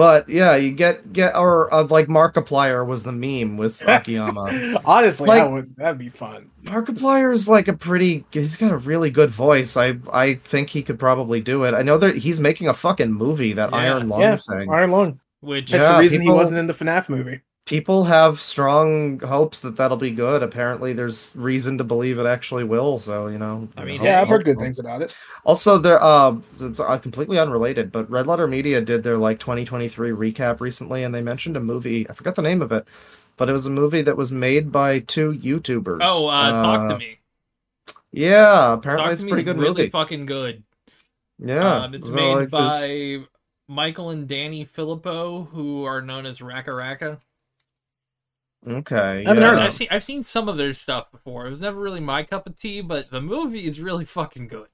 But yeah, you get get or uh, like Markiplier was the meme with Akiyama. Honestly, Like- that would that'd be fun. Markiplier is like a pretty. He's got a really good voice. I I think he could probably do it. I know that he's making a fucking movie that Yeah. Iron Lung Yeah, thing. Iron Lung. Which That's Yeah, the reason people- he wasn't in the FNAF movie. People have strong hopes that that'll be good. Apparently, there's reason to believe it actually will. So you know. I mean, hope- Yeah, I've heard good so. things about it. Also, there uh, it's uh, completely unrelated, but Red Letter Media did their like 2023 recap recently, and they mentioned a movie. I forgot the name of it, but it was a movie that was made by two YouTubers. oh, uh, talk to me. Yeah, apparently Talk it's to a me pretty good really movie. fucking good. Yeah, Um, it's so, made like, there's- by Michael and Danny Philippou, who are known as RackaRacka. Okay, I haven't yeah. heard of I've seen I've seen some of their stuff before. It was never really my cup of tea, but the movie is really fucking good.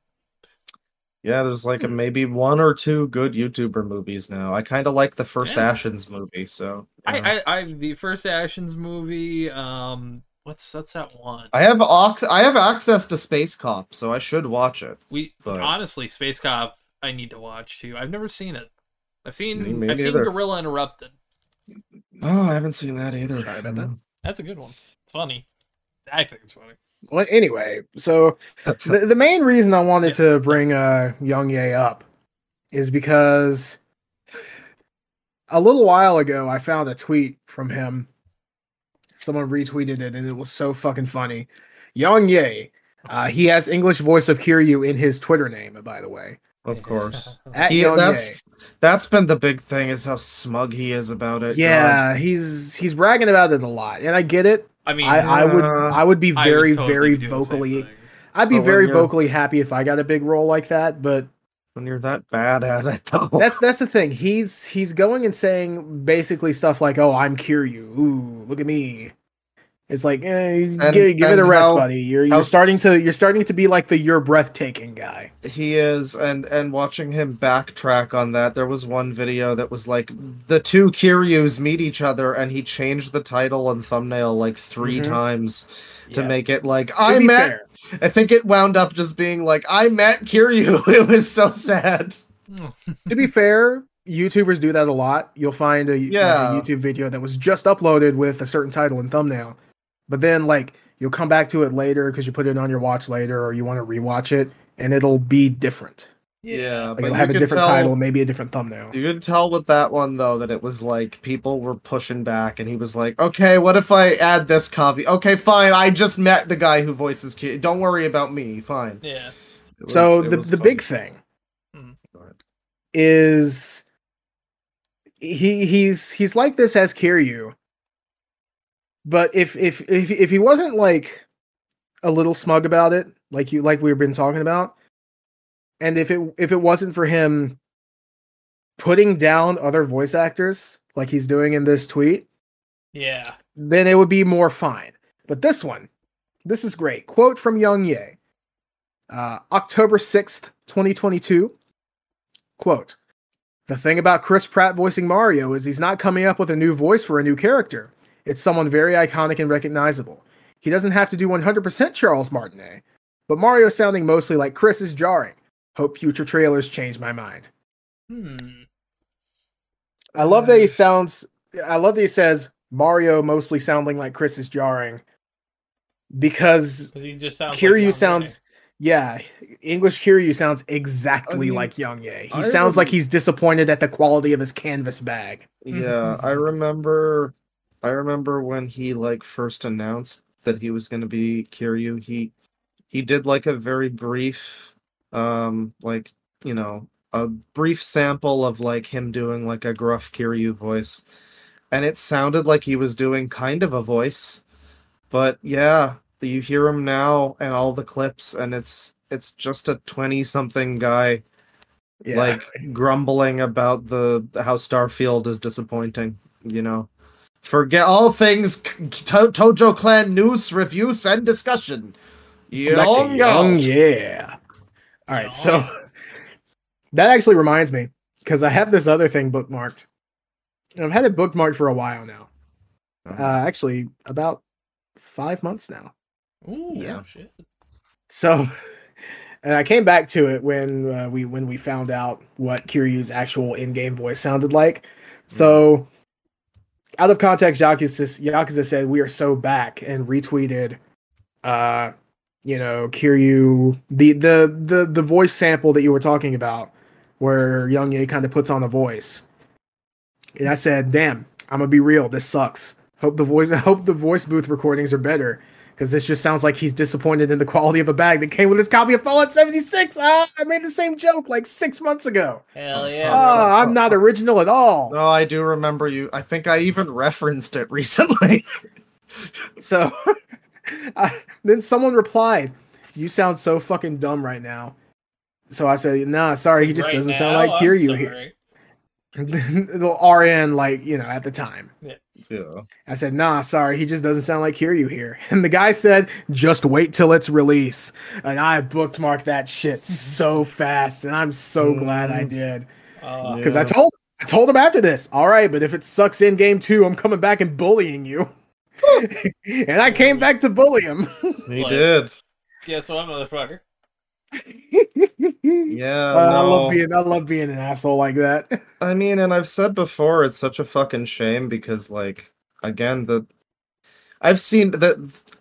Yeah, there's like a, maybe one or two good YouTuber movies now. I kind of like the first Yeah. Ashens movie, so. I, I I the first Ashens movie. Um, what's that's that one? I have ox- I have access to Space Cop, so I should watch it. We but- honestly, Space Cop. I need to watch too. I've never seen it. I've seen Me- I've seen neither. Gorilla Interrupted. Oh, I haven't seen that either. Sorry about that. That's a good one. It's funny. I think it's funny. Well, anyway, so the, the main reason I wanted to bring uh, Yong Yea up is because a little while ago I found a tweet from him. Someone retweeted it, and it was so fucking funny. Yong Yea, uh, he has English voice of Kiryu in his Twitter name, by the way. Of course. At He, Young that's that's been the big thing is how smug he is about it. Ye. Yeah, he's he's bragging about it a lot, and I get it. I mean, I, I would I would be I would very totally very do the same vocally. I'd be But very vocally happy if I got a big role like that, but when you're that bad at it, though. that's that's the thing. He's he's going and saying basically stuff like, "Oh, I'm Kiryu. Ooh, look at me." It's like, eh, And- give, give it a rest, how- buddy. You're you're starting to you're starting to be like the you're breathtaking guy. he is, and and watching him backtrack on that, there was one video that was like the two Kiryus meet each other, and he changed the title and thumbnail like 3 Mhm. times to Yeah. make it like To I met. fair, I think it wound up just being like I met Kiryu. It was so sad. Hmm. to be fair, YouTubers do that a lot. You'll find a, like, a YouTube video that was just uploaded with a certain title and thumbnail, but then like you'll come back to it later because you put it on your watch later or you want to rewatch it, and it'll be different. Yeah, Like but it'll you have a different tell- title, maybe a different thumbnail. You could tell with that one though that it was like people were pushing back, and he was like, "Okay, what if I add this copy? Okay, fine. I just met the guy who voices kid. Don't worry about me. Fine." Yeah. Was- so the the funny. big thing Mhm. Is he he's he's like this as Kiryu. But if if if if he wasn't like a little smug about it, like you like we've been talking about, and if it if it wasn't for him putting down other voice actors like he's doing in this tweet, Yeah. then it would be more fine. But this one, this is great. Quote from Yong Yea, uh, October 6th, 2022. Quote The thing about Chris Pratt voicing Mario is he's not coming up with a new voice for a new character. It's someone very iconic and recognizable. He doesn't have to do 100% Charles Martinet, but Mario sounding mostly like Chris is jarring. Hope future trailers change my mind. Hmm. I love that he sounds. I love that he says Mario mostly sounding like Chris is jarring, because Because he just sounds. like Kiryu Young sounds. Yeah, English Kiryu sounds exactly I mean, like Yong Yea. He I sounds like he's disappointed at the quality of his canvas bag. Yeah, I remember I remember when he like first announced that he was going to be Kiryu, he he did like a very brief um like, you know, a brief sample of like him doing like a gruff Kiryu voice. And it sounded like he was doing kind of a voice. But yeah, you hear him now and all the clips and it's it's just a 20 something guy Yeah. like grumbling about the how Starfield is disappointing. You know, forget all things to- Tojo Clan news, reviews, and discussion. Young, Young, yeah. All right, so that actually reminds me because I have this other thing bookmarked. I've had it bookmarked for a while now. Uh, actually, about five months now. Ooh, Yeah. shit. So, and I came back to it when uh, we when we found out what Kiryu's actual in-game voice sounded like. So, out of context, Yakuza, Yakuza said we are so back and retweeted, uh, you know, Kiryu the the the the voice sample that you were talking about, where Yong Yea kind of puts on a voice. And I said, "Damn, I'm gonna be real. This sucks. Hope the voice hope the voice booth recordings are better." Because this just sounds like he's disappointed in the quality of a bag that came with his copy of Fallout 76. Ah, I made the same joke like six months ago. Hell yeah. Ah, I'm not original at all. No, I do remember you. I think I even referenced it recently. So uh, then someone replied, "You sound so fucking dumb right now." So I said, "Nah, sorry, he just Right doesn't now, sound like I'm hear you here." the RN, like you know, at the time. yeah. I said, "Nah, sorry, he just doesn't sound like hear you here." And the guy said, "Just wait till its release." And I bookmarked that shit so fast, and I'm so glad I Mm. did Uh, because I told I told him after this. All right, but if it sucks in game two, I'm coming back and bullying you. and I came back to bully him. He Like- did. yeah, so I'm a motherfucker. Yeah. Uh, I love being I love being an asshole like that. I mean, and I've said before, it's such a fucking shame because, like, again, the I've seen that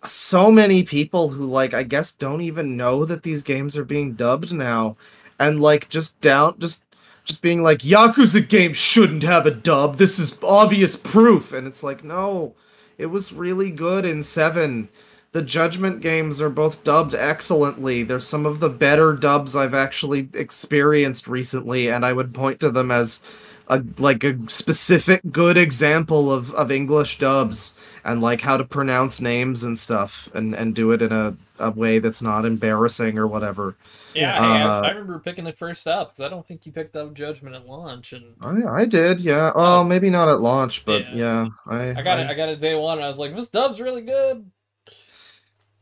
so many people who, like, I guess don't even know that these games are being dubbed now, and like just down, just just being like, Yakuza game shouldn't have a dub. This is obvious proof, and it's like, no, it was really good in seven. The Judgment games are both dubbed excellently. They're some of the better dubs I've actually experienced recently, and I would point to them as a like a specific good example of, of English dubs and like how to pronounce names and stuff and, and do it in a, a way that's not embarrassing or whatever. Yeah, I, Uh, I remember picking it first up because I don't think you picked up Judgment at launch, and I, I did, yeah. Oh, maybe not at launch, but Yeah. yeah, I I got it. I got it day one, and I was like, "This dub's really good."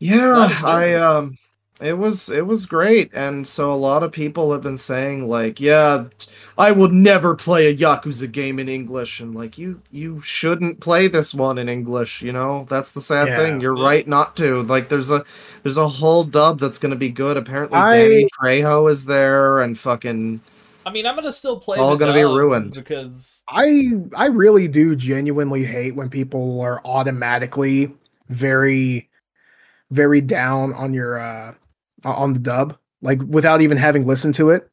Yeah, Not as good I um it was it was great and so a lot of people have been saying like, yeah, I will never play a Yakuza game in English and like you you shouldn't play this one in English, you know? That's the sad Yeah. thing. You're Yeah. right not to. Like there's a there's a whole dub that's going to be good. Apparently I- Danny Trejo is there and fucking I mean, I'm gonna still play. All the gonna be ruined. because I I really do genuinely hate when people are automatically very very down on your uh on the dub like without even having listened to it.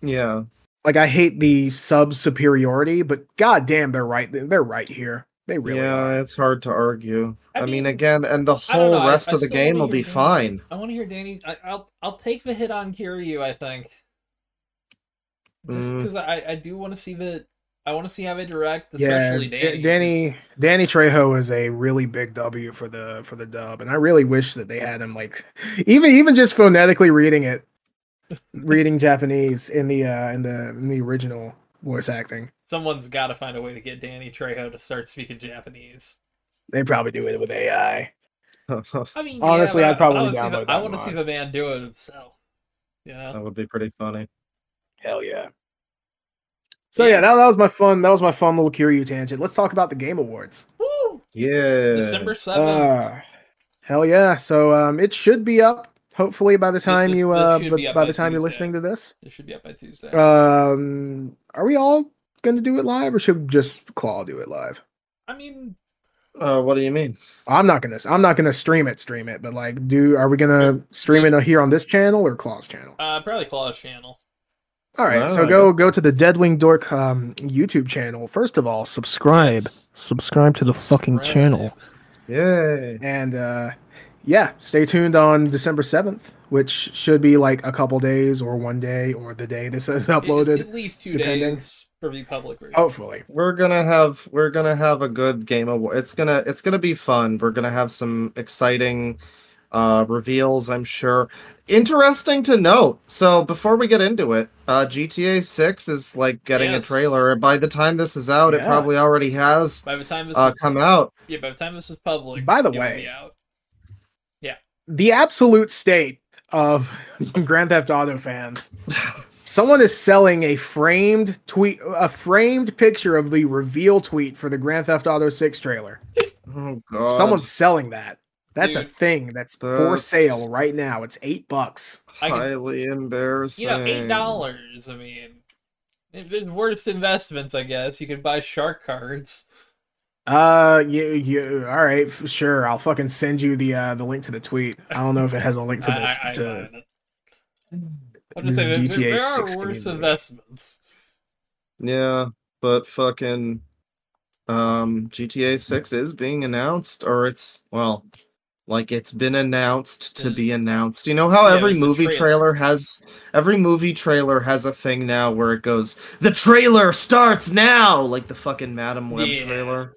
yeah. Like I hate the sub superiority, but goddamn they're right they're right here. They really yeah, are. it's hard to argue. I I, mean, mean, again, and the whole know, I- rest I of the game will be Danny- fine. I want to hear Danny. I, I'll I'll take the hit on Kiryu. I think just Mm. because I I do want to see the I want to see how they direct, Yeah, especially Da- Danny. Danny 'cause- Danny Trejo is a really big W for the for the dub, and I really wish that they had him like even even just phonetically reading it, reading Japanese in the uh in the in the original voice acting. Someone's got to find a way to get Danny Trejo to start speaking Japanese. They probably do it with AI. I mean, Honestly, yeah, I'd but probably I wanna see download the, that I want to see the man do it himself. You know, that would be pretty funny. Hell yeah. So yeah, that, that was my fun. That was my fun little Kiryu tangent. Let's talk about the Game Awards. Woo! Yeah. December seventh. Uh, hell yeah! So um, it should be up. Hopefully by the time this- you uh, should by, by by the time you're listening to this. it should be up by Tuesday. Um, are we all going to do it live, or should just Claw do it live? I mean, Uh, what do you mean? I'm not gonna. I'm not gonna stream it. Stream it, but like, do are we gonna stream it here on this channel or Claw's channel? Uh, probably Claw's channel. All right, so Alright. go go to the Deadwing Dork um, YouTube channel. First of all, subscribe. Yes. Subscribe to the fucking channel. Yay! And uh yeah, stay tuned on December 7th, which should be like a couple days or one day or the day this is uploaded. At least two depending. days for the public version. Hopefully. We're gonna have we're gonna have a good game of it's gonna it's gonna be fun. We're gonna have some exciting uh reveals, I'm sure. Interesting to note. So before we get into it, uh GTA 6 is like getting Yes. a trailer. By the time this is out, it probably already has By the time this uh is, come out. yeah, by the time this is public, By the way. Yeah. The absolute state of Grand Theft Auto fans. Someone is selling a framed tweet a framed picture of the reveal tweet for the Grand Theft Auto 6 trailer. Oh god. Someone's selling that. That's a thing that's for That's- sale right now. It's 8 bucks. I can, highly embarrassing. you know, eight dollars. I mean, it- there's worst investments, I guess. You could buy shark cards. Uh, you, you, all right, sure. I'll fucking send you the uh the link to the tweet. I don't know if it has a link to this. I, I, to, mind it. I'm just this saying, there, GTA there are 6 worse game. investments. Yeah, but fucking um GTA 6 is being announced or it's well like it's been announced to Mm. be announced. You know how Yeah, every movie trailer. trailer has every movie trailer has a thing now where it goes the trailer starts now like the fucking Madame Web Yeah. trailer.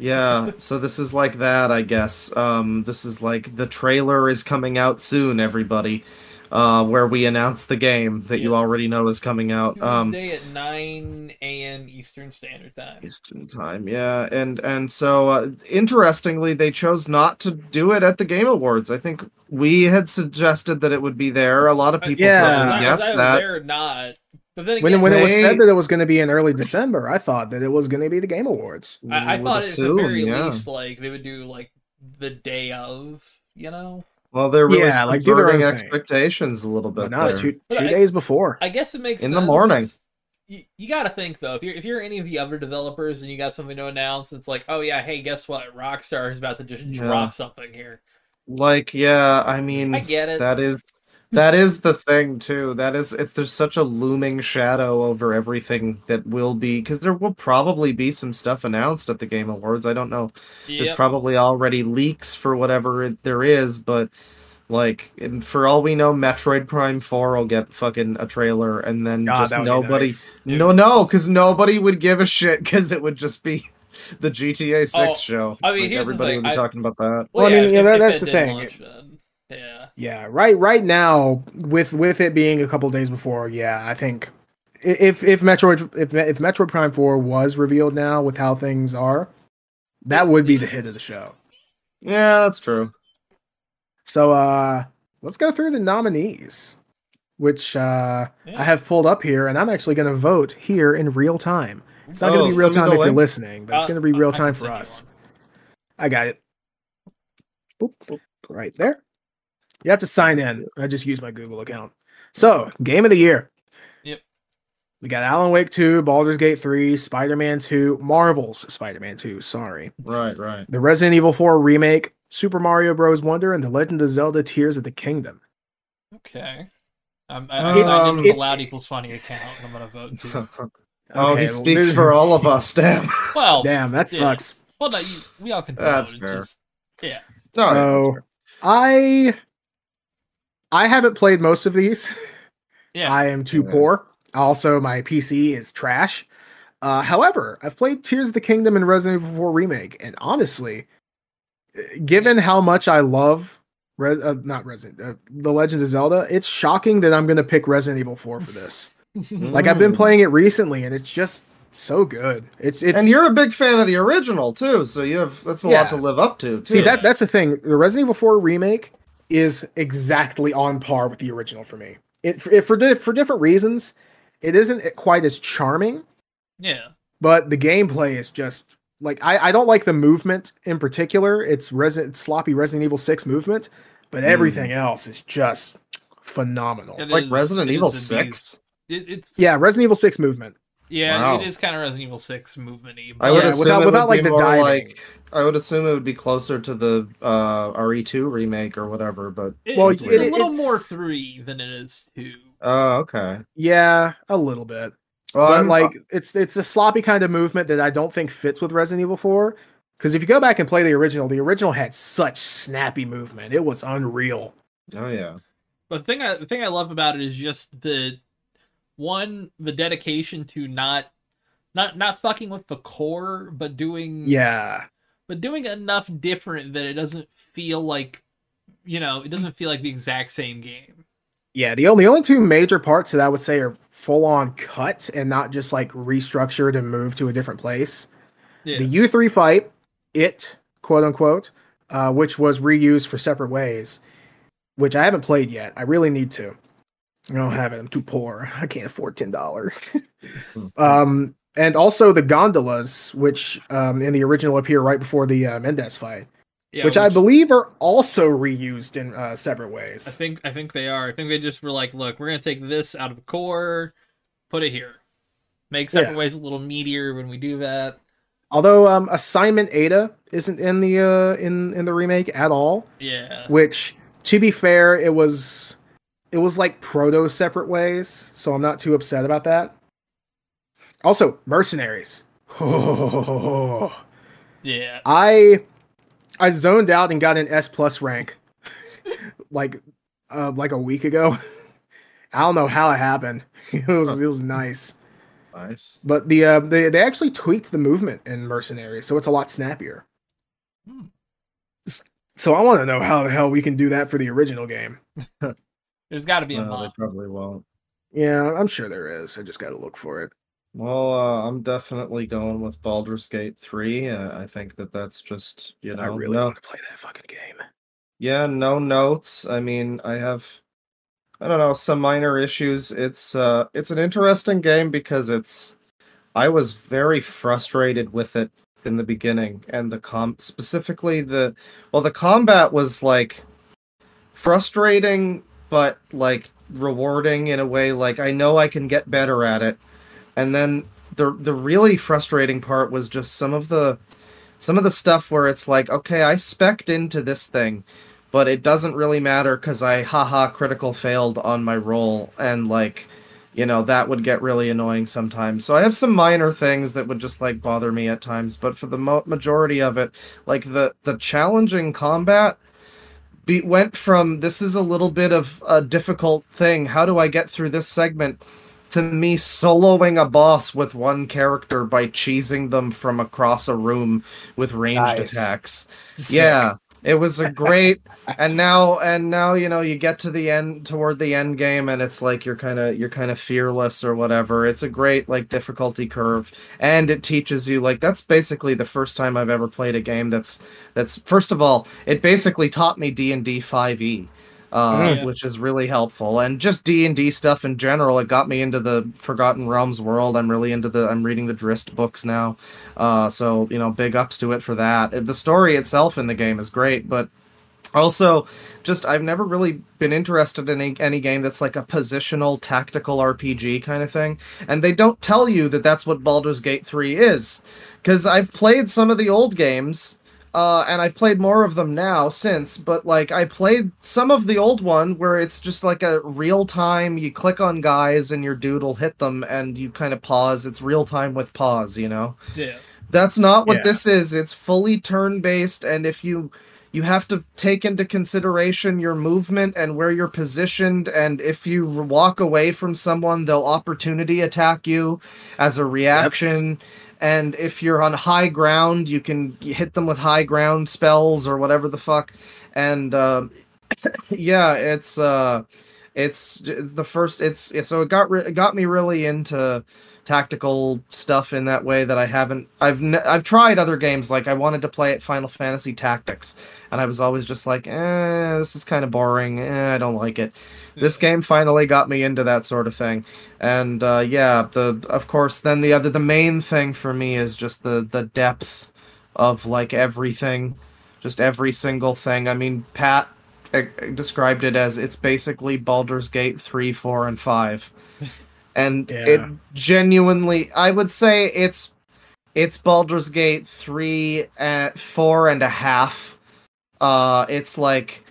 Yeah, so this is like that, I guess. Um this is like the trailer is coming out soon everybody. Uh where we announce the game that you already know is coming out. Um at 9 a.m. Eastern Standard Time. Eastern time, yeah, and and so uh, interestingly, they chose not to do it at the Game Awards. I think we had suggested that it would be there. A lot of people Yeah. Was probably I- guessed I that. there or not? But then when again, when it was said that it was going to be in early December, I thought that it was going to be the Game Awards. I, I You would thought at the assume, very yeah. least, like they would do like the day of, you know. Well, they're really Yeah, like, do their subverting own thing. expectations a little bit. no, there. two two I- days before. I guess it makes In the morning. You, you got to think though, if you're if you're any of the other developers and you got something to announce, it's like, oh yeah, hey, guess what? Rockstar is about to just Yeah. drop something here. Like, yeah, I mean, I get it. that is that is the thing too. That is if there's such a looming shadow over everything that will be because there will probably be some stuff announced at the Game Awards. I don't know There's probably already leaks for whatever it, there is, but like, and for all we know, Metroid Prime Four will get fucking a trailer, and then God, just that would be nobody, nice. no, no, because nobody would give a shit because it would just be the GTA Six Oh, show. I mean, Like, here's the everybody thing, would be I- talking about that. Well, I mean, yeah, that- that's the thing. launch then. Yeah. Yeah, right. Right now, with with it being a couple days before, yeah, I think if if Metroid if if Metroid Prime Four was revealed now with how things are, that would be the hit of the show. Yeah, that's true. So uh let's go through the nominees, which uh Yeah. I have pulled up here, and I'm actually going to vote here in real time. It's not Oh, going to be real time the if you're listening, but it's Uh, going to be real I time for us. I got it. Boop, boop, right there. You have to sign in. I just used my Google account. So, game of the year. Yep. We got Alan Wake 2, Baldur's Gate 3, Spider Man 2, Marvel's Spider Man 2, sorry. Right, right. The Resident Evil 4 remake, Super Mario Bros. Wonder, and The Legend of Zelda Tears of the Kingdom. Okay. Um, I, I It's- signed into the it's- Loud Equals Funny account. and I'm gonna vote too. oh, Okay, he well, speaks this- for all of us. Damn. Well, Damn, that yeah. sucks. well, no, you, we all can. That's it's fair. just- yeah. No, yeah, that's so, fair. I I haven't played most of these. Yeah. I am too Yeah. poor. Also, my PC is trash. Uh, however, I've played Tears of the Kingdom and Resident Evil 4 Remake, and honestly, given how much I love Re- uh, not Resident, uh, The Legend of Zelda, it's shocking that I'm going to pick Resident Evil 4 for this. like I've been Mm. playing it recently, and it's just so good. It's it's and you're a big fan of the original too, so you have that's a Yeah. lot to live up to. Too. See that that's the thing. The Resident Evil 4 remake is exactly on par with the original for me. It for, for di- for different reasons, it isn't quite as charming, yeah. but the gameplay is just like I, I don't like the movement in particular. It's Resident sloppy Resident Evil 6 movement, but Mm. everything else is just phenomenal. It it's like Resident it Evil. Six. It, it's Yeah, Resident Evil 6 movement. Yeah, Wow. it is kind of Resident Evil Six movement y. I would Yeah, assume without- it without, would like, be the more diving. like I would assume it would be closer to the uh, RE2 remake or whatever. But Well, it's, it- a little it's- more three than it is two. oh, okay. Yeah, a little bit. Well, but I'm like it's it's a sloppy kind of movement that I don't think fits with Resident Evil 4. Because if you go back and play the original, the original had such snappy movement. It was unreal. oh yeah. But the thing I the thing I love about it is just the one the dedication to not not not fucking with the core, but doing Yeah. but doing enough different that it doesn't feel like you know it doesn't feel like the exact same game. Yeah, the only, the only two major parts that I would say are full on cut and not just like restructured and moved to a different place. Yeah. The U3 fight, it, quote unquote, uh, which was reused for separate ways, which I haven't played yet. I really need to. I don't have it. I'm too poor. I can't afford ten dollars. um, and also the gondolas, which um, in the original appear right before the uh, Mendez fight, yeah, which, I believe are also reused in uh, separate I ways. think I think they are. I think they just were like, look, we're gonna take this out of the core, put it here. Make separate Yeah. ways a little meatier when we do that. Although um, assignment Ada isn't in the uh, in in the remake at all, Yeah. which to be fair, it was it was like proto separate ways, so I'm not too upset about that. Also, mercenaries. Yeah. I I zoned out and got an S plus rank like uh, like a week ago. I don't know how it happened. It was it was nice. Nice. But the uh, they they actually tweaked the movement in mercenaries, so it's a lot snappier. Hmm. So I want to know how the hell we can do that for the original game. There's got to be a No, they probably won't. Yeah, I'm sure there is. I just got to look for it. Well, uh, I'm definitely going with Baldur's Gate 3. Uh, I think that that's just, you know, I really no, want to play that fucking game. yeah, no notes. I mean, I have, I don't know, some minor issues. It's, uh, it's an interesting game because it's, I was very frustrated with it in the beginning and the com, specifically the, well, the combat was like frustrating, but like rewarding in a way. Like I know I can get better at it, and then the the really frustrating part was just some of the some of the stuff where it's like, okay, I specced into this thing, but it doesn't really matter because I haha critical failed on my roll, and like, you know, that would get really annoying sometimes. So I have some minor things that would just like bother me at times, but for the mo- majority of it, like the the challenging combat be, went from this is a little bit of a difficult thing. How do I get through this segment? To me, soloing a boss with one character by cheesing them from across a room with ranged Nice. attacks. Sick. Yeah, it was a great. and now, and now, you know, you get to the end, toward the end game, and it's like you're kind of, you're kind of fearless or whatever. It's a great like difficulty curve, and it teaches you like that's basically the first time I've ever played a game that's that's first of all, it basically taught me D and D five E. Uh, Mhm. which is really helpful, and just D and D stuff in general. It got me into the Forgotten Realms world. I'm really into the. I'm reading the Drizzt books now, uh, so you know, big ups to it for that. The story itself in the game is great, but also just I've never really been interested in any, any game that's like a positional tactical RPG kind of thing, and they don't tell you that that's what Baldur's Gate 3 is, because I've played some of the old games. Uh, and I've played more of them now since, but like I played some of the old one where it's just like a real time. You click on guys and your dude will hit them, and you kind of pause. It's real time with pause, you know. Yeah. That's not what Yeah. this is. It's fully turn based, and if you you have to take into consideration your movement and where you're positioned, and if you walk away from someone, they'll opportunity attack you as a reaction. And if you're on high ground, you can hit them with high ground spells or whatever the fuck. And um, yeah, it's uh, it's it's the first. It's so it got re- it got me really into tactical stuff in that way that I haven't I've ne- I've tried other games like I wanted to play at Final Fantasy Tactics and I was always just like eh this is kind of boring. Eh, I don't like it. This game finally got me into that sort of thing and uh, yeah the of course then the other the main thing for me is just the the depth of like everything just every single thing. I mean Pat uh, described it as it's basically Baldur's Gate 3 4 and 5 and Yeah. it genuinely, I would say it's it's Baldur's Gate three at four and a half. Uh, it's like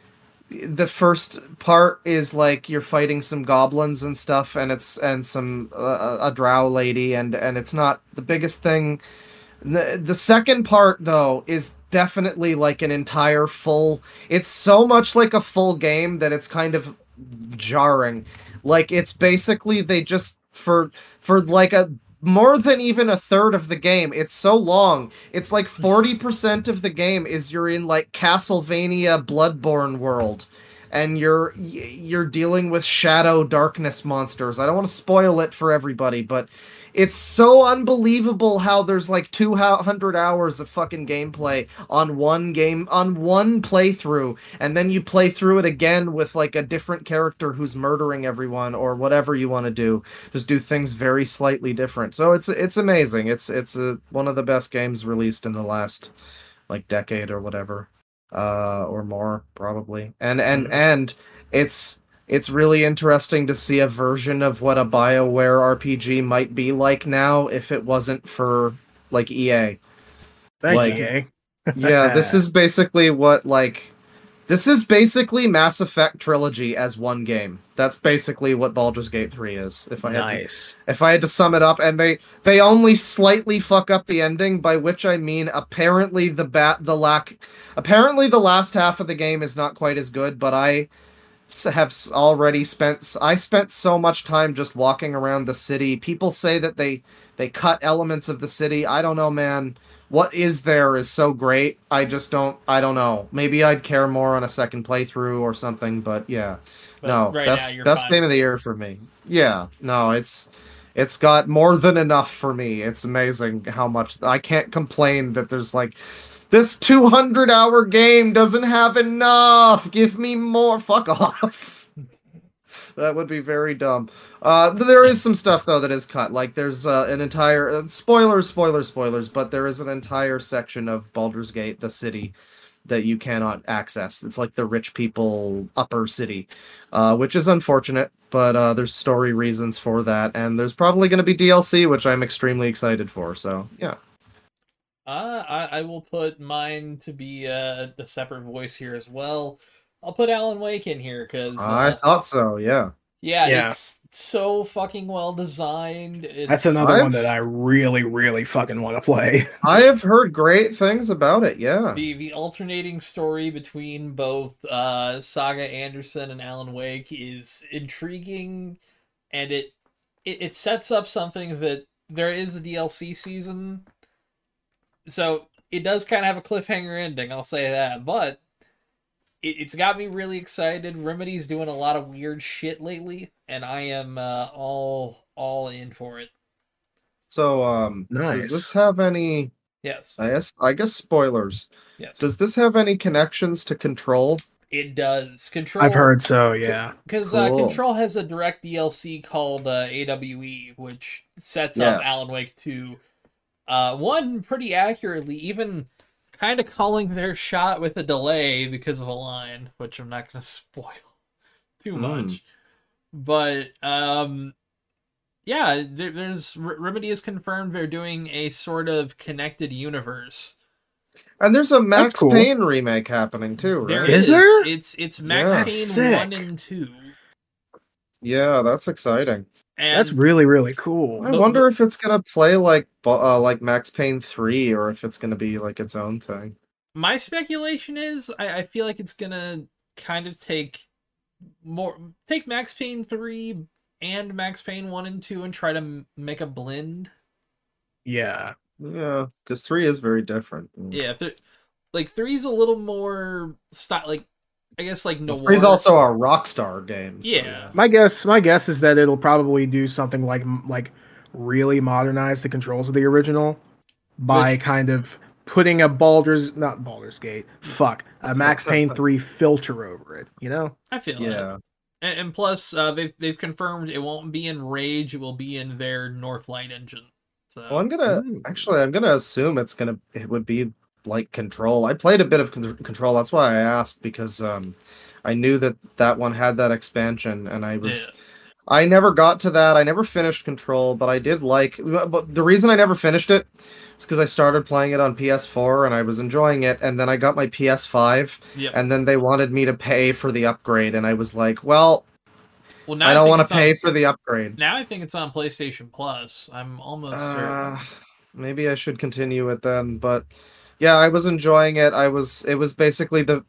the first part is like you're fighting some goblins and stuff, and it's and some uh, a drow lady, and and it's not the biggest thing. The, the second part though is definitely like an entire full. It's so much like a full game that it's kind of jarring. Like it's basically they just for for like a more than even a third of the game. It's so long. It's like 40% of the game is you're in like Castlevania Bloodborne world and you're you're dealing with shadow darkness monsters. I don't want to spoil it for everybody, but it's so unbelievable how there's like 200 hours of fucking gameplay on one game on one playthrough and then you play through it again with like a different character who's murdering everyone or whatever you want to do. Just do things very slightly different. So it's it's amazing. It's it's a, one of the best games released in the last like decade or whatever uh or more probably. And and Mhm. and it's it's really interesting to see a version of what a BioWare RPG might be like now if it wasn't for like EA. Thanks, Like- EA. Yeah, this is basically what like this is basically Mass Effect trilogy as one game. That's basically what Baldur's Gate 3 is. If I had to, nice. if I had to sum it up and they they only slightly fuck up the ending by which I mean apparently the bat the lack apparently the last half of the game is not quite as good, but I have already spent I spent so much time just walking around the city. People say that they they cut elements of the city. I don't know, man. What is there is so great. I just don't I don't know. Maybe I'd care more on a second playthrough or something, but yeah. But no, right best best fine. game of the year for me. Yeah, no, it's it's got more than enough for me. It's amazing how much I can't complain that there's like this 200 hour game doesn't have enough. Give me more. Fuck off. that would be very dumb. Uh, there is some stuff though that is cut. Like there's uh, an entire uh, spoilers, spoilers, spoilers. But there is an entire section of Baldur's Gate, the city, that you cannot access. It's like the rich people upper city, uh, which is unfortunate. But uh, there's story reasons for that, and there's probably going to be DLC, which I'm extremely excited for. So yeah. Uh, I, I will put mine to be a, a separate voice here as well. I'll put Alan Wake in here because I thought so. Yeah. yeah, Yeah. it's so fucking well designed. It's, That's another I've- one that I really, really fucking want to play. I have heard great things about it. Yeah. the the alternating story between both uh, Saga Anderson and Alan Wake is intriguing, and it, it it sets up something that there is a DLC season, so it does kind of have a cliffhanger ending. I'll say that, but it, it's got me really excited. Remedy's doing a lot of weird shit lately, and I am uh, all all in for it. So um, Nice. does this have any? Yes, I guess I guess spoilers. yes, Does this have any connections to Control? it does. Control. I've heard so, yeah. Because uh, Control has a direct DLC called uh, AWE, which sets up Alan Wake 2. Uh, one, pretty accurately, even kind of calling their shot with a delay because of a line, which I'm not going to spoil too Hmm. much. But, um, yeah, there, there's R- Remedy has confirmed they're doing a sort of connected universe. And there's a Max cool. Payne remake happening too, There right? Is is. there? It's it's Max Yeah. Payne one and two. Yeah, that's exciting. And That's really, really cool. I But- wonder if it's gonna play like uh, like Max Payne three, or if it's gonna be like its own thing. my speculation is I, I feel like it's gonna kind of take more take Max Payne three and Max Payne one and two and try to m- make a blend. Yeah. Yeah, because three is very different. Mm. Yeah, if it, like three's a little more style, like I guess like no. Three's also a Rockstar game. so Yeah. My guess, my guess is that it'll probably do something like like really modernize the controls of the original by Which- kind of putting a Baldur's not Baldur's Gate, fuck, a Max Payne three filter over it. You know? I feel yeah. yeah. And, and plus, uh, they've they've confirmed it won't be in Rage; it will be in their Northlight engine. So Well, I'm gonna actually I'm gonna assume it's gonna it would be like Control. I played a bit of Con- Control. That's why I asked because um I knew that that one had that expansion, and I was yeah. I never got to that. I never finished Control, but I did like. But the reason I never finished it is because I started playing it on PS4 and I was enjoying it, and then I got my PS5, Yep. and then they wanted me to pay for the upgrade, and I was like, well, well, now I don't want to pay on- for the upgrade. Now I think it's on PlayStation Plus. I'm almost Uh, certain. maybe I should continue it then, but yeah, I was enjoying it. I was. It was basically the.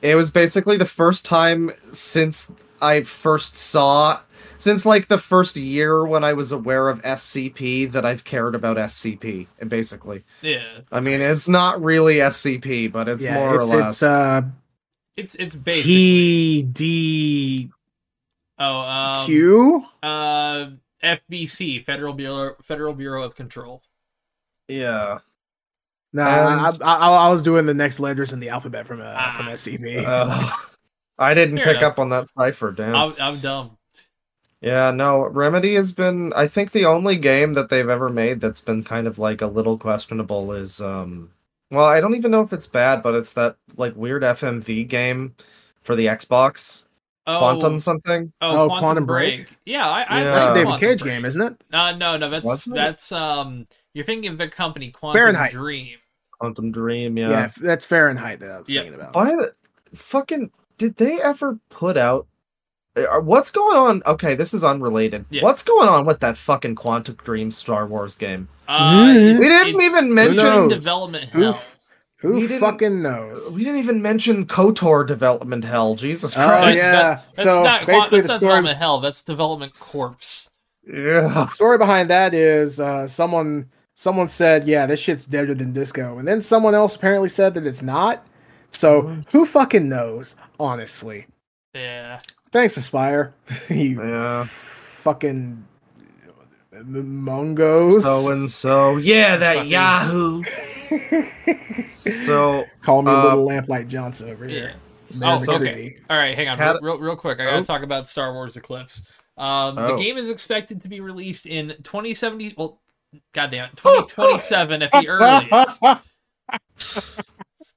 It was basically the first time since I first saw. Since like the first year when I was aware of SCP that I've cared about SCP, basically. Yeah, I mean, it's not really SCP, but it's yeah, more it's, or less. it's uh it's it's basically T D oh um Q. uh FBC Federal Bureau Federal Bureau of Control. yeah. No, I, and- I, I was doing the next letters in the alphabet from uh, Ah. from SCP. Uh, I didn't Fair pick enough. up on that cipher, damn. I'm, I'm dumb. Yeah, no, Remedy has been I think the only game that they've ever made that's been kind of like a little questionable is um well, I don't even know if it's bad, but it's that like weird FMV game for the Xbox, Oh, Quantum something. Oh, Oh, Quantum, Quantum Break. Break? Yeah, I, I Yeah. That's a David Quantum Cage Break. game, isn't it? Uh, no, no, that's Wasn't it? that's um. You're thinking of the company Quantum Fahrenheit. Dream. Quantum Dream, Yeah, yeah. that's Fahrenheit that I was Yeah. thinking about. By the fucking did they ever put out uh, what's going on? Okay, this is unrelated. Yeah. What's going on with that fucking Quantum Dream Star Wars game? Uh, We it's- We didn't it's even mention knows? development hell. f- who We fucking knows? We didn't even mention KOTOR development hell. Jesus Christ! Oh Christ. yeah. That's so not, basically, that's the story development hell. That's development corpse. Yeah. story behind that is uh, someone someone said, "Yeah, this shit's deader than disco," and then someone else apparently said that it's not. So who fucking knows? Honestly, Yeah. thanks, Aspyr. you Yeah. fucking m- mongos. So and so. Yeah, that Fucking- Yahoo. So Call me uh, little lamplight Johnson over Yeah. here. Oh, so, okay. All right, hang on, Cat- real, real, real quick. I gotta Oh. talk about Star Wars Eclipse. Um, The Oh. game is expected to be released in 2070. Well, goddamn it, 2027 at the earliest.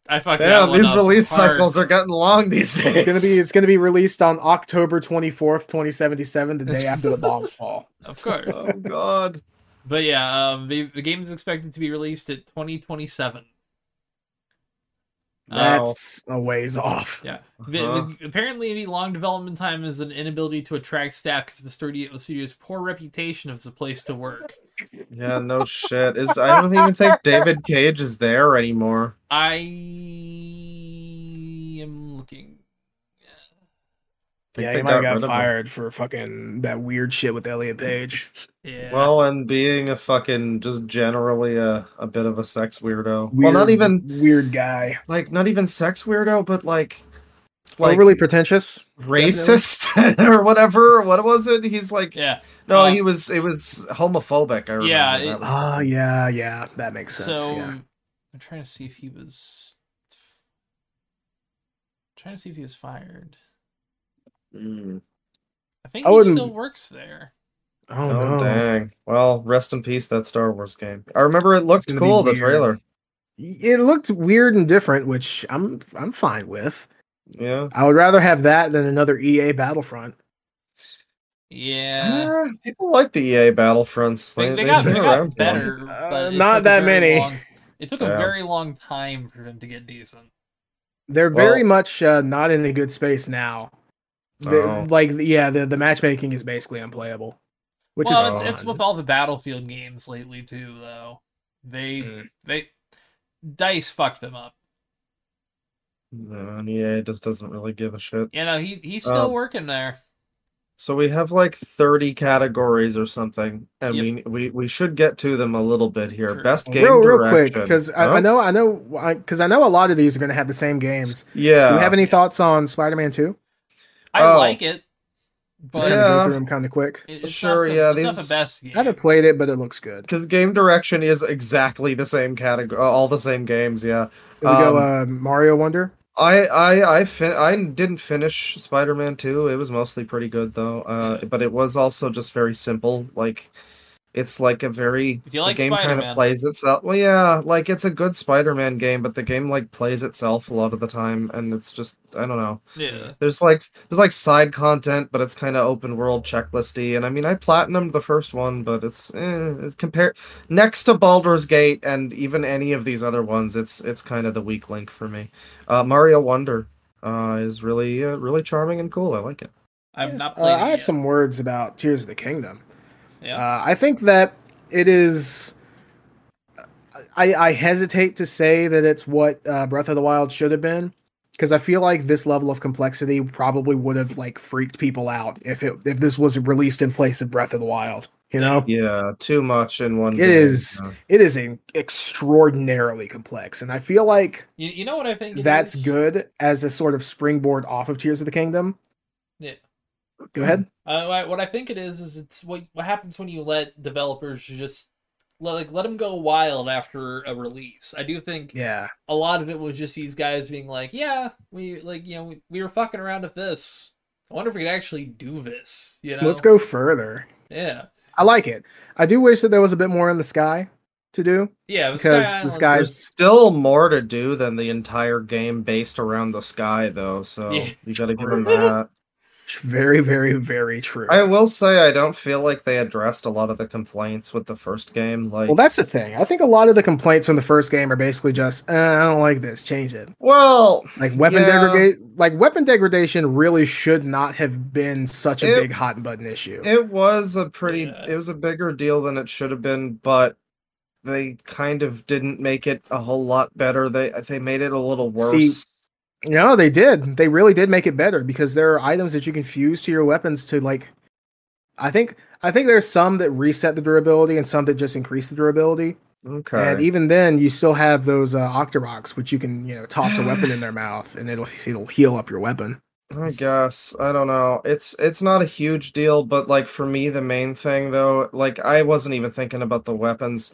I fucked that damn, these release hard. cycles are getting long these days. It's gonna be it's gonna be released on October twenty fourth, twenty seventy seven, the day after the bombs fall. of course. Oh god. But yeah, um, the, the game is expected to be released at 2027. Wow. That's a ways off. Yeah. Uh-huh. apparently, the long development time is an inability to attract staff because of the studio, the studio's poor reputation as a place to work. Yeah, no shit. Is I don't even think David Cage is there anymore. I am looking. Think Yeah, they he might have got got rid of him. fired for fucking that weird shit with Elliot Page. Yeah. Well, and being a fucking just generally a, a bit of a sex weirdo. Weird, well, not even weird guy. like not even sex weirdo, but like like Overly pretentious. racist or whatever. What was it? He's like yeah. no, Uh, he was it was homophobic. I remember. Yeah, it- was- Ah, yeah, yeah, that makes sense. So yeah. I'm trying to see if he was. trying to see if he was fired. Mm. I think I he still works there. Oh, Oh, no. dang. Well, rest in peace that Star Wars game. I remember it looked cool, the trailer. It looked weird and different, which I'm I'm fine with. Yeah. I would rather have that than another EA Battlefront. Yeah. Eh, people like the EA Battlefronts. They, They, they got, they got around to 'em. better, Uh, but it not that many. long- it took a Yeah. very long time for them to get decent. They're very much uh, not in a good space now. Oh. Like, yeah, the the matchmaking is basically unplayable, which well, is it's, it's with all the Battlefield games lately too, though. They Mm. they Dice fucked them up. No, and EA just doesn't really give a shit. You know, he he's still Um, working there. So we have like 30 categories or something, and we, we we should get to them a little bit here. Sure. Best game real real direction. quick because I, Huh? I know I know because I, know a lot of these are going to have the same games. Yeah. Do you have any thoughts on Spider Man Two? I oh. like it, but Just kind of Yeah. go through them kind of quick. it- it's Sure, the, yeah, it's not these- the best game. I haven't played it, but it looks good. Because game direction is exactly the same category, all the same games. Yeah. Here we go, Um, uh, Mario Wonder. I I I fin- I didn't finish Spider-Man 2. It was mostly pretty good though. Uh, but it was also just very simple. Like it's like a very If you like the game kind Spider-Man. of plays itself. Well, yeah, like it's a good Spider-Man game, but the game like plays itself a lot of the time, and it's just I don't know. Yeah. There's like there's like side content, but it's kind of open world checklisty. And I mean, I platinumed the first one, but it's eh, it's compared next to Baldur's Gate and even any of these other ones. It's it's kind of the weak link for me. Uh, Mario Wonder uh, is really uh, really charming and cool. I like it. I've not Uh. I have yet. some words about Tears of the Kingdom. Yeah. Uh, I think that it is. I, I hesitate to say that it's what uh, Breath of the Wild should have been, because I feel like this level of complexity probably would have like freaked people out if it if this was released in place of Breath of the Wild. You know, Yeah, too much in one. It game, is- yeah. it is a extraordinarily complex, and I feel like you, you know what I think? that's is? good as a sort of springboard off of Tears of the Kingdom. Yeah. Go ahead. Uh, what- what I think it is is it's what what happens when you let developers just let, like let them go wild after a release. I do think Yeah. a lot of it was just these guys being like, yeah, we like you know we, we were fucking around with this. I wonder if we could actually do this. You know, Let's go further. Yeah, I like it. I do wish that there was a bit more in the sky to do yeah. because Sky the Island's- sky's There's still more to do than the entire game based around the sky, though. So Yeah. you got to give them that. Very, very, very true. I will say I don't feel like they addressed a lot of the complaints with the first game. Like, well, that's the thing. I think a lot of the complaints from the first game are basically just, uh, I don't like this, change it. well, Like weapon Yeah. degradation, like weapon degradation, really should not have been such a It- big hot button issue. it was a pretty, Yeah. it was a bigger deal than it should have been, but they kind of didn't make it a whole lot better. They they made it a little worse. See, no, they did. They really did make it better because there are items that you can fuse to your weapons to like. I think I think there's some that reset the durability and some that just increase the durability. okay. And even then, you still have those uh, Octoroks, which you can, you know, toss a weapon in their mouth and it'll it'll heal up your weapon. I guess I don't know. It's it's not a huge deal, but like for me, the main thing though, like I wasn't even thinking about the weapons.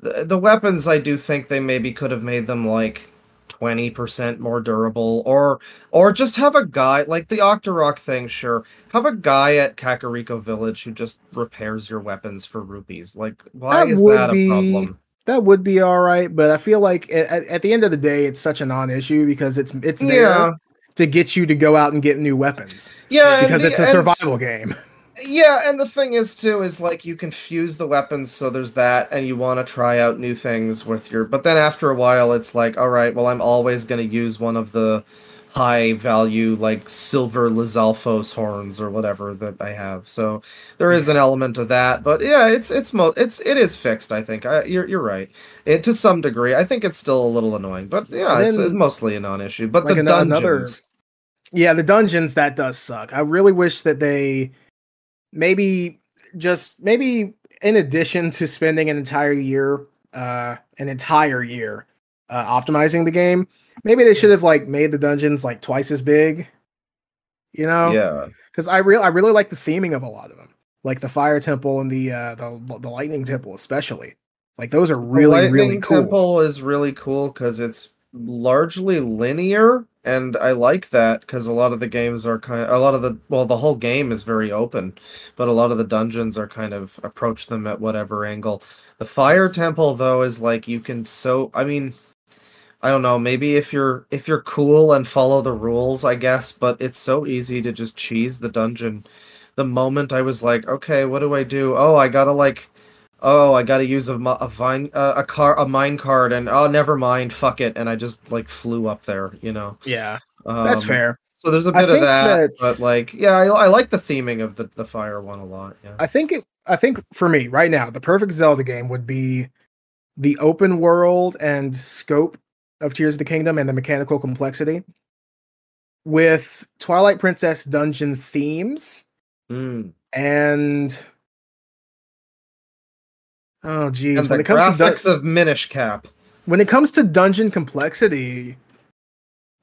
The, the weapons, I do think they maybe could have made them like twenty percent more durable, or or just have a guy like the Octorok thing. Sure, have a guy at Kakariko Village who just repairs your weapons for rupees. Like, why That is would that be- a problem? That would be all right, but I feel like at, at the end of the day, it's such a non-issue because it's it's there Yeah, to get you to go out and get new weapons yeah, because the- it's a and- survival game. Yeah, and the thing is too is like you can fuse the weapons, so there's that, and you want to try out new things with your. But then after a while, it's like, all right, well, I'm always going to use one of the high value like silver Lizalfos horns or whatever that I have. So there is an element of that, but yeah, it's it's mo- it's it is fixed. I think I, you're you're right. It, to some degree, I think it's still a little annoying, but yeah, And it's, it's mostly a non-issue. But Like the an- dungeons, another- Yeah, the dungeons that does suck. I really wish that they maybe just maybe in addition to spending an entire year, uh, an entire year uh, optimizing the game, maybe they should have like made the dungeons like twice as big. You know, yeah. because I real I really like the theming of a lot of them, like the fire temple and the uh, the the lightning temple especially. Like those are really really cool. Temple is really cool because it's largely linear, and I like that because a lot of the games are kind. Of, a lot of the well, the whole game is very open, but a lot of the dungeons are kind of approach them at whatever angle. The Fire Temple though is like you can so. I mean, I don't know. Maybe if you're if you're cool and follow the rules, I guess. But it's so easy to just cheese the dungeon. The moment I was like, okay, what do I do? Oh, I gotta like oh, I got to use a, a vine, uh, a car, a mine card, and oh, never mind, fuck it, and I just like flew up there, you know. Yeah, Um, that's fair. So there's a bit of that, that- but like, yeah, I, I like the theming of the the fire one a lot. Yeah. I think it. I think for me right now, the perfect Zelda game would be the open world and scope of Tears of the Kingdom and the mechanical complexity with Twilight Princess dungeon themes Mm. and oh geez, And when the it comes to dun- graphics of Minish Cap. when it comes to dungeon complexity,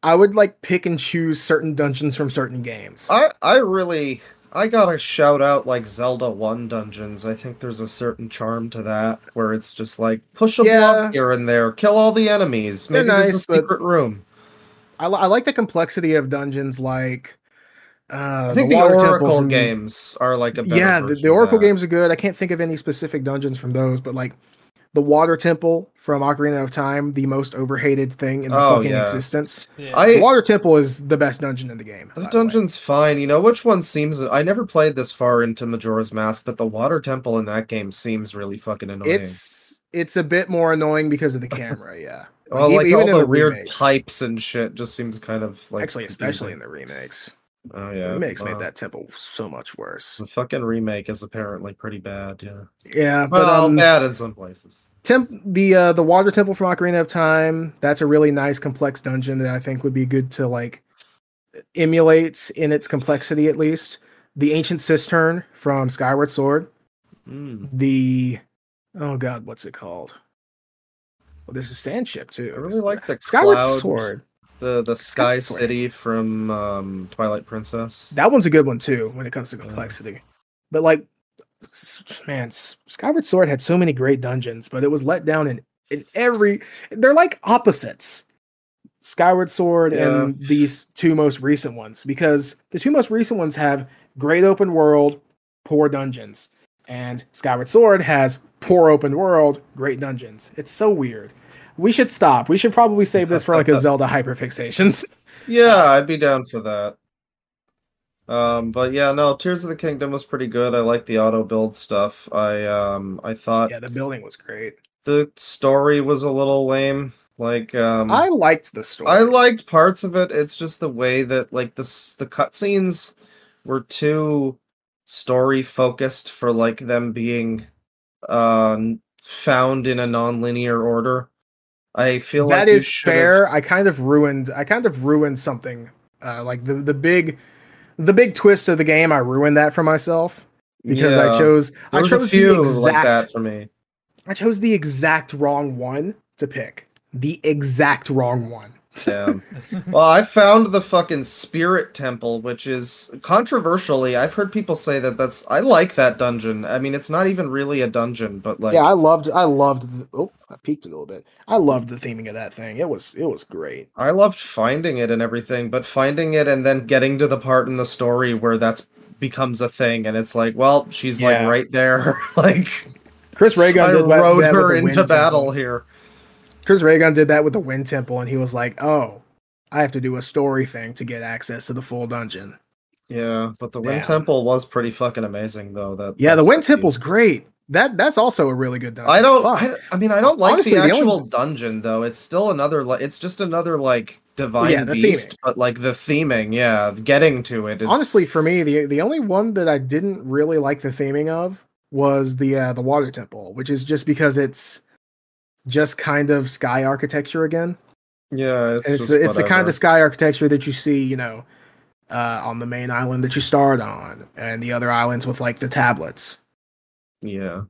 I would like pick and choose certain dungeons from certain games. I I really I gotta shout out like Zelda One dungeons. I think there's a certain charm to that where it's just like push a Yeah. block here and there, kill all the enemies. They're Maybe there's nice, a secret room. I, I like the complexity of dungeons like Uh, I think the, Water Temple Oracle from- games are like a better Yeah, the, the Oracle that. games are good. I can't think of any specific dungeons from those, but like the Water Temple from Ocarina of Time, the most overhated thing in the Oh, fucking yeah. existence. Yeah. I- The Water Temple is the best dungeon in the game. The by way. dungeon's fine. You know which one seems? I never played this far into Majora's Mask, but the water temple in that game seems really fucking annoying. It's it's a bit more annoying because of the camera. Yeah. well, like even all in the, weird remakes. pipes and shit just seems kind of like Actually, especially in confusing. the remakes. Oh yeah the remakes uh, made that temple so much worse. The fucking remake is apparently pretty bad. Yeah, Yeah, but well, um, bad in some places. temp the uh, the water temple from Ocarina of Time. That's a really nice, complex dungeon that I think would be good to like emulate in its complexity at least. The ancient cistern from Skyward Sword. Mm. The oh god, what's it called? Well, there's a sand ship too. I really like the Skyward cloud, Sword. The the Sky. City from um, Twilight Princess. That one's a good one too when it comes to Yeah. complexity. But like, man, Skyward Sword had so many great dungeons, but it was let down in in every. They're like opposites. Skyward Sword Yeah. and these two most recent ones, because the two most recent ones have great open world, poor dungeons, and Skyward Sword has poor open world, great dungeons. It's so weird. We should stop. We should probably save this for like a Zelda hyperfixations. Yeah, I'd be down for that. Um, but yeah, no, Tears of the Kingdom was pretty good. I like the auto build stuff. I um I thought yeah, the building was great. the story was a little lame. Like um I liked the story. I liked parts of it. It's just the way that like the the cutscenes were too story focused for like them being uh found in a non-linear order. I feel like that is fair. I kind of ruined. I kind of ruined something. Uh, like the the big, the big twist of the game. I ruined that for myself because I chose. There I chose the exact. like that for me. I chose the exact wrong one to pick. The exact wrong one. Damn. well, I found the fucking Spirit Temple, which is controversially, I've heard people say that that's. I like that dungeon. I mean, it's not even really a dungeon, but like, yeah, I loved. I loved. The, oh, I peeked a little bit. I loved the theming of that thing. It was. It was great. I loved finding it and everything, but finding it and then getting to the part in the story where that's becomes a thing, and it's like, well, she's Yeah. like right there. like, Chris Ray Gun I rode her into battle here. Chris Ray Gun did that with the Wind Temple, and he was like, "Oh, I have to do a story thing to get access to the full dungeon." Yeah, but the Wind Temple was pretty fucking amazing, though. That Yeah, the Wind Temple's piece. great. That that's also a really good dungeon. I don't. I, I mean, I don't like Honestly, the the only- actual dungeon though. It's still another. Like, it's just another like divine Yeah, beast, theming. but like the theming, yeah, getting to it is Honestly, for me, the the only one that I didn't really like the theming of was the uh, the Water Temple, which is just because it's just kind of sky architecture again. Yeah, it's it's the, it's the kind of sky architecture that you see, you know, uh, on the main island that you start on, and the other islands with like the tablets. yeah.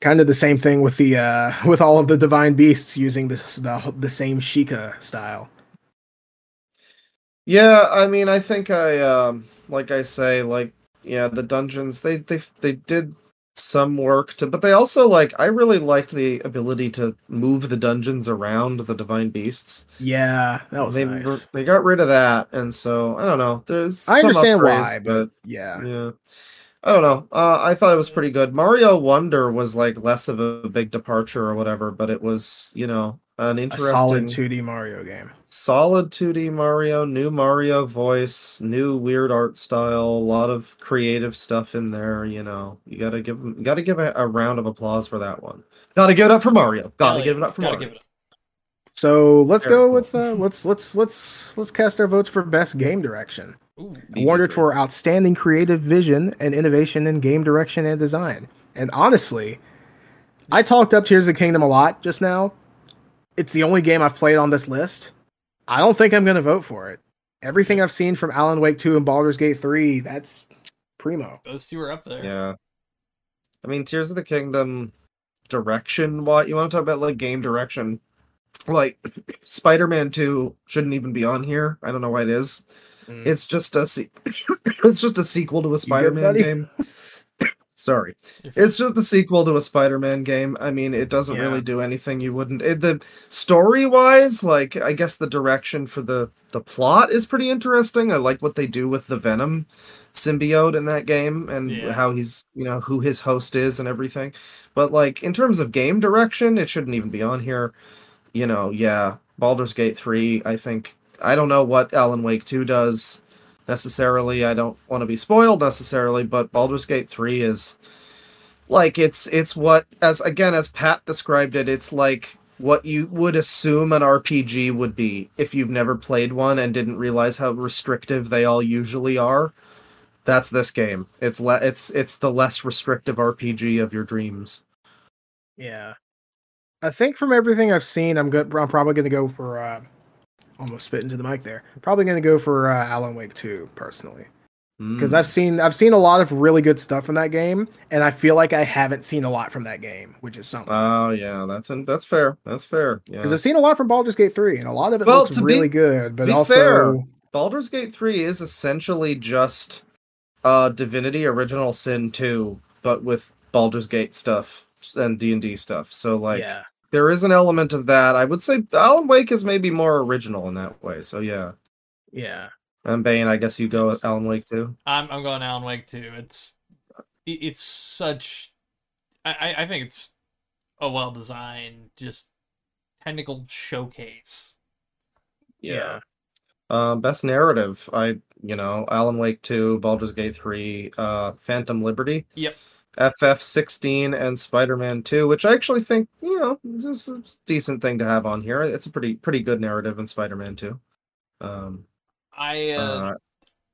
Kind of the same thing with the uh, with all of the divine beasts using this the the same Sheikah style. Yeah, I mean, I think I um like I say, like yeah, the dungeons they they they did some work to, but they also like I really liked the ability to move the dungeons around the divine beasts. Yeah, that was they nice. they got rid of that, and so I don't know. There's I some understand why, but yeah. yeah. I don't know. Uh, I thought it was pretty good. Mario Wonder was like less of a big departure or whatever, but it was, you know, an a interesting, solid 2D Mario game. solid 2D Mario, new Mario voice, new weird art style, a lot of creative stuff in there. You know, you gotta give you gotta give a, a round of applause for that one. Gotta give it up for Mario. Gotta Hell give it up for gotta Mario. give it up. So let's Very go cool. with uh, let's let's let's let's cast our votes for best game direction. Ooh, Awarded for outstanding creative vision and innovation in game direction and design. And honestly, I talked up Tears of the Kingdom a lot just now. It's the only game I've played on this list. I don't think I'm gonna vote for it. Everything I've seen from Alan Wake 2 and Baldur's Gate 3, that's primo. those two are up there. Yeah. I mean, Tears of the Kingdom direction. What you want to talk about, like game direction? Like Spider-Man Two shouldn't even be on here. I don't know why it is. Mm. It's just a se- it's just a sequel to a Spider-Man game. Sorry. It's just the sequel to a Spider-Man game. I mean, it doesn't Yeah. really do anything you wouldn't. It, the story-wise, like I guess the direction for the the plot is pretty interesting. I like what they do with the Venom symbiote in that game and Yeah. how he's, you know, who his host is and everything. But like in terms of game direction, it shouldn't even be on here. You know, yeah, Baldur's Gate 3, I think I don't know what Alan Wake 2 does necessarily. I don't want to be spoiled necessarily, but Baldur's Gate 3 is like it's it's what as again as Pat described it, it's like what you would assume an RPG would be if you've never played one and didn't realize how restrictive they all usually are. That's this game. It's le- it's it's the less restrictive RPG of your dreams. Yeah. I think from everything I've seen, I'm good. I'm probably going to go for. Uh, almost spit into the mic there. Probably going to go for uh, Alan Wake 2 personally, because Mm. I've seen I've seen a lot of really good stuff from that game, and I feel like I haven't seen a lot from that game, which is something. Oh yeah, that's that's fair. That's fair. Yeah. Because I've seen a lot from Baldur's Gate 3, and a lot of it Well, looks to be- really good, but also fair, Baldur's Gate 3 is essentially just uh Divinity Original Sin 2 but with Baldur's Gate stuff and D&D stuff. So like yeah, there is an element of that. I would say Alan Wake is maybe more original in that way. So yeah. yeah, And Bane, I guess you go with Alan Wake too. I'm I'm going Alan Wake too. It's it's such I I- I think it's a well designed just technical showcase. yeah. Uh, best narrative, I you know, Alan Wake 2, Baldur's Gate 3, uh Phantom Liberty. Yep. FF16 and Spider-Man 2, which I actually think, you know, is is a decent thing to have on here. It's a pretty pretty good narrative in Spider-Man 2. Um I uh, uh,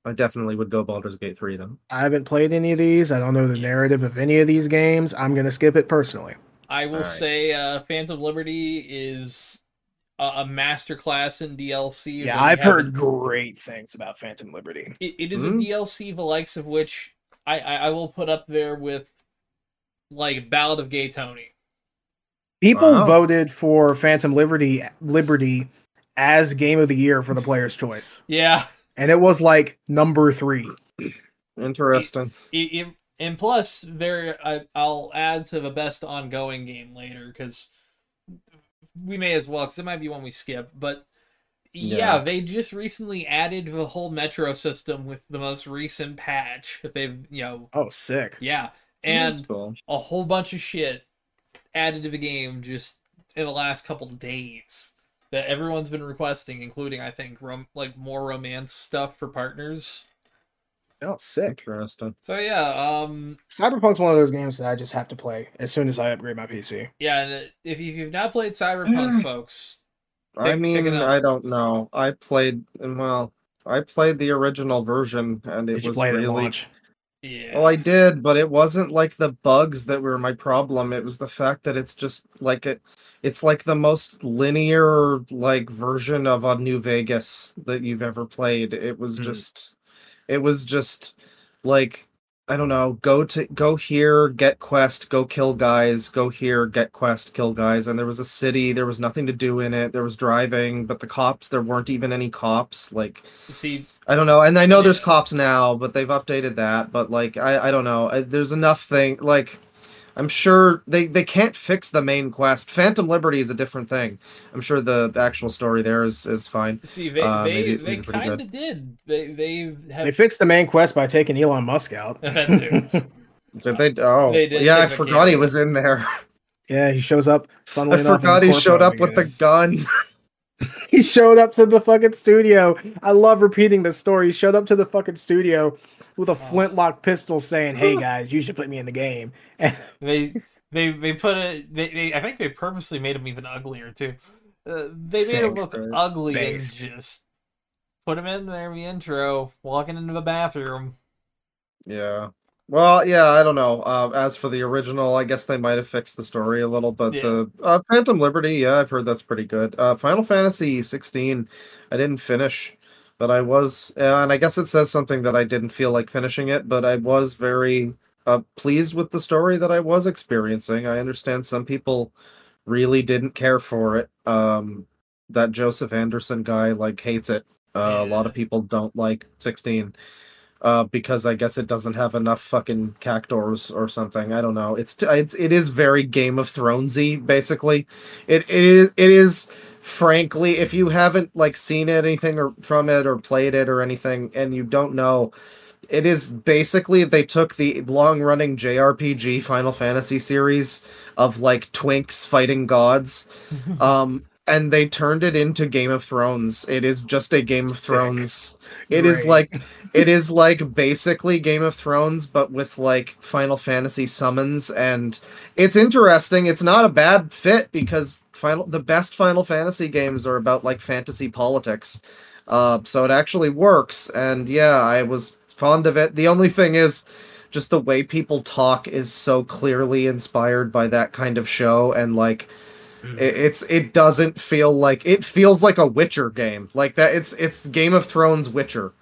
I definitely would go Baldur's Gate 3 though. I haven't played any of these. I don't know the narrative of any of these games. I'm gonna skip it personally. I will Alright. say uh, Phantom Liberty is a, a masterclass in DLC. Yeah, I've heard great things about Phantom Liberty. It, it is Mhm. a DLC the likes of which I, I I will put up there with like Ballad of Gay Tony. People Wow. voted for Phantom Liberty Liberty as game of the year for the player's choice. Yeah, And it was like number three. Interesting. it, it, and plus there I, I'll add to the best ongoing game later because we may as well because it might be one we skip. But yeah, Yeah. they just recently added the whole metro system with the most recent patch. that They've you know Oh, sick. yeah, and cool. a whole bunch of shit added to the game just in the last couple of days that everyone's been requesting, including I think rom- like more romance stuff for partners. Oh, sick. Interesting. So yeah, um, Cyberpunk's one of those games that I just have to play as soon as I upgrade my PC. yeah. And if you've not played Cyberpunk, folks, I Pick- pick mean, it up. I don't know. I played well, I played the original version and it Did you was play it at really launch? yeah, Well, I did, but it wasn't like the bugs that were my problem. It was the fact that it's just like it it's like the most linear like version of a New Vegas that you've ever played. It was Hmm. just it was just like I don't know, go to go here, get quest, go kill guys, go here, get quest, kill guys. And there was a city, there was nothing to do in it. There was driving, but the cops, there weren't even any cops. Like see, I don't know, and I know there's cops now, but they've updated that. But like, I I don't know. There's enough thing. Like, I'm sure they they can't fix the main quest. Phantom Liberty is a different thing. I'm sure the actual story there is is fine. see, they Uh, they, they kind of did. They they have They fixed the main quest by taking Elon Musk out. Did they? Oh, They did yeah. I forgot he was in there. yeah, he shows up. I enough, forgot he showed up with the gun. He showed up to the fucking studio. I love repeating this story. He showed up to the fucking studio with a flintlock pistol saying, Hey guys, you should put me in the game. They they they put it. They, they I think they purposely made him even uglier too. Uh, they made him look ugly Based. and just put him in there in the intro, walking into the bathroom. Yeah. Well, yeah, I don't know. Uh, as for the original, I guess they might have fixed the story a little, but Yeah. the uh, Phantom Liberty, yeah, I've heard that's pretty good. Uh, Final Fantasy 16, I didn't finish, but I was, uh, and I guess it says something that I didn't feel like finishing it, but I was very uh, pleased with the story that I was experiencing. I understand some people really didn't care for it. Um, that Joseph Anderson guy like hates it. Uh, A lot of people don't like 16. uh, because I guess it doesn't have enough fucking cactuars or something. I don't know. It's t- it's it is very Game of Thronesy basically. It it is it is frankly if you haven't like seen anything or from it or played it or anything and you don't know it is basically they took the long running JRPG Final Fantasy series of like twinks fighting gods. Um and they turned it into Game of Thrones. It is just a Game of Sick. Thrones. It is Great. like it is like basically Game of Thrones but with like Final Fantasy summons and it's interesting. It's not a bad fit because final the best Final Fantasy games are about like fantasy politics. Uh so it actually works and yeah, I was fond of it. The only thing is just the way people talk is so clearly inspired by that kind of show and like it, it's it doesn't feel like it feels like a Witcher game. Like that it's it's Game of Thrones Witcher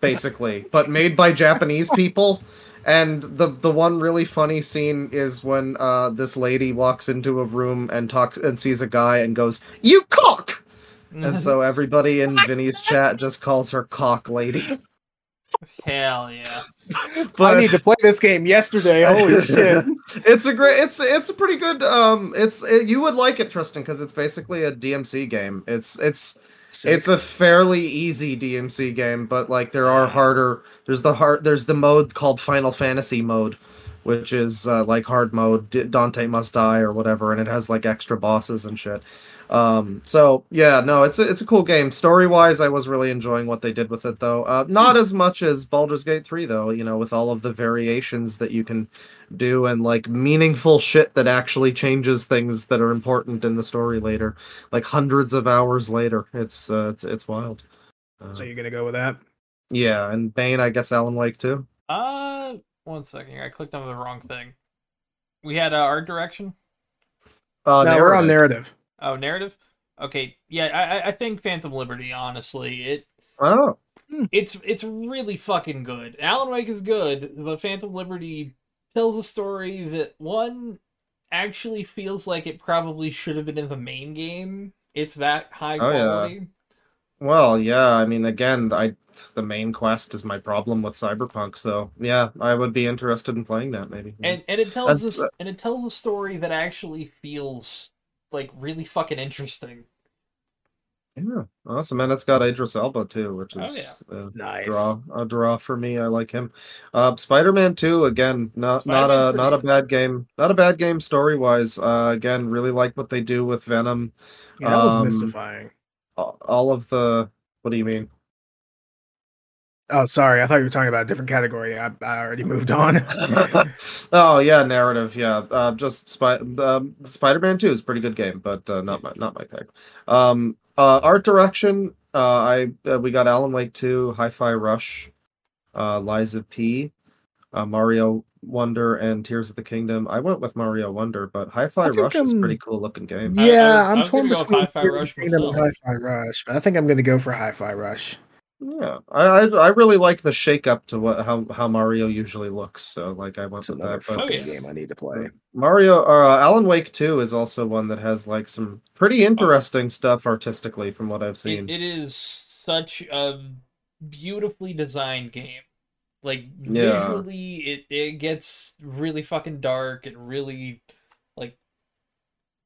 basically, but made by Japanese people. And the the one really funny scene is when uh this lady walks into a room and talks and sees a guy and goes, "You cock." And so everybody in Vinny's chat just calls her cock lady. Hell yeah. I need to play this game yesterday. Holy shit! it's a great it's it's a pretty good um it's it, you would like it Tristan because it's basically a DMC game. It's it's it's a fairly easy DMC game, but like there are harder. There's the hard. There's the mode called Final Fantasy mode, which is uh, like hard mode. D- Dante must die or whatever, and it has like extra bosses and shit. Um, so yeah, no, it's a, it's a cool game. Story wise, I was really enjoying what they did with it, though. Uh, not as much as Baldur's Gate three, though. You know, with all of the variations that you can do and like meaningful shit that actually changes things that are important in the story later, like hundreds of hours later. It's uh, it's it's wild. Uh, So you're gonna go with that? yeah, and Bane, I guess Alan Wake too. Uh, one second here. I clicked on the wrong thing. We had uh, art direction. Uh, no, we're on narrative. Oh, narrative. Okay, yeah, I, I- think Phantom Liberty. Honestly, it Oh, it's it's really fucking good. Alan Wake is good, but Phantom Liberty tells a story that one actually feels like it probably should have been in the main game. It's that high Oh, yeah. quality. well, yeah. I mean, again, I the main quest is my problem with Cyberpunk. So yeah, I would be interested in playing that maybe. and and it tells That's- this uh and it tells a story that actually feels like really fucking interesting. yeah, awesome. And it's got Idris Elba too, which Oh, is uh, Nice. draw a draw for me. I like him. Uh, Spider-Man Two again, not not Spider-Man's a not a bad game. Not a bad game story wise. Uh, again, really like what they do with Venom. Yeah, that was Um, mystifying. All all of the. What do you mean? Oh, sorry. I thought you were talking about a different category. I, I already moved on. oh yeah, narrative. Yeah, uh, just Spy- um, Spider-Man Two is a pretty good game, but uh, not my not my pick. Um, uh, art direction. Uh, I uh, we got Alan Wake Two, Hi-Fi Rush, uh, Lies of P, uh, Mario Wonder, and Tears of the Kingdom. I went with Mario Wonder, but Hi-Fi I think, Rush is a um, pretty cool looking game. I- I yeah, was- I I'm was torn gonna go with between Hi-Fi Rush and. Hi-Fi Rush, but I think I'm gonna go for Hi-Fi Rush. Yeah, I, I I really like the shake up to what how how Mario usually looks. So like I went It's with another that. But fucking Oh, game I need to play. Mario uh, Alan Wake 2 is also one that has like some pretty interesting stuff artistically from what I've It, seen. it is such a beautifully designed game. Like Yeah. visually, it it gets really fucking dark and really like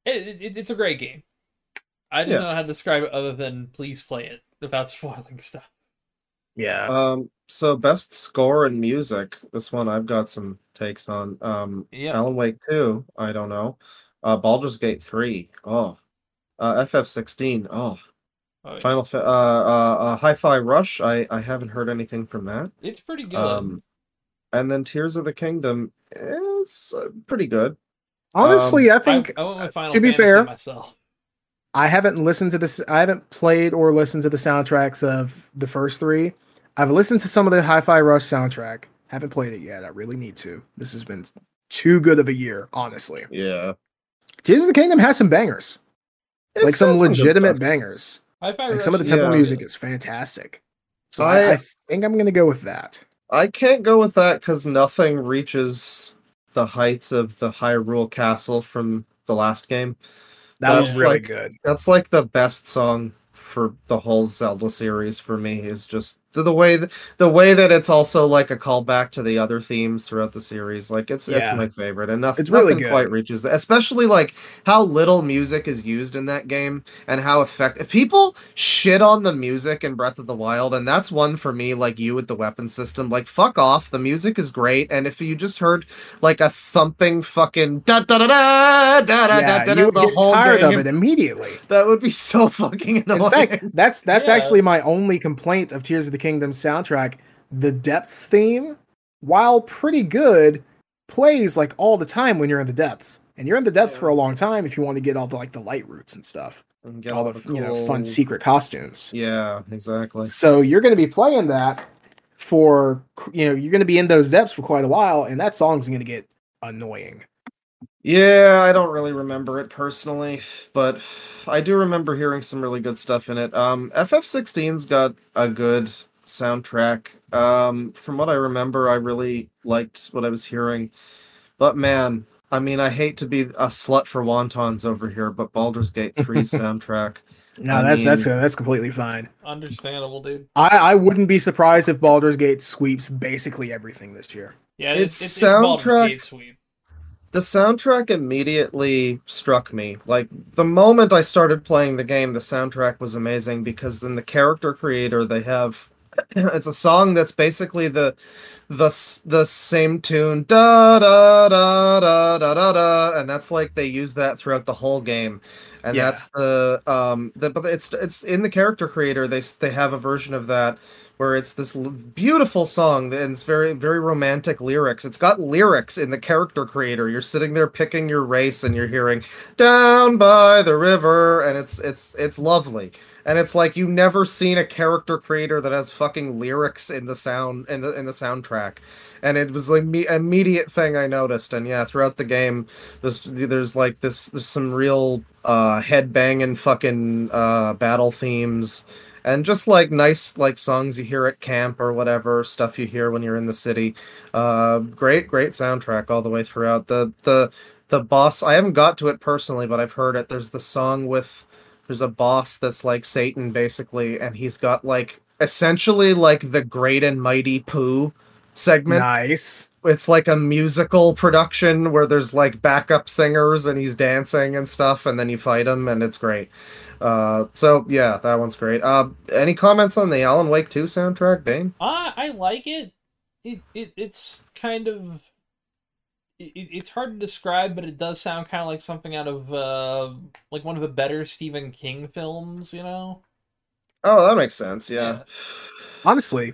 it, it, it's a great game. I don't Yeah. know how to describe it other than please play it without spoiling stuff. Yeah. um so best score and music. This one I've got some takes on. Um Yeah. Alan Wake 2, I don't know. Uh Baldur's Gate 3. Oh. Uh FF16. Oh. Oh, yeah. Final Fa- uh uh, uh Hi-Fi Rush. I I haven't heard anything from that. It's pretty good. Um and then Tears of the Kingdom is uh, pretty good. Honestly, I I, think I went with Final to be Fantasy fair- myself. I haven't listened to this. I haven't played or listened to the soundtracks of the first three. I've listened to some of the Hi-Fi Rush soundtrack. Haven't played it yet. I really need to. This has been too good of a year, honestly. Yeah. Tears of the Kingdom has some bangers, like some legitimate stuff. bangers. Hi-Fi Like some of the temple Yeah. music is fantastic. So I, I- I think I'm gonna go with that. I can't go with that because nothing reaches the heights of the Hyrule Castle from the last game. That That's was really like- good. That's like the best song for the whole Zelda series for me. Is just the way th- the way that it's also like a callback to the other themes throughout the series, like it's Yeah. it's my favorite, and nothing, It's really nothing good. quite reaches that. Especially like how little music is used in that game, and how effective people shit on the music in Breath of the Wild, and that's one for me. Like you with the weapon system, like fuck off. The music is great, and if you just heard like a thumping fucking da da da da da da yeah, da da you the get whole tired game, of it immediately. that would be so fucking annoying. In fact, that's that's Yeah. actually my only complaint of Tears of the Kingdom soundtrack. The depths theme, while pretty good, plays like all the time when you're in the depths. And you're in the depths Yeah. for a long time if you want to get all the like the light roots and stuff. And get all the you know fun secret costumes. Yeah, exactly. So you're going to be playing that for you know you're going to be in those depths for quite a while, and that song's going to get annoying. Yeah, I don't really remember it personally, but I do remember hearing some really good stuff in it. Um, FF16's got a good soundtrack. Um, from what I remember, I really liked what I was hearing. But man, I mean, I hate to be a slut for wontons over here, but Baldur's Gate 3 soundtrack. No, I that's that's mean- that's completely fine. Understandable, dude. I, I wouldn't be surprised if Baldur's Gate sweeps basically everything this year. Yeah, Its it's, it's, it's soundtrack- Gate sweep. The soundtrack immediately struck me. Like the moment I started playing the game, the soundtrack was amazing because then the character creator they have it's a song that's basically the the the same tune da da da da da da da and that's like they use that throughout the whole game. And Yeah. that's the um the, but it's it's in the character creator they they have a version of that where it's this l- beautiful song and it's very very romantic lyrics. It's got lyrics in the character creator. You're sitting there picking your race and you're hearing down by the river and it's it's it's lovely and it's like you never seen a character creator that has fucking lyrics in the sound in the in the soundtrack. And it was like me immediate thing i noticed. And yeah throughout the game there's there's like this there's some real uh head banging fucking uh battle themes. And just like nice like songs you hear at camp or whatever stuff you hear when you're in the city. Uh great great soundtrack all the way throughout. The the the boss i haven't got to it personally but i've heard it. There's the song with there's a boss that's like satan basically and he's got like essentially like the great and mighty pooh segment Nice. it's like a musical production where there's like backup singers and he's dancing and stuff and then you fight him and it's great uh so yeah that one's great uh any comments on the alan wake 2 soundtrack bane I I like it. It, it it's kind of it, it- it's hard to describe, but it does sound kind of like something out of uh like one of the better Stephen King films. You know? oh that makes sense yeah, Honestly,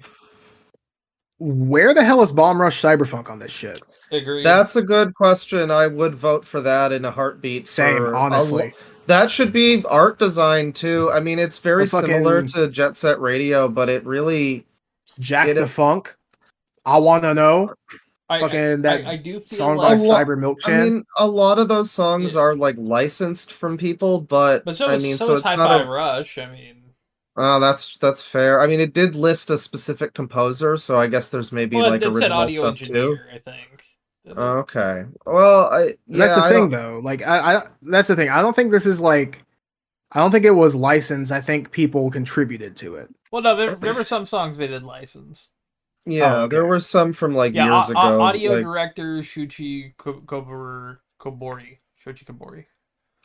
where the hell is Bomb Rush Cyberfunk on this shit? Agree. that's a good question i would vote for that in a heartbeat Same, for a honestly. lo- that should be art design too i mean it's very The fucking- similar to jet set radio but it really Jack It the is- Funk. I wanna know. I, Fucking that I, I do feel song like, by lo- Cyber Milk I mean, a lot of those songs Yeah. are like licensed from people, but, but so I mean, so, so, it's Hi-Fi not a. Rush. I mean, Oh, that's that's fair. I mean, it did list a specific composer, so I guess there's maybe well, like it original audio stuff too. I think. Okay. Well, I yeah, that's the I thing don't- though. Like I, I that's the thing. I don't think this is like I don't think it was licensed. I think people contributed to it. well, no, there, there were some songs they did license. Yeah, Oh, okay. there were some from like Yeah, years au- ago. au- audio like- director Shuchi Ko- Kobori. Shochi Kobori.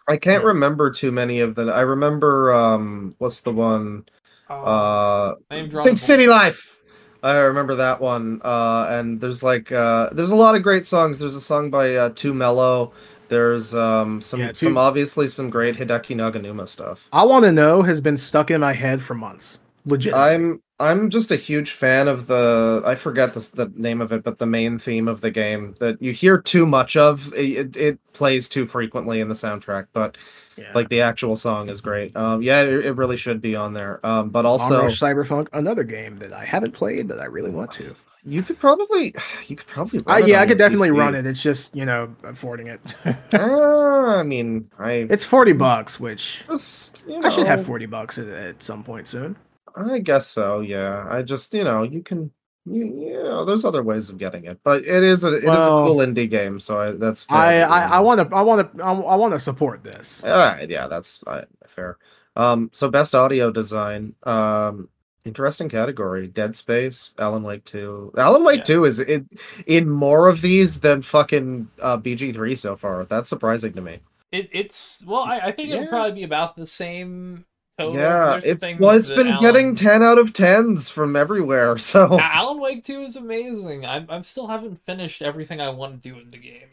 I can't Yeah. remember too many of them. I remember um, what's the one? Um, Uh, name drawn Big City Life. I remember that one. Uh, and there's like uh, there's a lot of great songs. There's a song by uh, 2 Mello. There's um, some Yeah, Too- some obviously some great Hideki Naganuma stuff. I want to know has been stuck in my head for months. Legit. I'm I'm just a huge fan of the I forget the the name of it, but the main theme of the game that you hear too much of. It, it plays too frequently in the soundtrack, but yeah. like the actual song is great. Um, yeah, it, it really should be on there. Um, but also Rush Cyberfunk, another game that I haven't played, but I really want to. you could probably you could probably Uh, it yeah, I could definitely PC. run it. It's just you know affording it. Uh, I mean, I it's forty bucks, which just you I should have forty bucks at, at some point soon. I guess so. Yeah, I just you know you can you, you know there's other ways of getting it, but it is a it is Well, a cool indie game, so I, that's fair I I want to I want to I want to support this. All right, yeah, that's uh, fair. Um, so best audio design. Um, Interesting category. Dead Space, Alan Wake 2. Alan Wake Yeah. 2 is in, in more of these than fucking uh, BG3 so far. That's surprising to me. It, it's well, I, I think it'll probably be about the same. Total. yeah, it's well, it's been Alan- getting 10 out of 10s from everywhere. So A- Alan Wake Two is amazing. I I still haven't finished everything I want to do in the game.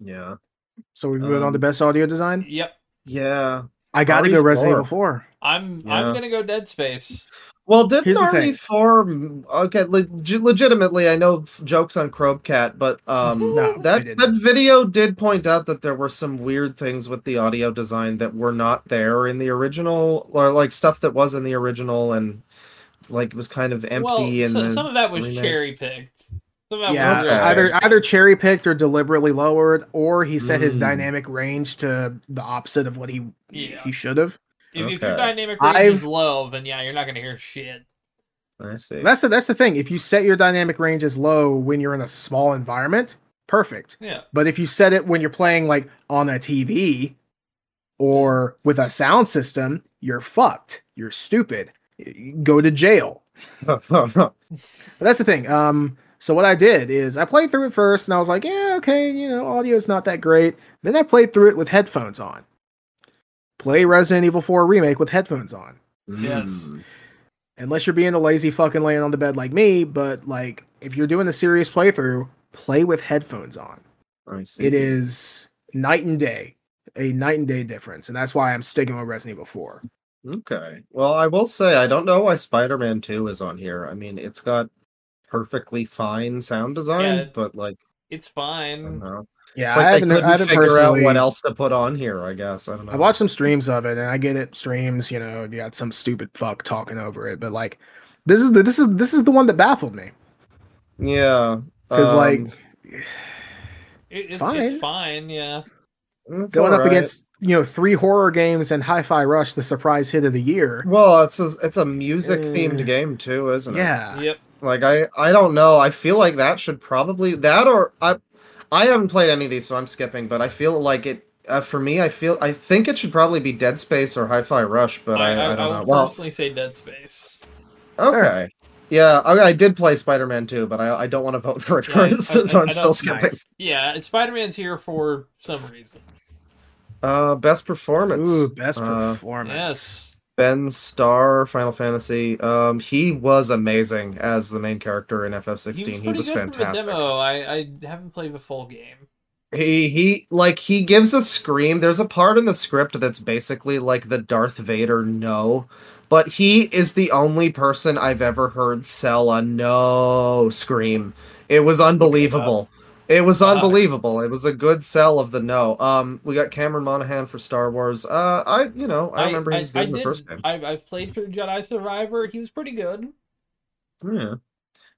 yeah, So we've moved on Um, to best audio design. Yep, yeah. I got to go RE4. Resident Evil 4. I'm Yeah. I'm gonna go Dead Space. Well, didn't Here's. RE4 okay? Leg- legitimately, I know jokes on Crowbcat, but um, No, that that video did point out that there were some weird things with the audio design that were not there in the original, or like stuff that was in the original, and like it was kind of empty. well, and so, some of that was remake. cherry picked. Some of that Yeah, Okay. either either cherry picked or deliberately lowered, or he set his Mm. dynamic range to the opposite of what he Yeah. he should have. If, if your dynamic range I've- is low, then yeah, you're not gonna hear shit. I see. That's the that's the thing. If you set your dynamic range as low when you're in a small environment, perfect. Yeah, But if you set it when you're playing like on a TV or with a sound system, you're fucked. You're stupid. You Go to jail. But that's the thing. Um, so what I did is I played through it first, and I was like, yeah, okay, you know, audio is not that great. Then I played through it with headphones on. Play Resident Evil 4 remake with headphones on. Yes. Mm. Unless you're being a lazy fucking laying on the bed like me, but like if you're doing a serious playthrough, play with headphones on. I see. It is night and day, a night and day difference, and that's why I'm sticking with Resident Evil 4. Okay. Well, I will say I don't know why Spider-Man 2 is on here. I mean, it's got perfectly fine sound design, Yeah, but like it's I don't fine. Know. Yeah, like I haven't, couldn't I haven't figure out what else to put on here. I guess I don't know. I watched some streams of it, and I get it. Streams, you know, you got some stupid fuck talking over it, but like, this is the this is this is the one that baffled me Yeah, because um, like It, It's fine. It's fine. Yeah. it's going up alright. against you know three horror games and Hi-Fi Rush, the surprise hit of the year. Well, it's a it's a music themed Uh, game too, isn't it? Yeah, Yep. Like I I don't know. I feel like that should probably that or I I haven't played any of these, so I'm skipping. But I feel like it uh, for me. I feel I think it should probably be Dead Space or Hi-Fi Rush, but I, I, don't know. would Well, personally say Dead Space. okay. Yeah, I, I did play Spider-Man 2, but I, I don't want to vote for it, Yeah, I- so, I- so I I'm still skipping. nice. Yeah, it's Spider-Man's here for some reason. Uh, best performance. Ooh, best Uh, performance. Yes. Ben Starr, Final Fantasy. Um, he was amazing as the main character in FF16. He was He was good from the fantastic. demo. I, I haven't played the full game. He he like he gives a scream. There's a part in the script that's basically like the Darth Vader no, but he is the only person I've ever heard sell a no scream. It was unbelievable. It was Wow. unbelievable. It was a good sell of the no. Um, we got Cameron Monaghan for Star Wars. Uh, I you know I remember he was good in the did- first game. I, I played through Jedi Survivor. He was pretty good. Yeah.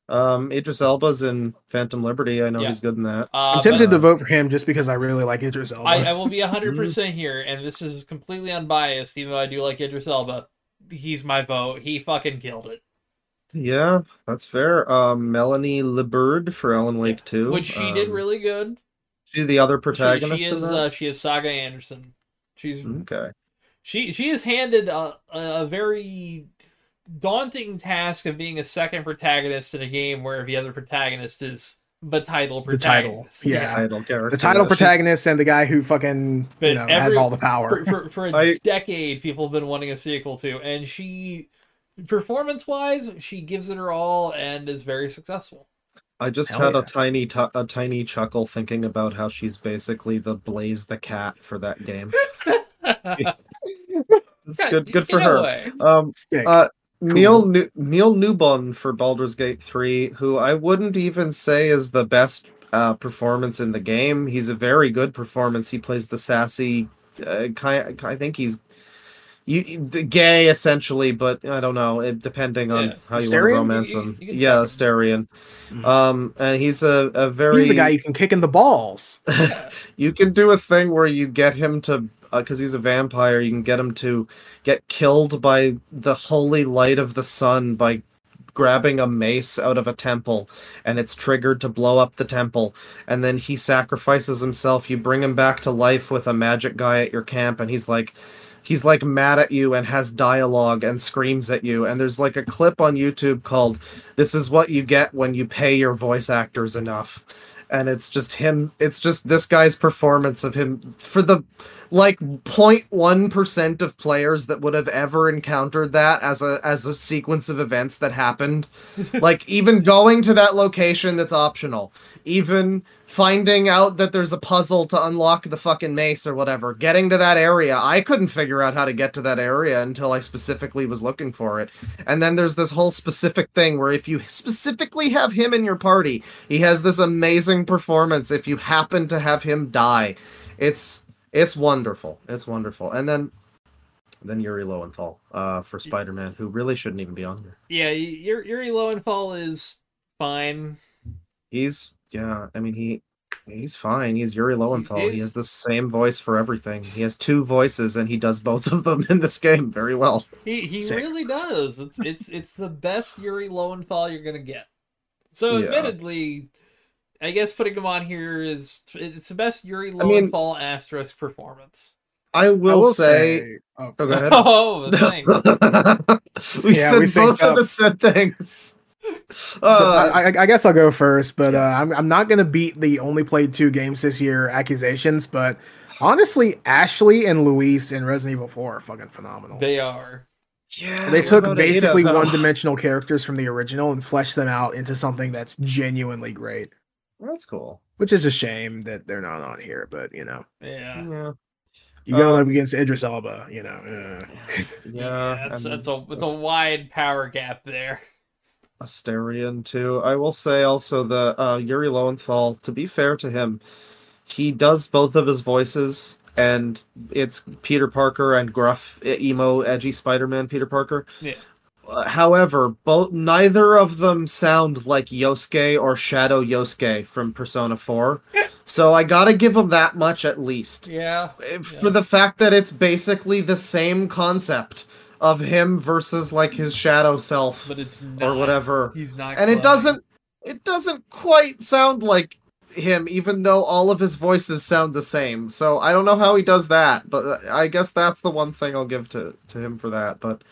Um, Idris Elba's in Phantom Liberty. I know Yeah. he's good in that. Uh, I'm tempted but to vote for him just because I really like Idris Elba. I, I will be 100% here, and this is completely unbiased, even though I do like Idris Elba. He's my vote. He fucking killed it. Yeah, that's fair. Um, Melanie Liburd for Alan Wake 2. Which she did Um, really good. She's the other She, protagonist she of is uh, she is Saga Anderson. She's Okay. she she is handed a, a very daunting task of being a second protagonist in a game where the other protagonist is the title The title, protagonist. yeah. Title character. the title yeah, she- protagonist and the guy who fucking you know has all the power. For, for, for a I- decade, people have been wanting a sequel to, and she, performance wise, she gives it her all and is very successful. I just Hell had yeah. a tiny tu- a tiny chuckle thinking about how she's basically the Blaze the cat for that game. It's good good for In her. Um Sick. uh Neil New- Neil Newbon for Baldur's Gate 3, who I wouldn't even say is the best uh, performance in the game. He's a very good performance. He plays the sassy uh, kind. I think he's you gay essentially, but I don't know. It, depending on Yeah. how you want to Astarion? romance You- you- him. you yeah, check him. Astarion. Mhm. Um, and he's a, a very He's the guy you can kick in the balls. you can do a thing where you get him to because he's a vampire you can get him to get killed by the holy light of the sun by grabbing a mace out of a temple and it's triggered to blow up the temple and then he sacrifices himself you bring him back to life with a magic guy at your camp and he's like he's like mad at you and has dialogue and screams at you. And there's like a clip on youtube called this is what you get when you pay your voice actors enough. And it's just him it's just this guy's performance of him for the like 0.1% of players that would have ever encountered that as a as a sequence of events that happened. Like even going to that location that's optional even finding out that there's a puzzle to unlock the fucking mace or whatever getting to that area. I couldn't figure out how to get to that area until i specifically was looking for it. And then there's this whole specific thing where if you specifically have him in your party he has this amazing performance if you happen to have him die. It's it's wonderful. It's wonderful. And then then Yuri Lowenthal uh, for Spider-Man, who really shouldn't even be on here. Yeah, Yuri, Yuri Lowenthal is fine. He's yeah, I mean he he's fine. He's Yuri Lowenthal. He, is- has the same voice for everything. He has two voices and he does both of them in this game very well. He he Sick. really does. It's it's it's the best Yuri Lowenthal you're gonna get. So Yeah. admittedly, I guess putting him on here is it's the best Yuri I mean- Lowenthal asterisk performance. I will, I will say, say, oh, Oh, go ahead. Oh, thanks. we Yeah, said we both of up. the said things. So Uh, I, I- I guess I'll go first, but uh, I'm, I'm not going to beat the only played two games this year accusations. But honestly, Ashley and Luis in Resident Evil 4 are fucking phenomenal. They, They are. yeah, they took basically Ada, one dimensional characters from the original and fleshed them out into something that's genuinely great. That's cool. Which is a shame that they're not on here, but you know, Yeah. Yeah, you go Uh, up against Idris Elba, you know. uh. yeah. it's, and it's a it's a wide power gap there. Astarion too. I will say also the uh, Yuri Lowenthal. To be fair to him, he does both of his voices, and it's Peter Parker and gruff, emo, edgy Spider-Man Peter Parker. Yeah. Uh, however, both neither of them sound like Yosuke or Shadow Yosuke from Persona 4. so I gotta give him that much at least Yeah. for the fact that it's basically the same concept of him versus like his shadow self But it's not, or whatever He's not. and it doesn't it doesn't quite sound like him even though all of his voices sound the same so i don't know how he does that but uh, i guess that's the one thing i'll give to to him for that but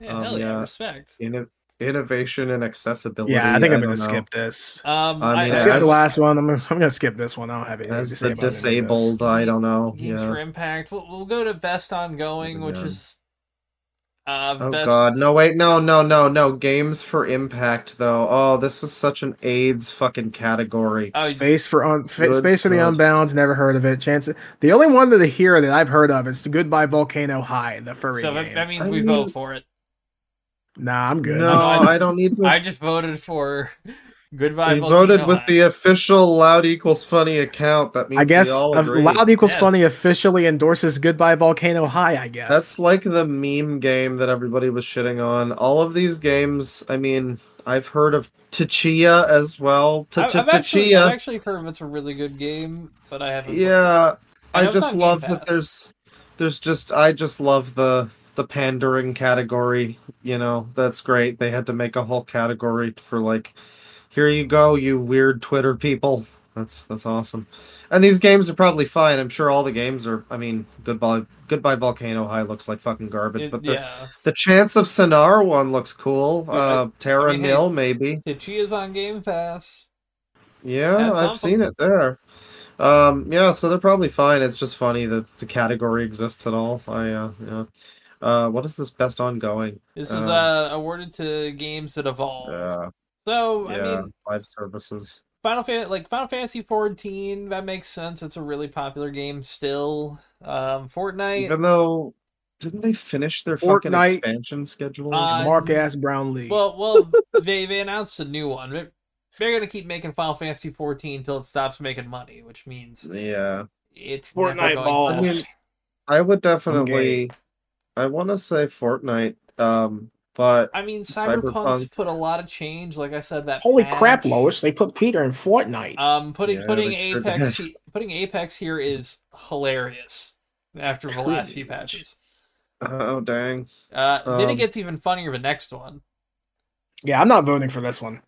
Yeah, um, hell yeah, yeah. respect. in, innovation and accessibility yeah, I think I'm don't going to know. skip this. Um, I I, mean, I I, skipped as- the last one. I'm, I'm going to skip this one. I don't have anything as to the say about any of this. disabled i don't know Games yeah for Impact. We'll, we'll go to best ongoing, which is uh Oh best. god, no wait, no, no, no, no. Games for impact though. Oh, this is such an AIDS fucking category. Oh, Space for un- fa- Good Space for the Unbound. Never heard of it. Chance. The only one that I hear that I've heard of is Goodbye Volcano High, the furry so game. that, that means I we mean- vote for it. Nah, I'm good. no, I'm- I don't need to. I just voted for Goodbye. we Volcano voted with High. the official loud equals funny account. That means I guess we all agree. Loud Equals Yes. Funny officially endorses Goodbye Volcano High. I guess That's like the meme game that everybody was shitting on. All of these games, I mean, I've heard of Tachia as well. I- I've, actually, Tachia. I've actually heard it's a really good game, but I haven't. Yeah, I I know it's just love that there's there's just I just love the the pandering category, you know. That's great. They had to make a whole category for like here you go, you weird Twitter people. That's that's awesome. And these games are probably fine. I'm sure all the games are I mean, Goodbye Goodbye Volcano High looks like fucking garbage, It- but the yeah, the Chants of Sennaar one looks cool. Yeah, Uh Terra I mean, hey- Nil maybe. Itchy on Game Pass. Yeah, I've something. seen it there. Um, yeah, so they're probably fine. It's just funny that the category exists at all. I, uh, yeah. Uh, what is this best ongoing? This is Um, uh, awarded to games that evolve. So I mean, live services. Final Fan like Final Fantasy 14, that makes sense. It's a really popular game still. Um, Fortnite. Even though, didn't they finish their fucking Fortnite, expansion schedule? Uh, Mark ass Brown Lee. Well, well, they they announced a new one. They're, they're gonna keep making Final Fantasy 14 until it stops making money, which means yeah, it's Fortnite never balls. I mean, I would Okay. definitely. I want to say Fortnite, um, but I mean, Cyberpunk. Cyberpunk's put a lot of change. Like I said, that Holy crap, patch. Lois! They put Peter in Fortnite. Um, putting Yeah, putting they sure Apex he- putting Apex here is hilarious. After the last few patches, oh dang, uh, then it Um, gets even funnier. The next one, yeah, I'm not voting for this one.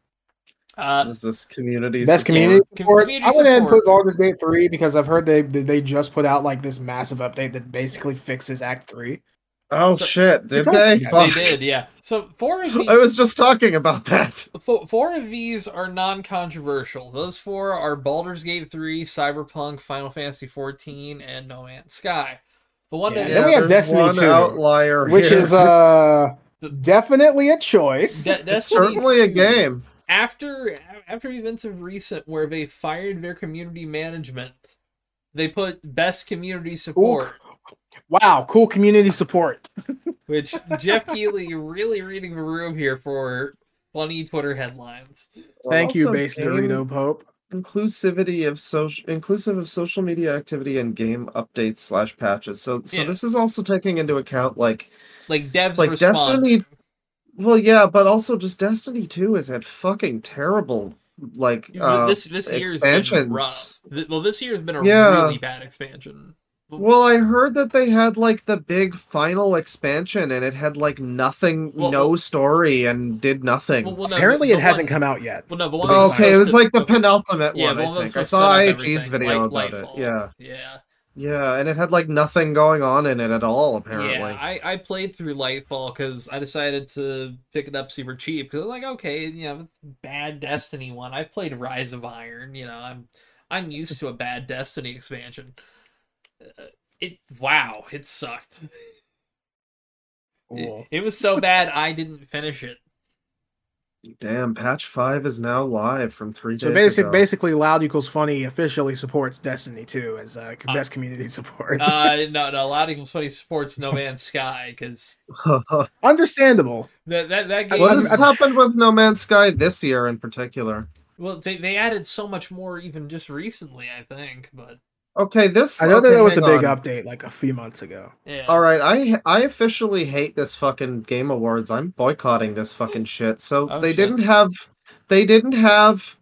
Uh, Is this community? Best support? community support. community I went ahead and put Baldur's Gate three because I've heard they they just put out like this massive update that basically fixes Act three. Oh So- shit! Did they? they they did, yeah. So four of I was just talking about that. fo- four of these are non-controversial. Those four are Baldur's Gate 3, Cyberpunk, Final Fantasy 14, and No Man's Sky. The one Yeah, that then we have Destiny one 2, outlier, which here. is uh definitely a choice. De- Destiny certainly a game. After after events of recent where they fired their community management, they put best community support. Wow, cool community support. Which Geoff Keighley really reading the room here for funny Twitter headlines. Thank you, Also, base Dorito Pope. Inclusivity of social, inclusive of social media activity and game updates slash patches. So, so Yeah. this is also taking into account like, Like devs like respond. Destiny. Well, yeah, but also just Destiny Two has had fucking terrible like uh, this this year's been expansions. rough. Well, this year's been a Yeah. really bad expansion. Well, I heard that they had like the big final expansion, and it had like nothing, Well, no well- story, and did nothing. Well, well, no, Apparently, the it hasn't one- come out yet. Well, no, the one. Oh, that's okay, it was supposed like the to- penultimate yeah, one. the I one that's think I saw set IG's video like about it. Yeah, Yeah, yeah, and it had like nothing going on in it at all. Apparently, yeah. I, I played through Lightfall because I decided to pick it up super cheap. Because like, okay, you know, it's bad Destiny one. I've played Rise of Iron. You know, I'm I'm used to a bad Destiny expansion. Uh, it wow, it sucked. It, Cool. it was so bad I didn't finish it. damn, patch five is now live from three So days basic, ago. basically, Loud Equals Funny officially supports Destiny 2 as uh, Uh, best community support. Uh, no, no, Loud Equals Funny supports No Man's Sky because Understandable. that that that game. what has I've- happened with No Man's Sky this year in particular? Well, they they added so much more even just recently, I think. But Okay, this I know that okay, there was a big on. update like a few months ago. yeah. All right, I I officially hate this fucking game awards. I'm boycotting this fucking shit. So Oh, they shit. didn't have they didn't have th-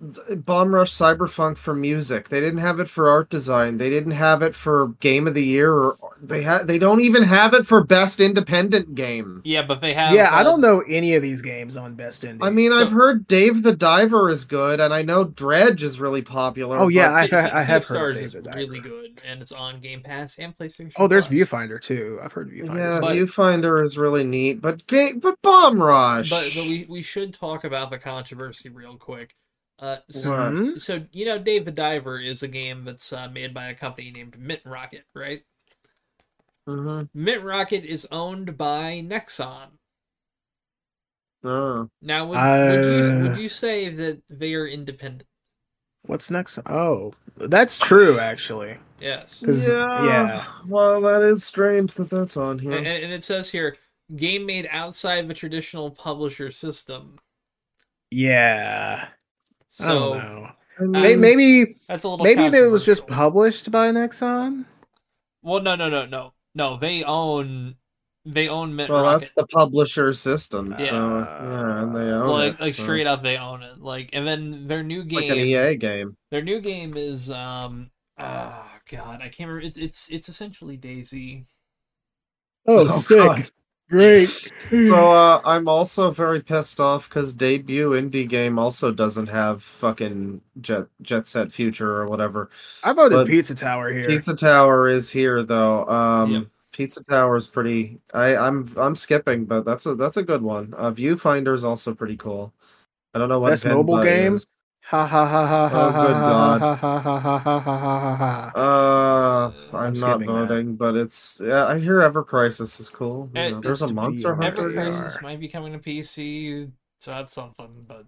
Bomb Rush Cyberpunk for music. They didn't have it for art design. They didn't have it for game of the year or they had they don't even have it for best independent game. Yeah, but they have. yeah, I uh, don't know any of these games on Best Indie. I mean, So- I've heard Dave the Diver is good and I know Dredge is really popular. Oh, yeah, I- Sea- I- I have of heard Stars Dave is the really Diver. good, and it's on Game Pass and PlayStation. oh, there's Plus. Viewfinder too. I've heard Viewfinder. yeah, But- Viewfinder is really neat, but game, but Bomb Rush. But, but we we should talk about the controversy real quick. Uh, so, What? Mhm. so you know, Dave the Diver is a game that's uh, made by a company named Mint Rocket, right? Mhm. Mint Rocket is owned by Nexon. Oh. Now, would, would you Uh, would you say that they are independent? What's next? Oh, that's true actually. Yes. 'Cause- yeah. Well, that is strange that that's on here. And, and it says here, game made outside the traditional publisher system. Yeah. I So don't know. I mean, Maybe that's a little. maybe it was just published by Nexon. Well, no, no, no, no, no. They own. They own Mint well, Rocket. that's the publisher system. Yeah. So yeah, and they own Well, it. like, like so- straight up, they own it. Like, and then their new game. like an EA game. Their new game is um. Oh God, I can't remember. It's it's it's essentially Daisy. Oh, Oh, sick! God. Great. So uh, I'm also very pissed off because debut indie game also doesn't have fucking Jet Jet Set Future or whatever. I voted but- Pizza Tower here. Pizza Tower is here though. Um, Yep. Pizza Tower is pretty. I I'm I'm skipping, but that's a that's a good one. Uh, Viewfinder is also pretty cool. I don't know what Best mobile Butt game? is. Ha ha ha ha ha Oh, ha good ha God. ha ha ha ha ha ha ha ha. Uh, I'm, I'm not voting, but it's yeah. I hear Ever Crisis is cool. You Eh, know, there's a Monster VR. Ever Hunter. VR. game. Crisis might be coming to PC, so that's something. But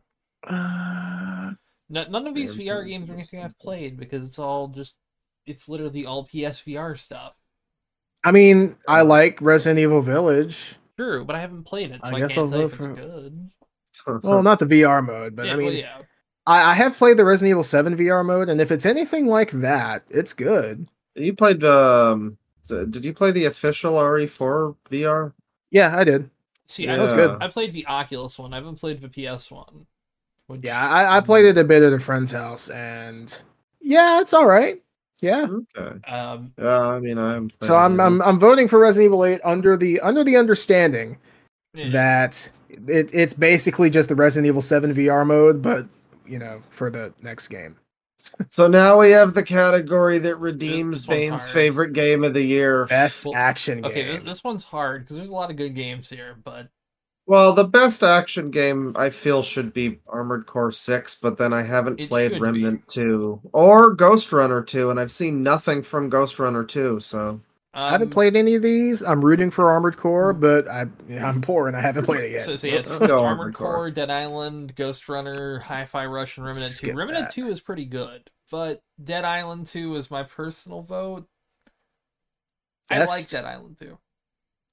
Uh, none of these VR games are pretty anything I've played because it's all just. It's literally all PSVR stuff. I mean, I like Resident Evil Village. True, but I haven't played it, I so I, guess I'll vote if it's for- good. Well, not the VR mode, but yeah, I mean, well, yeah. I, I have played the Resident Evil 7 VR mode, and if it's anything like that, it's good. you played. Um, did you play the official RE4 VR? Yeah, I did. See, Yeah. I, That was good. I played the Oculus one. I haven't played the PS one. Which, Yeah, I, I played it a bit at a friend's house, and yeah, it's all right. Yeah. Okay. Um, Yeah, I mean, I'm. So I'm, I'm I'm voting for Resident Evil 8 under the under the understanding yeah. that it, it's basically just the Resident Evil 7 VR mode, but you know, for the next game. So now we have the category that redeems Bane's hard. favorite game of the year. Best Well, action Okay, game. this, this one's hard because there's a lot of good games here, but Well, the best action game I feel should be Armored Core 6, but then I haven't It played should be. Remnant 2 or Ghost Runner 2, and I've seen nothing from Ghost Runner 2, so I haven't um, played any of these. I'm rooting for Armored Core, but I, I'm poor and I haven't played it yet. So, so yeah, it's, it's go Armored Armored Core, Core. Dead Island, Ghost Runner, Hi-Fi Rush, and Remnant Skip 2. Remnant that. 2 is pretty good, but Dead Island 2 is my personal vote. I like Dead Island 2.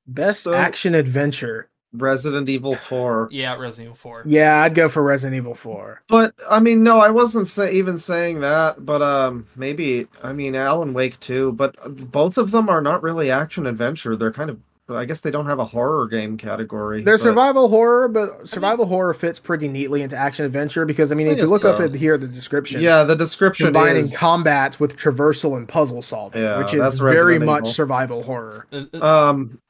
Best So- action adventure. Resident Evil 4. Yeah, Resident Evil 4. Yeah, I'd go for Resident Evil 4. But I mean, no, I wasn't say, even saying that. But um, maybe I mean Alan Wake 2. But both of them are not really action adventure. They're kind of. I guess they don't have a horror game category. They're but- survival horror, but survival horror fits pretty neatly into action adventure because I mean, I if you guess look up at here the description, Yeah, the description combining is. combat with traversal and puzzle solving, Yeah, which is very Resident much Evil. survival horror. Uh, uh, Um.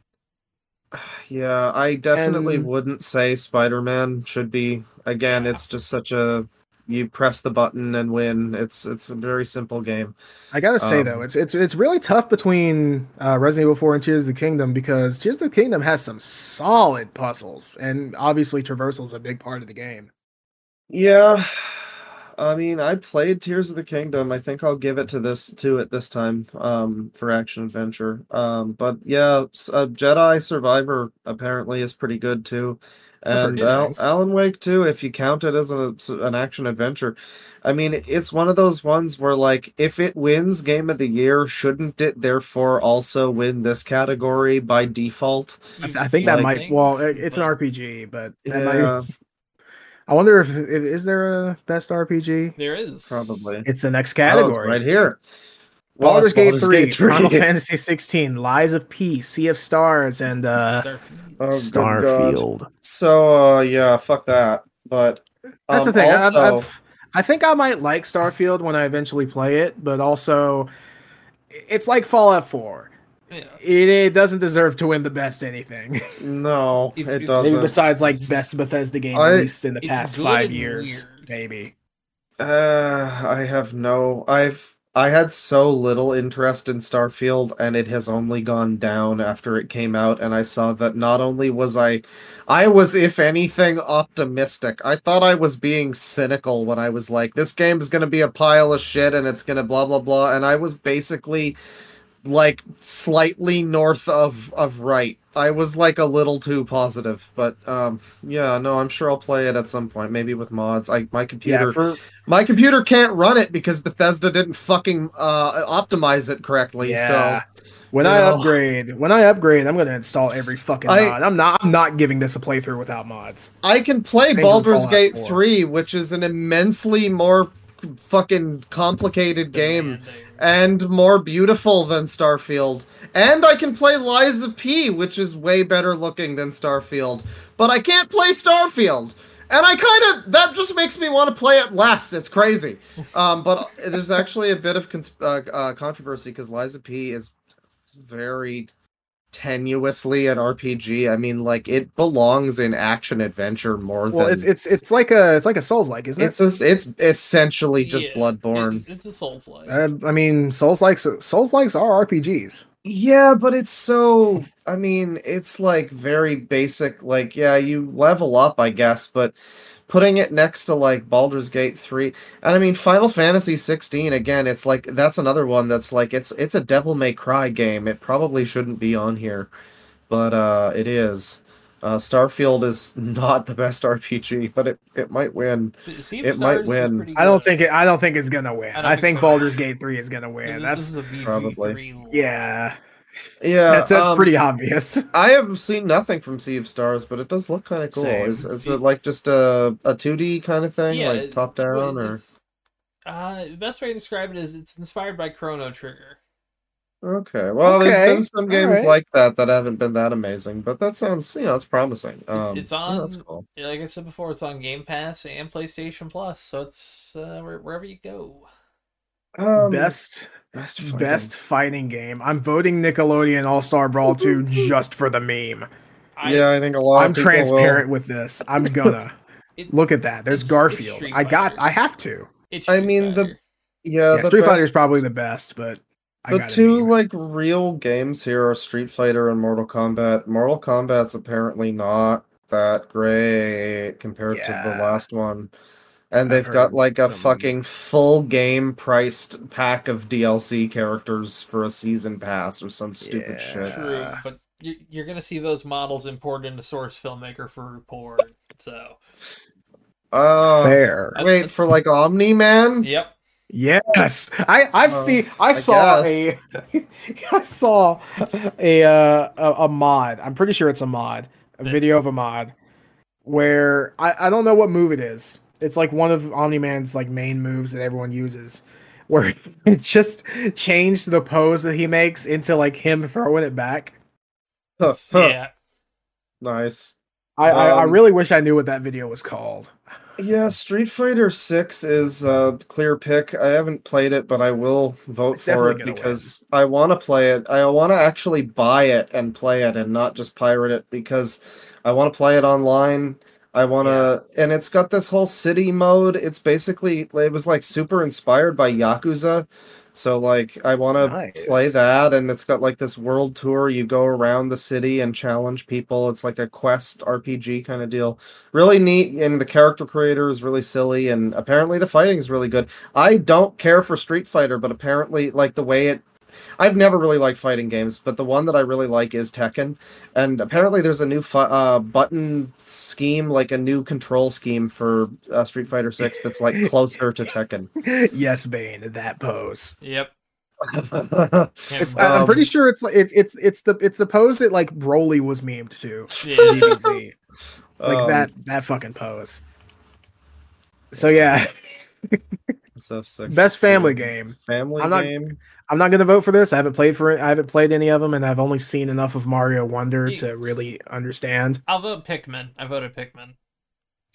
Yeah, I definitely And- wouldn't say Spider-Man should be. Again, it's just such a. You press the button and win. It's it's a very simple game. I gotta say Um, though, it's it's it's really tough between uh, Resident Evil 4 and Tears of the Kingdom because Tears of the Kingdom has some solid puzzles, and obviously traversal is a big part of the game. Yeah, I mean, I played Tears of the Kingdom. I think I'll give it to this to it this time um, for action adventure. Um, but yeah, s- uh, Jedi Survivor apparently is pretty good too, and Al- Alan Wake too. If you count it as an an action adventure, I mean, it's one of those ones where like if it wins Game of the Year, shouldn't it therefore also win this category by default? I, th- I think that you might. Well, it- it's an RPG, but that might, Yeah, I wonder if, if is there a best RPG? There is. probably. It's the next Oh, it's category. right here. Well, Baldur's it's Gate Baldur's 3, Gate 3. Final Fantasy 16, Lies of P, Sea of Stars, and uh, Starfield. Oh. Starfield. So uh yeah, fuck that. But That's the um, thing. I've, I've, I think I might like Starfield when I eventually play it, but also it's like Fallout 4. Yeah. It, it doesn't deserve to win the best anything. no, It's- it it's- doesn't. Maybe besides like best Bethesda game I- released in the past five years, weird. maybe. Uh, I have no. I've I had so little interest in Starfield, and it has only gone down after it came out. And I saw that not only was I, I was, if anything, optimistic. I thought I was being cynical when I was like, "This game is going to be a pile of shit, and it's going to blah blah blah." And I was basically like slightly north of of right. I was like a little too positive, but um, yeah, no, I'm sure I'll play it at some point, maybe with mods. I my computer. Yeah, for My computer can't run it because Bethesda didn't fucking uh, optimize it correctly. yeah. So when I know. upgrade, when I upgrade, I'm gonna install every fucking I- mod. I'm not. I'm not giving this a playthrough without mods. I can play Baldur's Gate 4. 3, which is an immensely more fucking complicated game and more beautiful than Starfield. And I can play Lies of P, which is way better looking than Starfield. But I can't play Starfield. And I kind of that just makes me want to play it less. It's crazy. Um, but there's actually a bit of cons- uh, uh, controversy because Lies of P is very tenuously an RPG. I mean, like it belongs in action adventure more Well, than it's it's it's like a it's like a Souls like, isn't it? it's it's essentially just Yeah, Bloodborne. it- it's a Souls like. Uh, I mean, Souls likes Souls likes are RPGs. Yeah, but it's so. I mean, it's like very basic. Like, yeah, you level up, I guess, but putting it next to like Baldur's Gate 3 and I mean Final Fantasy 16 again it's like that's another one that's like it's it's a devil may cry game it probably shouldn't be on here but uh it is uh Starfield is not the best RPG but it it might win Sea it might Stars is win. I don't think it. I don't think it's gonna win. I I, think think so Baldur's. Gate Three is gonna win. That's this is a BG3 probably. yeah. Yeah That's that's um, pretty obvious. I have seen nothing from Sea of Stars but it does look kind of cool Same. is, is it like just a a 2D kind of thing Yeah, like it- top well, down or Uh, the best way to describe it is it's inspired by Chrono Trigger. Okay. Well, Okay, there's been some games alright. like that that haven't been that amazing, but that sounds, you know, it's promising. Um, it's yeah, that's on- cool. Like I said before, it's on Game Pass and PlayStation Plus, so it's uh, wherever you go. Um, best best, fighting. best fighting game. I'm voting Nickelodeon All Star Brawl 2 just for the meme. I, yeah, I think a lot. I'm of people transparent with this. I'm gonna it- look at that. There's It's- it's Garfield. I got. Fighter. I have to. I mean, the- Fighter. Will. Yeah, Yeah, the Street best- Fighter is probably the best, but I the got two like real games here are Street Fighter and Mortal Kombat. Mortal Kombat's apparently not that great compared to the last one. And I've they've got like a some- fucking full game priced pack of DLC characters for a season pass or some stupid Yeah. shit. True, Uh, but you, you're gonna see those models imported into Source Filmmaker for report. So, Oh, fair. I- wait for like Omni Man. yep. Yes, I I've Uh, seen. I, I saw a. I saw a, uh, a a mod. I'm pretty sure it's a mod. A video of a mod where I I don't know what move it is. It's like one of Omni Man's like main moves that everyone uses. Where it just changed the pose that he makes into like him throwing it back. Huh, huh. Yeah. Nice. I, I, I Um, really wish I knew what that video was called. Yeah, Street Fighter Six is a clear pick. I haven't played it, but I will vote It's for it gonna because I want to play it. I want to actually buy it and play it, and not just pirate it because I want to play it online. I want to, and it's got this whole city mode. It's basically it was like super inspired by Yakuza, so like I want to Nice. play that, and it's got like this world tour. You go around the city and challenge people. It's like a quest RPG kind of deal really neat and the character creator is really silly and apparently the fighting is really good i don't care for street fighter but apparently like the way it i've never really liked fighting games but the one that i really like is tekken and apparently there's a new fi- uh, button scheme like a new control scheme for uh, street fighter 6 that's like closer to tekken yes, Bane, that pose. Yep. It's remember. I- I'm pretty Um, sure it's like it's it's it's the it's the pose that like Broly was memed to yeah. DBZ. like Um, that that fucking pose. So yeah, SF6 best family game. family I'm not- game I'm not gonna vote for this. I haven't played for it. I haven't played any of them, and I've only seen enough of Mario Wonder Ye- to really understand. I'll vote Pikmin. I voted Pikmin.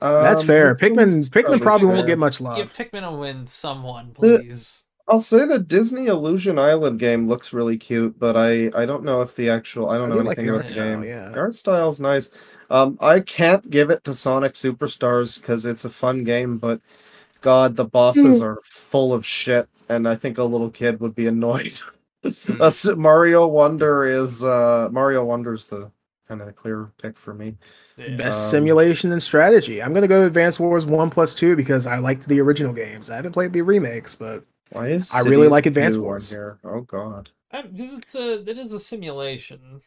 That's Um, fair. Pikmin Pikmin's Pikmin probably fair. won't get much love. Give Pikmin a win, someone, please. I'll say the Disney Illusion Island game looks really cute, but I I don't know if the actual I don't I know do anything the about art the style, game. yeah. The art style's nice. Um, I can't give it to Sonic Superstars because it's a fun game, but God, the bosses Hmm. are full of shit, and I think a little kid would be annoyed. Hmm. Uh, S- Mario Wonder is uh, Mario Wonder's the kind of the clear pick for me. Yeah. Best Um, simulation and strategy. I'm gonna go Advance Wars One Plus Two because I liked the original games. I haven't played the remakes, but Why is I really like Advance View on Wars. here? Oh God, Um, because it's a it is a simulation.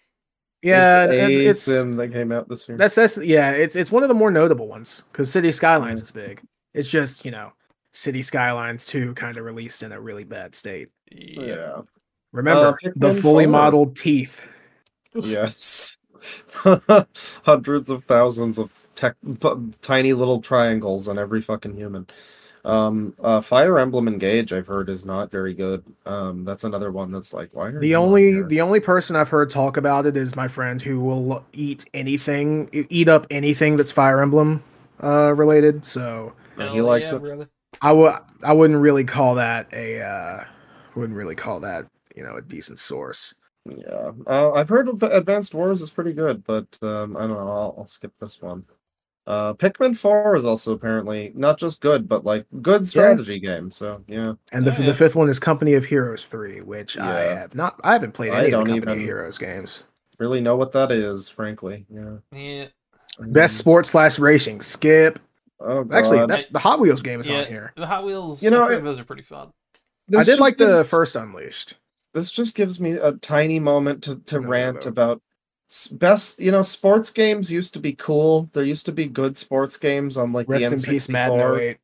yeah, it's, it's, a it's sim that came out this year. That's that's yeah, it's it's one of the more notable ones because City Skylines is big. It's just you know, City Skylines two kind of released in a really bad state. Yeah. yeah. Remember Uh, the fully 4. modeled teeth. Yes. Hundreds of thousands of tech, p- tiny little triangles on every fucking human. Um, uh, Fire Emblem Engage, I've heard, is not very good. Um, that's another one that's like, why are The you only here? the only person I've heard talk about it is my friend who will eat anything, eat up anything that's Fire Emblem uh, related. So Yeah, he likes yeah, it. brother. I would I wouldn't really call that a uh, wouldn't really call that you know a decent source. Yeah, uh, I've heard of Advanced Wars is pretty good, but um, I don't know. I'll, I'll skip this one. Uh, Pikmin Four is also apparently not just good, but like good strategy game. So yeah, And the, Oh, yeah. the fifth one is Company of Heroes three, which I have not. I haven't played I any of don't the Company even- of Heroes games. really know what that is, frankly. Yeah. Yeah. Best Mm. sports slash racing. Skip. Oh, Actually, God. that, the Hot Wheels game is yeah. on here. The Hot Wheels. You know, I think it- those are pretty fun. I did just like the first Unleashed. This just gives me a tiny moment to, to No, rant no. about best. You know, sports games used to be cool. There used to be good sports games on like Rest the N64. peace, Madden 08.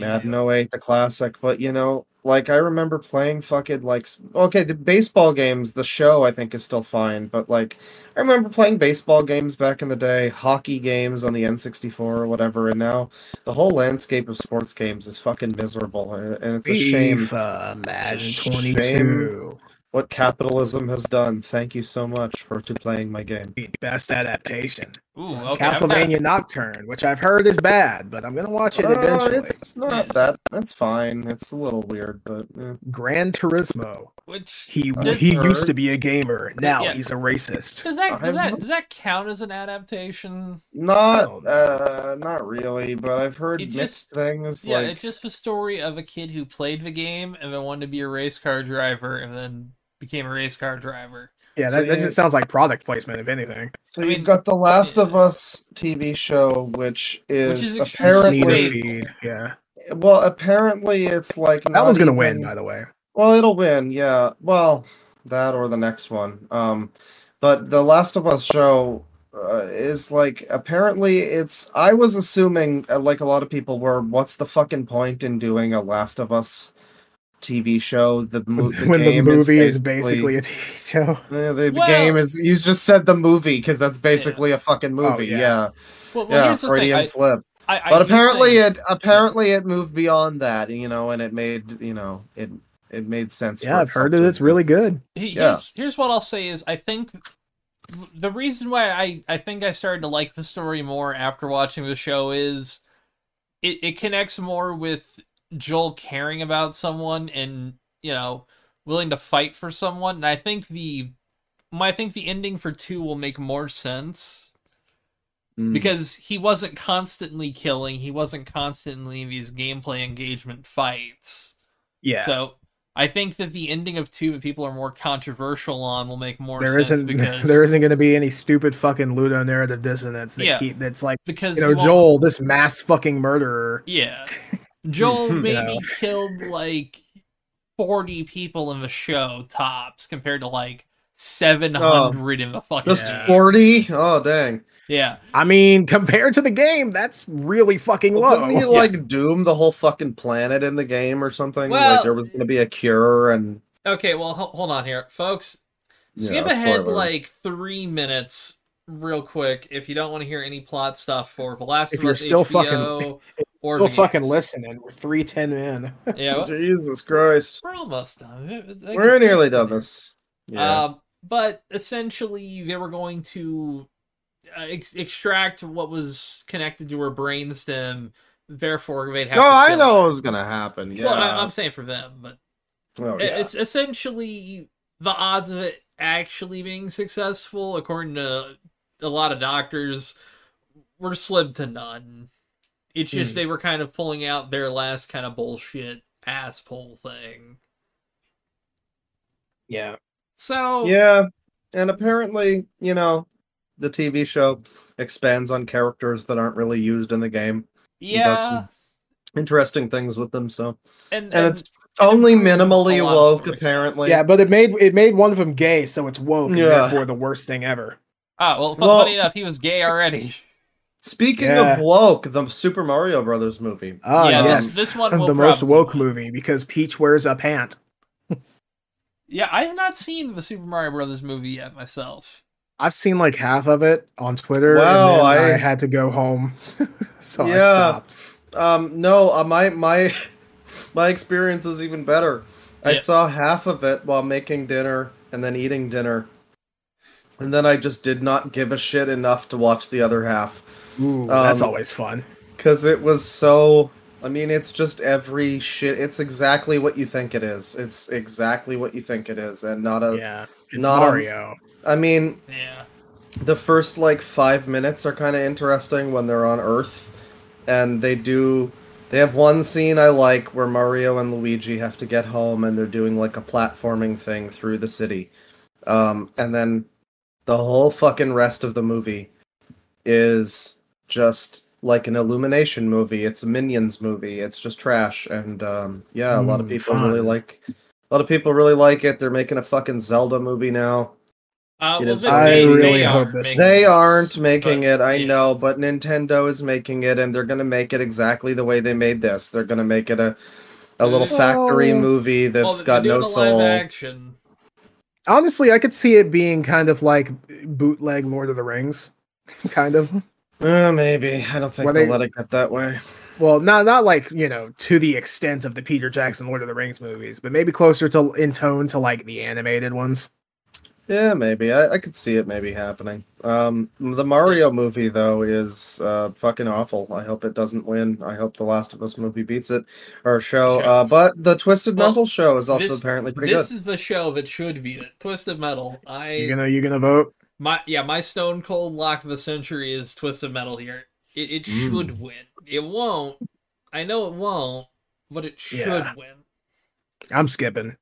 Madden 08, the classic. But you know, like I remember playing fucking like okay, the baseball games, the show I think is still fine, but like I remember playing baseball games back in the day, hockey games on the N64 or whatever, and now the whole landscape of sports games is fucking miserable, uh, and it's a shame FIFA, Madden It's a 22. what capitalism has done. Thank you so much for to playing my game. Best adaptation. Ooh, okay. I'm Castlevania Nocturne, which I've heard is bad, but I'm gonna watch it Uh, eventually. it's not that. That's fine. It's a little weird, but eh. Gran Turismo. Which He I've he used to be a gamer. Now Yeah. he's a racist. does that does that does that count as an adaptation? not no. uh, not really. But I've heard It mixed just- things. Yeah, like it's just the story of a kid who played the game and then wanted to be a race car driver and then became a race car driver. Yeah, So that, that you- just sounds like product placement, if anything. So I you've got the Last of. Us TV show, which is, is extremely Sneed apparently feed. Yeah, well, apparently it's like that not one's gonna even- win, by the way. Well, it'll win, yeah. Well, that or the next one. Um, but the Last of Us show uh, is like apparently it's. I was assuming, uh, like a lot of people were, what's the fucking point in doing a Last of Us TV show? The, mo- the when the movie is basically basically a TV show. Yeah, the, the Well- game is. You just said the movie because that's basically a fucking oh, movie. yeah. yeah, Well, well yeah. here's the thing. Freudian I, slip. I, I But do apparently, think- it apparently it moved beyond that, you know, and it made you know it it made sense. Yeah, I've heard itself that it's really good. He- Yeah. Here's, here's what I'll say is I think the reason why I, I think I started to like the story more after watching the show is it, it connects more with Joel caring about someone and you know willing to fight for someone and I think the I think the ending for two will make more sense Mm. because he wasn't constantly killing he wasn't constantly in these gameplay engagement fights Yeah, so I think that the ending of two that people are more controversial on will make more there sense isn't because there isn't going to be any stupid fucking ludonarrative dissonance that Yeah. keep that's like because you know Joel, this mass fucking murderer. Yeah, Joel hmm, hmm. maybe know. killed like forty people in the show tops compared to like seven hundred in the oh, fucking Just Yeah. forty? Oh dang! yeah. I mean, compared to the game, that's really fucking Well, low. didn't he like doom the whole fucking planet in the game or something? Well- like there was going to be a cure and Okay, well ho- hold on here, folks. Yeah, Skip ahead spoilers. like three minutes, real quick, if you don't want to hear any plot stuff for The Last If of you're Us still HBO or the fucking games. listening. We're three ten in. Yeah, well, Jesus Christ, we're almost done. We're nearly done this. Yeah. Um, but essentially, they were going to uh, ex- extract what was connected to her brainstem. Therefore, they'd have. no, I know what was going to happen. Yeah. Well, I, I'm saying for them, but oh, yeah. it's essentially the odds of it actually being successful, according to a lot of doctors, were slim to none. It's just Hmm. they were kind of pulling out their last kind of bullshit ass pull thing. Yeah. So Yeah, and apparently, you know, the TV show expands on characters that aren't really used in the game. yeah, does some Interesting things with them, so and, and it's only improves minimally a lot of woke, apparently. Yeah, but it made it made one of them gay, so it's woke, and Yeah. therefore the worst thing ever. Ah, well, Well- funny enough, he was gay already. Speaking Yeah. of woke, the Super Mario Brothers movie. Oh Yeah, yes, this- this one will the most woke win. movie because Peach wears a pant. Yeah, I have not seen the Super Mario Brothers movie yet myself. I've seen like half of it on Twitter, Wow, and I... I- had to go home, so I Yeah. stopped. Um, no, uh, my my my experience is even better. I saw half of it while making dinner and then eating dinner, and then I just did not give a shit enough to watch the other half. Ooh, that's Um, always fun. because it was so i mean it's just every shit it's exactly what you think it is it's exactly what you think it is and not a. yeah, it's not a- Mario. I mean Yeah. the first like five minutes are kind of interesting when they're on earth and they do they have one scene i like where mario and luigi have to get home and they're doing like a platforming thing through the city um, and then the whole fucking rest of the movie is just like an illumination movie it's a minions movie it's just trash and um, yeah a lot of Mm, people really like a lot of people really like it they're making a fucking zelda movie now Uh, It well, they- I they- really they hope aren't this- making they this, aren't making but, it, I yeah. know, but Nintendo is making it, and they're gonna make it exactly the way they made this. They're gonna make it a a little Well- factory movie Well, that's they're got no soul. Action. Honestly, I could see it being kind of like bootleg Lord of the Rings, kind of. Uh, maybe I don't think Were they'll let it get that way. Well, not not like you know to the extent of the Peter Jackson Lord of the Rings movies, but maybe closer to in tone to like the animated ones. Yeah, maybe. I, I could see it maybe happening. Um, the Mario movie though is uh, fucking awful. I hope it doesn't win. I hope the Last of Us movie beats it or show. Sure. Uh, but the Twisted Well, Metal show is also this- apparently pretty This good. This is the show that should beat it. Twisted Metal. I You gonna you gonna vote? My yeah, my Stone Cold Lock of the Century is Twisted Metal here. It, it Mm. should win. It won't. I know it won't, but it should Yeah. win. I'm skipping.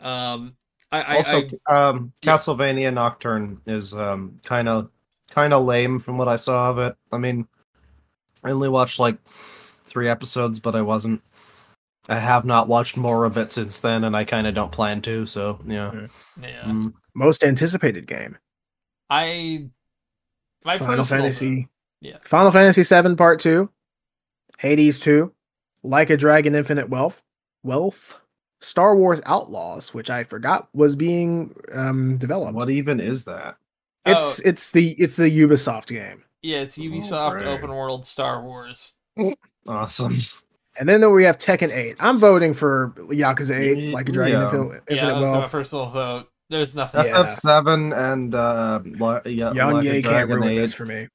Um, I, I, also, I um, yeah. Castlevania Nocturne is um kind of kind of lame from what I saw of it. I mean, I only watched like three episodes, but I wasn't. I have not watched more of it since then, and I kind of don't plan to. So yeah. yeah, Mm. Most anticipated game. I my Final personal Fantasy. Yeah. Final Fantasy VII Part Two, Hades Two, Like a Dragon Infinite Wealth, Wealth, Star Wars Outlaws, which I forgot was being um, developed. What even is that? it's Oh. it's the it's the Ubisoft game. Yeah, it's Ubisoft right. open world Star Wars. Awesome. And then we have Tekken 8. I'm voting for Yakuza 8, Like a Dragon yeah. Infinite, yeah, Infinite that was my Wealth. personal vote. There's nothing. Yeah. FF7 and uh, La- yeah, Young Like a Ye can't ruin 8. this for me.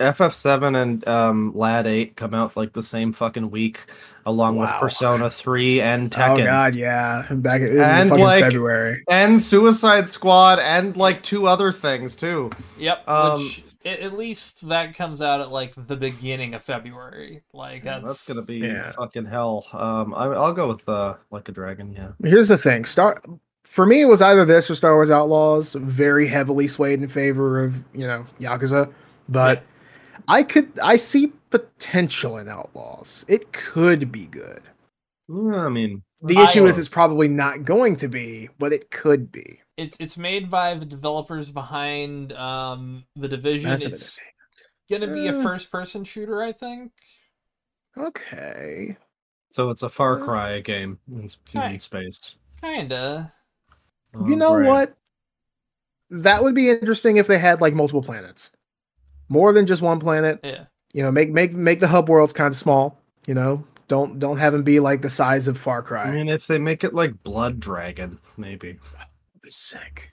FF7 and um, Lad 8 come out like the same fucking week, along with Persona 3 and Tekken. Oh god, yeah. Back in And, fucking like- February. And Suicide Squad and like two other things too. Yep. Um, which at, at least that comes out at like the beginning of February. Like Yeah, that's, that's gonna be yeah. fucking hell. Um, I, I'll go with uh, Like a Dragon. Yeah. Here's the thing. Star for me it was either this or Star Wars Outlaws, very heavily swayed in favor of, you know, Yakuza. But I could I see potential in Outlaws. It could be good. Yeah, I mean, The I- issue is it's probably not going to be, but it could be. It's it's made by the developers behind um the division. Massive it's gonna be a Uh. first person shooter, I think. Okay. so it's a Far Cry game in, in space. Kinda. Oh, you know great. what? That would be interesting if they had like multiple planets. More than just one planet. Yeah. You know, make make make the hub worlds kind of small, you know. Don't don't have them be like the size of Far Cry. I mean, if they make it like Blood Dragon, maybe. That'd be sick.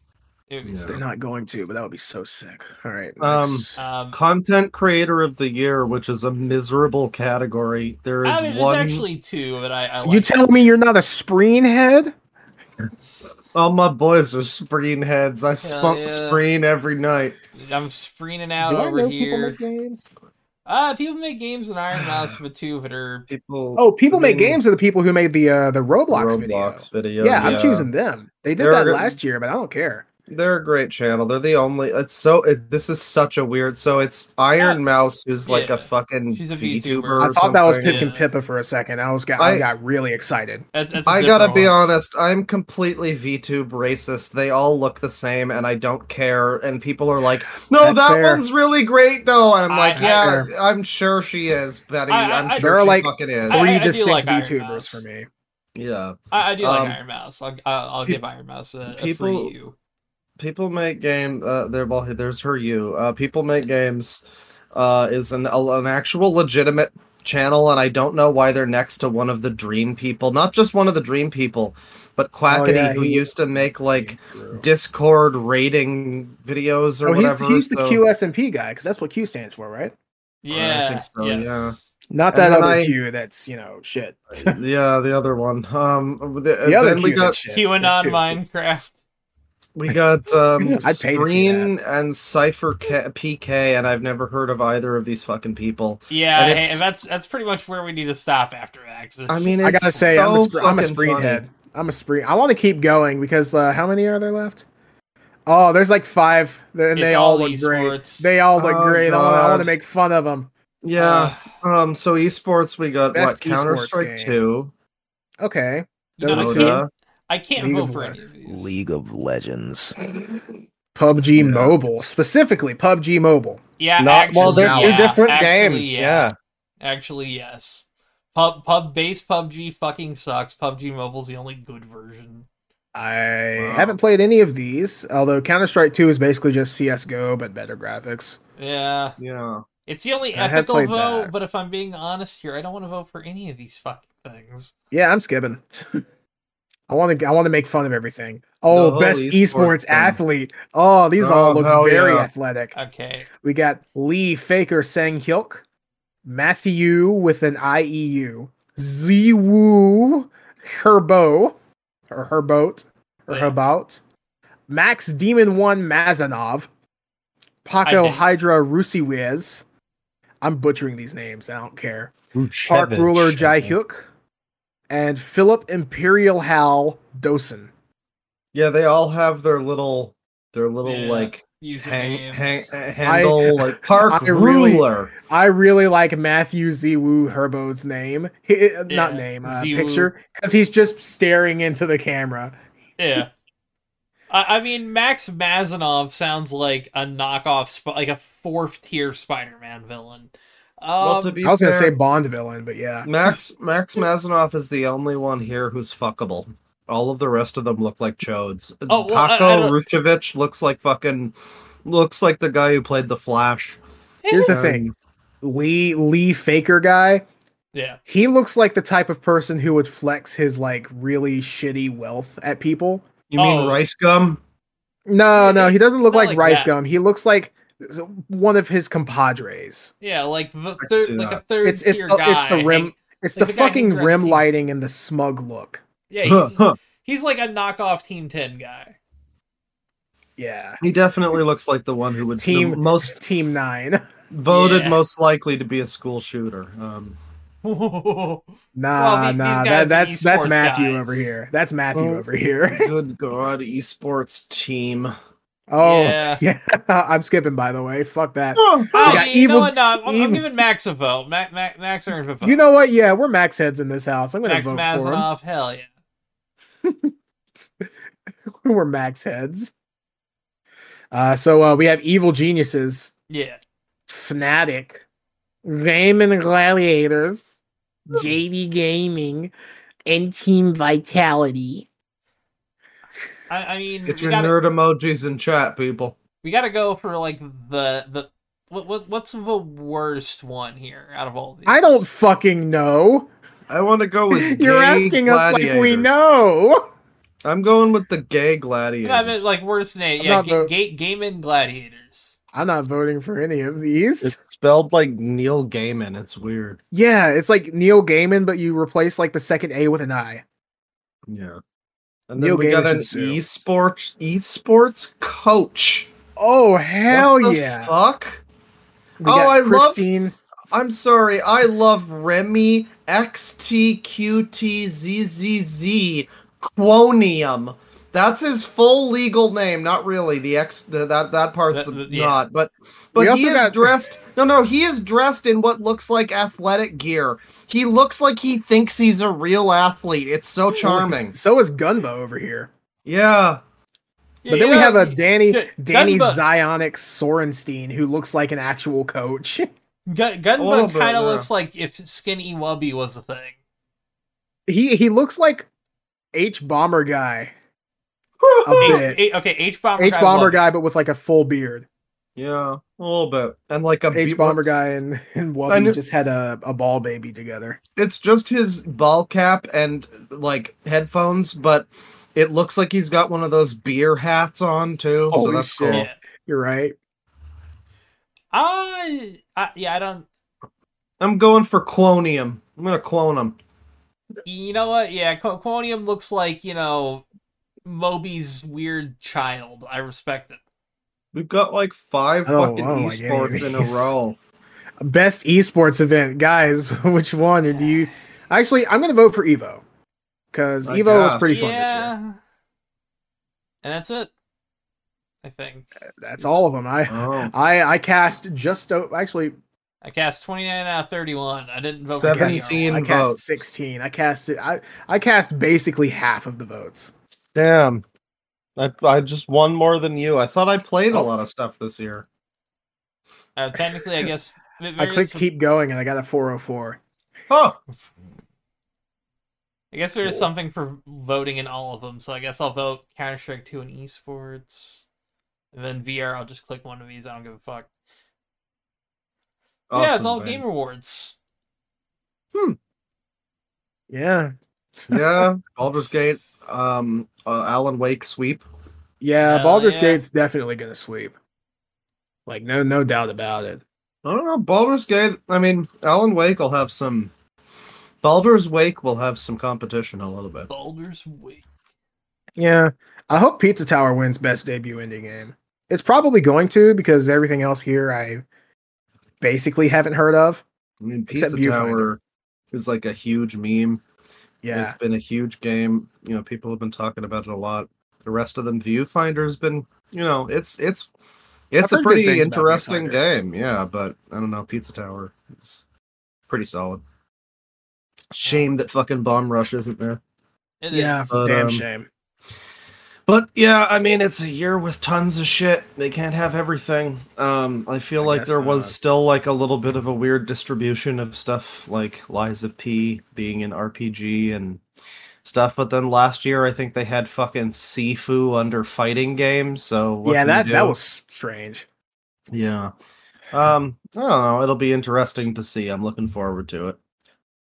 Be Yeah. They're not going to, but that would be so sick. All right. Um. Um, Content Creator of the Year, which is a miserable category. There is I mean, one. actually two, but I, I like you tell me you're not a Spreen head? All my boys are Spreen heads. I spunk yeah. Spreen every night. I'm spreening out Do I over know people here. make games? Uh, people make games in Iron Mouse for two that are People. Oh, people I make games are the people who made the uh the Roblox, video. Roblox video. Yeah, I'm choosing them. They did They're that good. last year, but I don't care. They're a great channel. They're the only. It's so. It, this is such a weird. So it's Iron Yeah. Mouse, who's like Yeah. a fucking She's a VTuber. VTuber. or I thought that was something. Pip and Yeah. Pippa for a second. I was got I, I- got really excited. that's, that's a I gotta different be honest. I'm completely VTube racist. They all look the same, and I don't care. And people are like, "No, That's that fair. one's really great, though." And I'm I- like, That's "Yeah, fair. I'm sure she is, Betty. I- I- I'm sure she like, fucking is." Three I do distinct like Iron VTubers for me. yeah, I, I do like Um, Iron Mouse. I'll, I'll, I'll pe- give Iron Mouse a, a people- free U. people make game. Uh, they're well, there's her. You. Uh, people make games. Uh, is an an actual legitimate channel, and I don't know why they're next to one of the Dream People. Not just one of the Dream People, but Quackity, yeah, who he- used to make like Discord rating videos or Oh, he's whatever. he's the so- QSMP guy because that's what Q stands for, right? Yeah, think so, yes. yeah. Not that then other I- Q that's you know shit. yeah, the other one. Um, the, The other then we Q got that's shit. There's QAnon. Minecraft. We got um I'd pay to see Spreen and Sypher K- PK, and I've never heard of either of these fucking people. Yeah, And and, that's that's pretty much where we need to stop after that. 'cause it's I mean, just- I gotta say, I'm a, so I'm a fucking Spreen funny. head. I'm a Spreen. I want to keep going because uh, how many are there left? Oh, there's like five, and It's they all all look great. They all look Oh, great. I want, I want to make fun of them. Yeah. uh, um. So esports, we got what Counter Strike esports. Two, Okay, you know, I Dota. Dota. I can't League vote of for Le- any of these. League of Legends, PUBG Yeah. Mobile, specifically PUBG Mobile. Yeah, Not actually, well. They're yeah. two different Actually, games. Yeah. Yeah. Actually, yes. Pub pub base PUBG fucking sucks. PUBG Mobile's the only good version. I Wow. haven't played any of these, although Counter Strike 2 is basically just CS:GO but better graphics. Yeah, Yeah. it's the only ethical vote. that. But if I'm being honest here, I don't want to vote for any of these fucking things. Yeah, I'm skipping. I want to. I want to make fun of everything. Oh, No, best esports esports athlete. Oh, these all Oh, look very yeah. athletic. Okay. We got Lee Faker Sang Hyuk, Matthew with an IEU, ZywOo Herbo, or Herboat, or Yeah. Herbout, Max Demon 1 Mazanov, Paco did. Hydra Rusiwiz. I'm butchering these names, I don't care. Park Ruler Jai Hyuk, and Philip Imperial Hal Dosen. Yeah, they all have their little their little Yeah. like hang, hang uh, handle like park I really- ruler. I really like Matthew ZywOo Herbo's name. He, uh, not name, uh, picture. Because he's just staring into the camera. Yeah. I, I mean, Max Mazanov sounds like a knockoff, like a fourth tier Spider-Man villain. Um, well, I was going to say Bond villain, but yeah. Max Max Mazanoff is the only one here who's fuckable. All of the rest of them look like chodes. Oh, well, I- I Paco don't- Ruchevich looks like fucking looks like the guy who played the Flash. Here's the thing Lee, Lee Faker guy, yeah. he looks like the type of person who would flex his like really shitty wealth at people. You mean Oh. Rice Gum? No, no, he doesn't look like, like Rice that. Gum. He looks like one of his compadres. Yeah, like the can third, like a third It's it's tier the, guy. it's the rim. hang- It's like the the fucking hangs around rim team- lighting and the smug look. Yeah, he's, he's like a knockoff Team Ten guy. Yeah. He definitely looks like the one who would Team- the most Team Nine. voted Yeah. most likely to be a school shooter. Um, Nah, the- nah. That, that's that's Matthew guys. over here. That's Matthew Oh. over here. good God, esports team. Oh Yeah. yeah. I'm skipping by the way. Fuck that. Oh, Oh, got you evil- know what? No, I'm, I'm giving Max a vote. Max, Max, Max earned a vote. You know what? Yeah, we're max heads in this house. I'm gonna Max vote for him. Hell yeah. we're max heads. Uh, so uh, we have evil geniuses, Yeah. Fnatic, Gaimin Gladiators, JD Gaming, and Team Vitality. I, I mean, get your gotta, nerd emojis in chat, people. we gotta go for like the the what, what what's the worst one here out of all of these? I don't fucking know. I want to go with. You're gay asking us like we know. I'm going with the gay gladiator. I meant like worst name. I'm Yeah, not ga- vote- ga- Game Gladiators. I'm not voting for any of these. It's spelled like Neil Gaiman. It's weird. yeah, it's like Neil Gaiman, but you replace like the second A with an I. Yeah. And Neil then we got an esports esports coach. Oh hell What the yeah! Fuck. We Oh, got I love- Christine. I'm sorry. I love Remy XTQTZZZ Quoniam. That's his full legal name. Not really. The X the, that that part's That- that- yeah. not. But We but he also is got- dressed. No, no. He is dressed in what looks like athletic gear. He looks like he thinks he's a real athlete. It's so charming. So is Gunbo over here. Yeah. Yeah, But you then we know, have a Danny yeah, Danny Gunba- Zionic Sorenstein who looks like an actual coach. Gun- A little Gunbug bit, kind of yeah. looks like if Skinny Wubby was a thing. he he looks like Hbomberguy. A H, bit. H- okay, H bomber. H bomber Wubby. guy, but with like a full beard. Yeah. A little bit. And like a H be- bomber guy and, and I Wubby knew- just had a, a ball baby together. it's just his ball cap and like headphones, but it looks like he's got one of those beer hats on too. so Holy that's shit. cool. Yeah. You're right. I, I yeah, I don't. I'm going for Quoniam. I'm gonna clone him. You know what? Yeah, Qu- Quoniam looks like you know Moby's weird child. I respect it. We've got like five oh, fucking I don't like any of esports in a row. Best esports event, guys. Which one? Or do you actually? I'm gonna vote for Evo because I Evo was pretty fun this year. yeah, and that's it. I think That's all of them. I Oh. I I cast just o- actually I cast twenty nine out of thirty one. I didn't vote I for cast, 17 I cast 16. I cast it. I I cast basically half of the votes. Damn. I, I just won more than you. I thought I played a Oh. lot of stuff this year. Uh, technically, I guess. I varies clicked from- keep going and I got a 404. Huh. I guess there's Cool. something for voting in all of them, so I guess I'll vote Counter Strike 2 and esports. And then VR, I'll just click one of these. I don't give a fuck. So yeah, it's all man. Game Awards. Hmm. Yeah. yeah, Baldur's Gate, um, uh, Alan Wake sweep. Yeah, Hell Baldur's yeah. Gate's definitely gonna sweep. Like no no doubt about it. I don't know. Baldur's Gate. I mean, Alan Wake will have some. Baldur's Wake will have some competition a little bit. Baldur's Wake. Yeah. I hope Pizza Tower wins best debut indie game. It's probably going to because everything else here I basically haven't heard of. I mean, Except Pizza Tower is like a huge meme. Yeah. It's been a huge game. You know, people have been talking about it a lot. The rest of them, Viewfinder's been, you know, it's it's it's I've a pretty interesting game. Yeah, but I don't know. Pizza Tower, it's pretty solid. Shame that fucking Bomb Rush isn't there. It yeah, is. But, damn um, shame. But yeah, I mean, it's a year with tons of shit. They can't have everything. Um, I feel I like guess there was still like a little bit of a weird distribution of stuff, like Lies of P being an RPG and stuff. But then last year, I think they had fucking Sifu under fighting games. So what Yeah, that that was strange. yeah. Um, I don't know. It'll be interesting to see. I'm looking forward to it.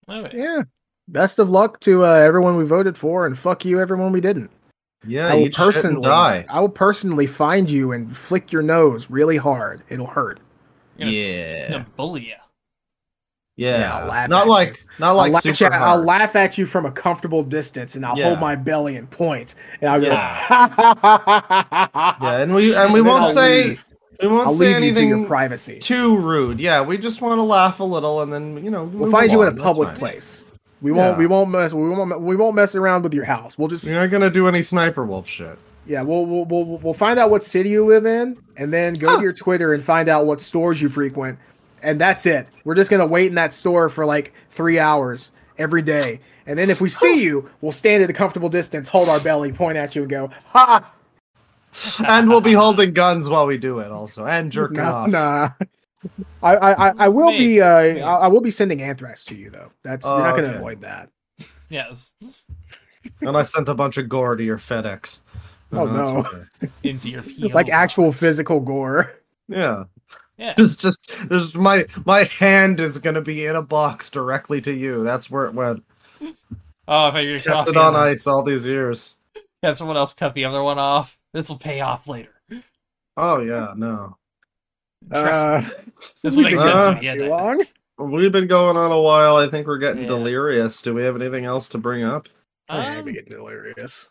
Okay. Yeah. Best of luck to uh, everyone we voted for, and fuck you, everyone we didn't. Yeah, I will eat shit and personally, die. I will personally find you and flick your nose really hard. It'll hurt. Gonna- Yeah, Gonna bully you. Yeah. Yeah, I'll laugh not at like not I'll, like laugh super at, I'll laugh at you from a comfortable distance, and I'll hold my belly and point, and I'll go. Yeah, and we and we And won't I'll say leave. we won't I'll say leave you to your privacy. too rude. Yeah, we just want to laugh a little and then you know We'll find you in a along. Public fine. place. We won't. Yeah. We won't mess. We won't. We won't mess around with your house. We'll just. You're not gonna do any sniper wolf shit. Yeah. We'll. We'll. We'll, we'll find out what city you live in, and then go Huh. to your Twitter and find out what stores you frequent, and that's it. We're just gonna wait in that store for like three hours every day, and then if we see you, we'll stand at a comfortable distance, hold our belly, point at you, and go, "Ha!" and we'll be holding guns while we do it, also, and jerking nah, off. Nah. I, I, I- I will Wait, be uh wait. I, I will be sending anthrax to you though. That's Oh, you're not gonna okay. avoid that. Yes. And I sent a bunch of gore to your FedEx. Oh, that's no. okay. Into your PO like actual physical gore. Yeah, Yeah. it's just there's my my hand is gonna be in a box directly to you. That's where it went. Oh, if I get Kept off it on ice all these years. Have someone else cut the other one off. This will pay off later. Oh yeah, no. Trust Uh, me. This will make uh, sense uh, at the end. too long. We've been going on a while. I think we're getting Yeah. delirious. Do we have anything else to bring up? Yeah, Um, we get delirious.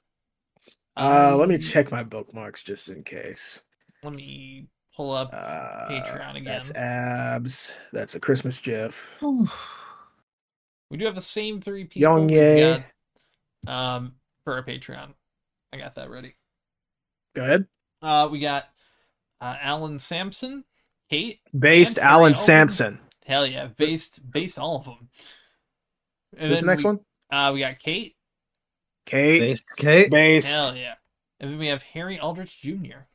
Uh, let me um, check my bookmarks just in case. Let me pull up. Uh, Patreon again. That's abs. That's a Christmas GIF. We do have the same three people. Young We've Ye. got, um, for our Patreon. I got that ready. Go ahead. Uh, we got uh, Alan Sampson, Kate. Based Alan Sampson. Hell yeah, based based all of them. And Who's the next we, one? Uh, we got Kate. Kate. Based Kate. Based. Hell yeah. And then we have Harry Aldrich Jr.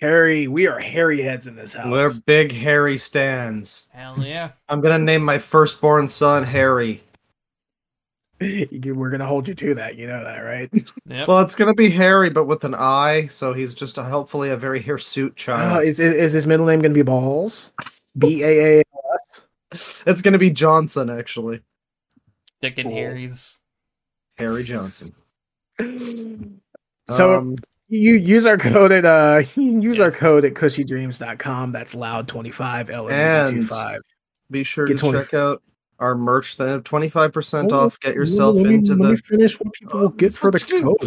Harry. We are hairy heads in this house. We're big hairy stands. Hell yeah. I'm gonna name my firstborn son Harry. We're gonna hold you to that. You know that, right? Yep. Well, it's gonna be Harry, but with an I, so he's just a, hopefully a very hirsute Uh, child. is, is is his middle name gonna be Balls? B A A. it's gonna be Johnson, actually. Dick and cool. Harry's. Harry Johnson. So Um, you use our code at uh use our code at kushydreams.com. That's loud twenty five L And- 25 be sure get to 20 check out our merch. They have 25% Oh, off. Get yourself me, into the finish what people will get for the code.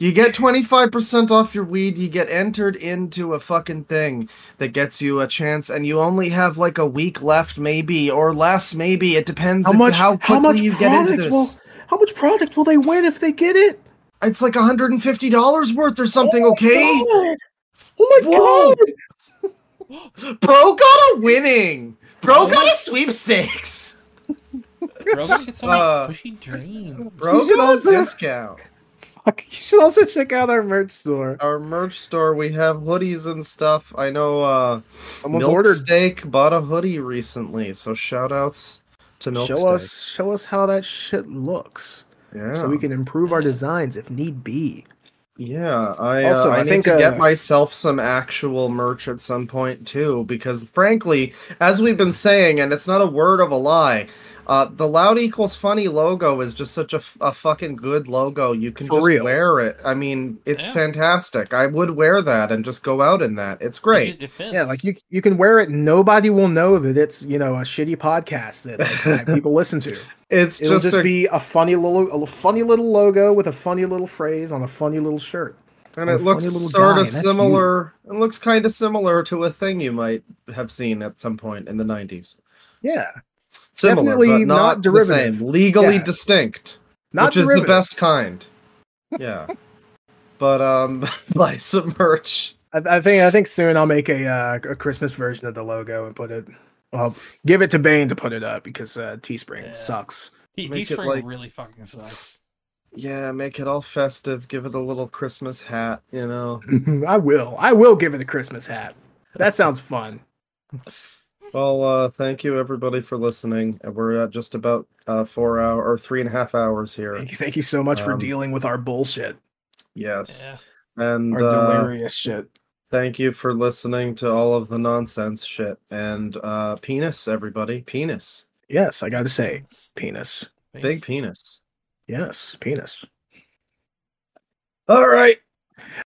You get 25% off your weed. You get entered into a fucking thing that gets you a chance, and you only have like a week left, maybe, or less, maybe. It depends How much- how quickly how much you get into this. will- How much product will they win if they get it? It's like $150 worth or something, okay? God. Oh my Whoa. god! Bro got a winning. Bro got a sweepstakes. Bro, gonna get so many Uh, kushy dreams. Bro You should got a also- discount. Fuck, you should also check out our merch store. Our merch store, we have hoodies and stuff. I know uh Someone's Milk ordered. Steak bought a hoodie recently, so shout outs to Milk show Steak. us, show us how that shit looks, yeah. so we can improve our designs if need be. Yeah, I Also, uh, I, I need think, to uh, get myself some actual merch at some point too, because frankly, as we've been saying, and it's not a word of a lie, Uh, the loud equals funny logo is just such a, f- a fucking good logo. You can For just real. wear it. I mean, it's Yeah. fantastic. I would wear that and just go out in that. It's great. It, it. Yeah, like you you can wear it. Nobody will know that it's you know a shitty podcast that like, people listen to. It's It'll just, just, a, be a funny little a funny little logo with a funny little phrase on a funny little shirt. and it looks sort of similar. It looks kind of similar to a thing you might have seen at some point in the '90s. Yeah, Similar, Definitely but not not, the derivative. same. Legally Yeah. distinct. not which is the best kind. Yeah. but um buy some merch. I, I think I think soon I'll make a uh, a Christmas version of the logo and put it. Well, give it to Bane to put it up because uh, Teespring Yeah. sucks. He, make it Teespring like- really fucking sucks. Yeah, make it all festive, give it a little Christmas hat, you know. I will. I will give it a Christmas hat. That sounds fun. Well, uh thank you everybody for listening. And We're at just about uh four hour or three and a half hours here. Thank you, thank you so much for Um, dealing with our bullshit, Yes. Yeah. And our uh delirious shit. thank you for listening to all of the nonsense shit. And uh penis, everybody. Penis. Yes, I got to say, penis. Big penis. Yes, penis. All right.